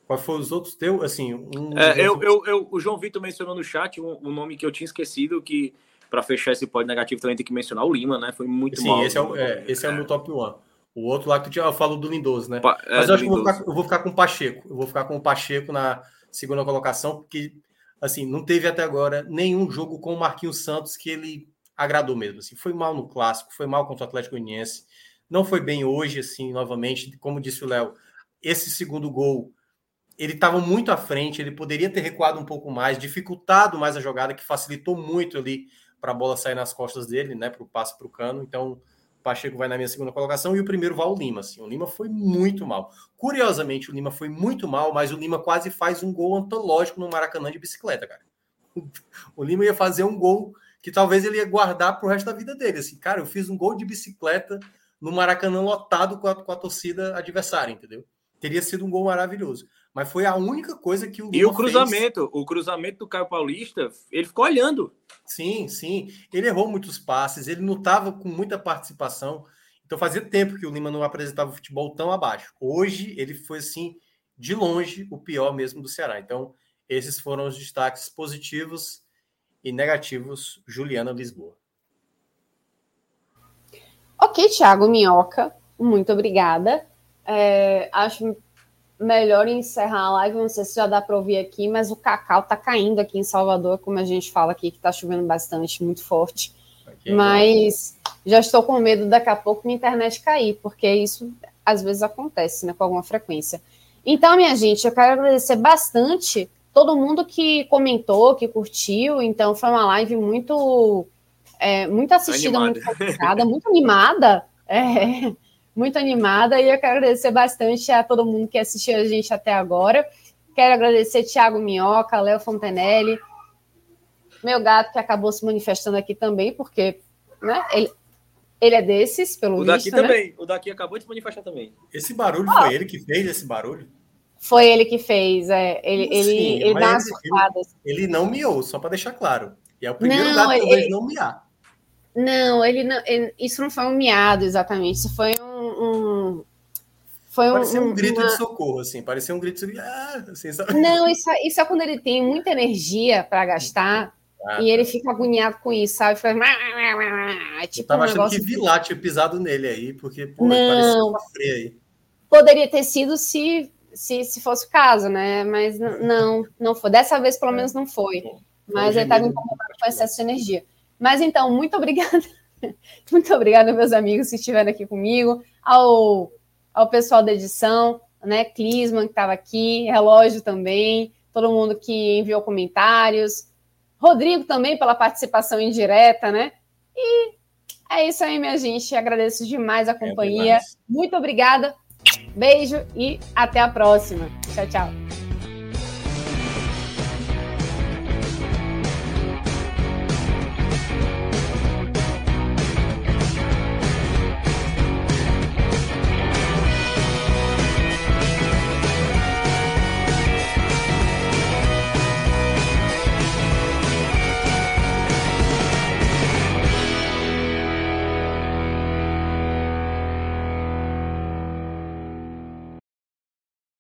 Quais foram os outros teus? Assim, um... é, eu, eu, eu, o João Vitor mencionou no chat um, um nome que eu tinha esquecido, que para fechar esse pódio negativo também tem que mencionar o Lima, né? Foi muito Sim, mal. Esse é, o, é, esse é, o meu top 1. O outro lá que tu tinha, eu falo do Lindoso, né? Pa, é, Mas eu acho que eu vou, ficar, eu vou, ficar, com o Pacheco. Eu vou ficar com o Pacheco na segunda colocação, porque assim, não teve até agora nenhum jogo com o Marquinhos Santos que ele agradou mesmo. Assim, foi mal no clássico, foi mal contra o Atlético Goianiense. Não foi bem hoje, assim, novamente, como disse o Léo, esse segundo gol ele estava muito à frente, ele poderia ter recuado um pouco mais, dificultado mais a jogada, que facilitou muito ali para a bola sair nas costas dele, né, para o passe para o cano. Então, o Pacheco vai na minha segunda colocação e o primeiro vai o Lima. Assim. O Lima foi muito mal. Curiosamente, o Lima foi muito mal, mas o Lima quase faz um gol antológico no Maracanã de bicicleta, cara. O Lima ia fazer um gol que talvez ele ia guardar para o resto da vida dele. Assim, cara, eu fiz um gol de bicicleta no Maracanã lotado com a, com a torcida adversária, entendeu? Teria sido um gol maravilhoso. Mas foi a única coisa que o Lula E o cruzamento, fez. o cruzamento do Caio Paulista, ele ficou olhando. Sim, sim. Ele errou muitos passes, ele não estava com muita participação. Então fazia tempo que o Lima não apresentava o futebol tão abaixo. Hoje ele foi assim, de longe, o pior mesmo do Ceará. Então, esses foram os destaques positivos e negativos, Juliana Lisboa. Ok, Thiago Minhoca, muito obrigada. É, acho melhor encerrar a live. Não sei se já dá para ouvir aqui, mas o cacau tá caindo aqui em Salvador, como a gente fala aqui, que tá chovendo bastante, muito forte. Okay, mas já estou com medo daqui a pouco minha internet cair, porque isso às vezes acontece, né, com alguma frequência. Então, minha gente, eu quero agradecer bastante todo mundo que comentou, que curtiu. Então, foi uma live muito, é, muito assistida, animada. muito complicada, muito animada. É, muito animada e eu quero agradecer bastante a todo mundo que assistiu a gente até agora. Quero agradecer Thiago Minhoca, Léo Fontenelle, meu gato que acabou se manifestando aqui também, porque né, ele, ele é desses, pelo visto. O daqui né? também, o daqui acabou de se manifestar também. Esse barulho ah. foi ele que fez esse barulho? Foi ele que fez. É. Ele, Sim, ele, ele dá umas surtadas. Ele, ele, não miou, só para deixar claro. E é o primeiro não, dado que eu vejo não miar. Não, ele não. Ele, isso não foi um miado exatamente. Isso foi um. um foi parecia um, um grito uma... de socorro, assim. Parecia um grito de. Ah, assim, Não, isso, isso é quando ele tem muita energia para gastar. Ah, e ele tá. fica agoniado com isso, sabe? Fica... Tipo, eu tava um achando que Vilá tinha pisado nele aí, porque pô, não, parecia uma freia aí. Poderia ter sido se se, se fosse o caso, né? Mas não, não foi. Dessa vez, pelo é. menos, não foi. Mas ele estava incomodado com excesso de energia. Mas então, muito obrigada. muito obrigada, meus amigos, que estiveram aqui comigo, ao, ao pessoal da edição, né? Clisman, que estava aqui, relógio também, todo mundo que enviou comentários. Rodrigo também pela participação indireta, né? E é isso aí, minha gente. Agradeço demais a é companhia. É demais. Muito obrigada. Beijo e até a próxima. Tchau, tchau.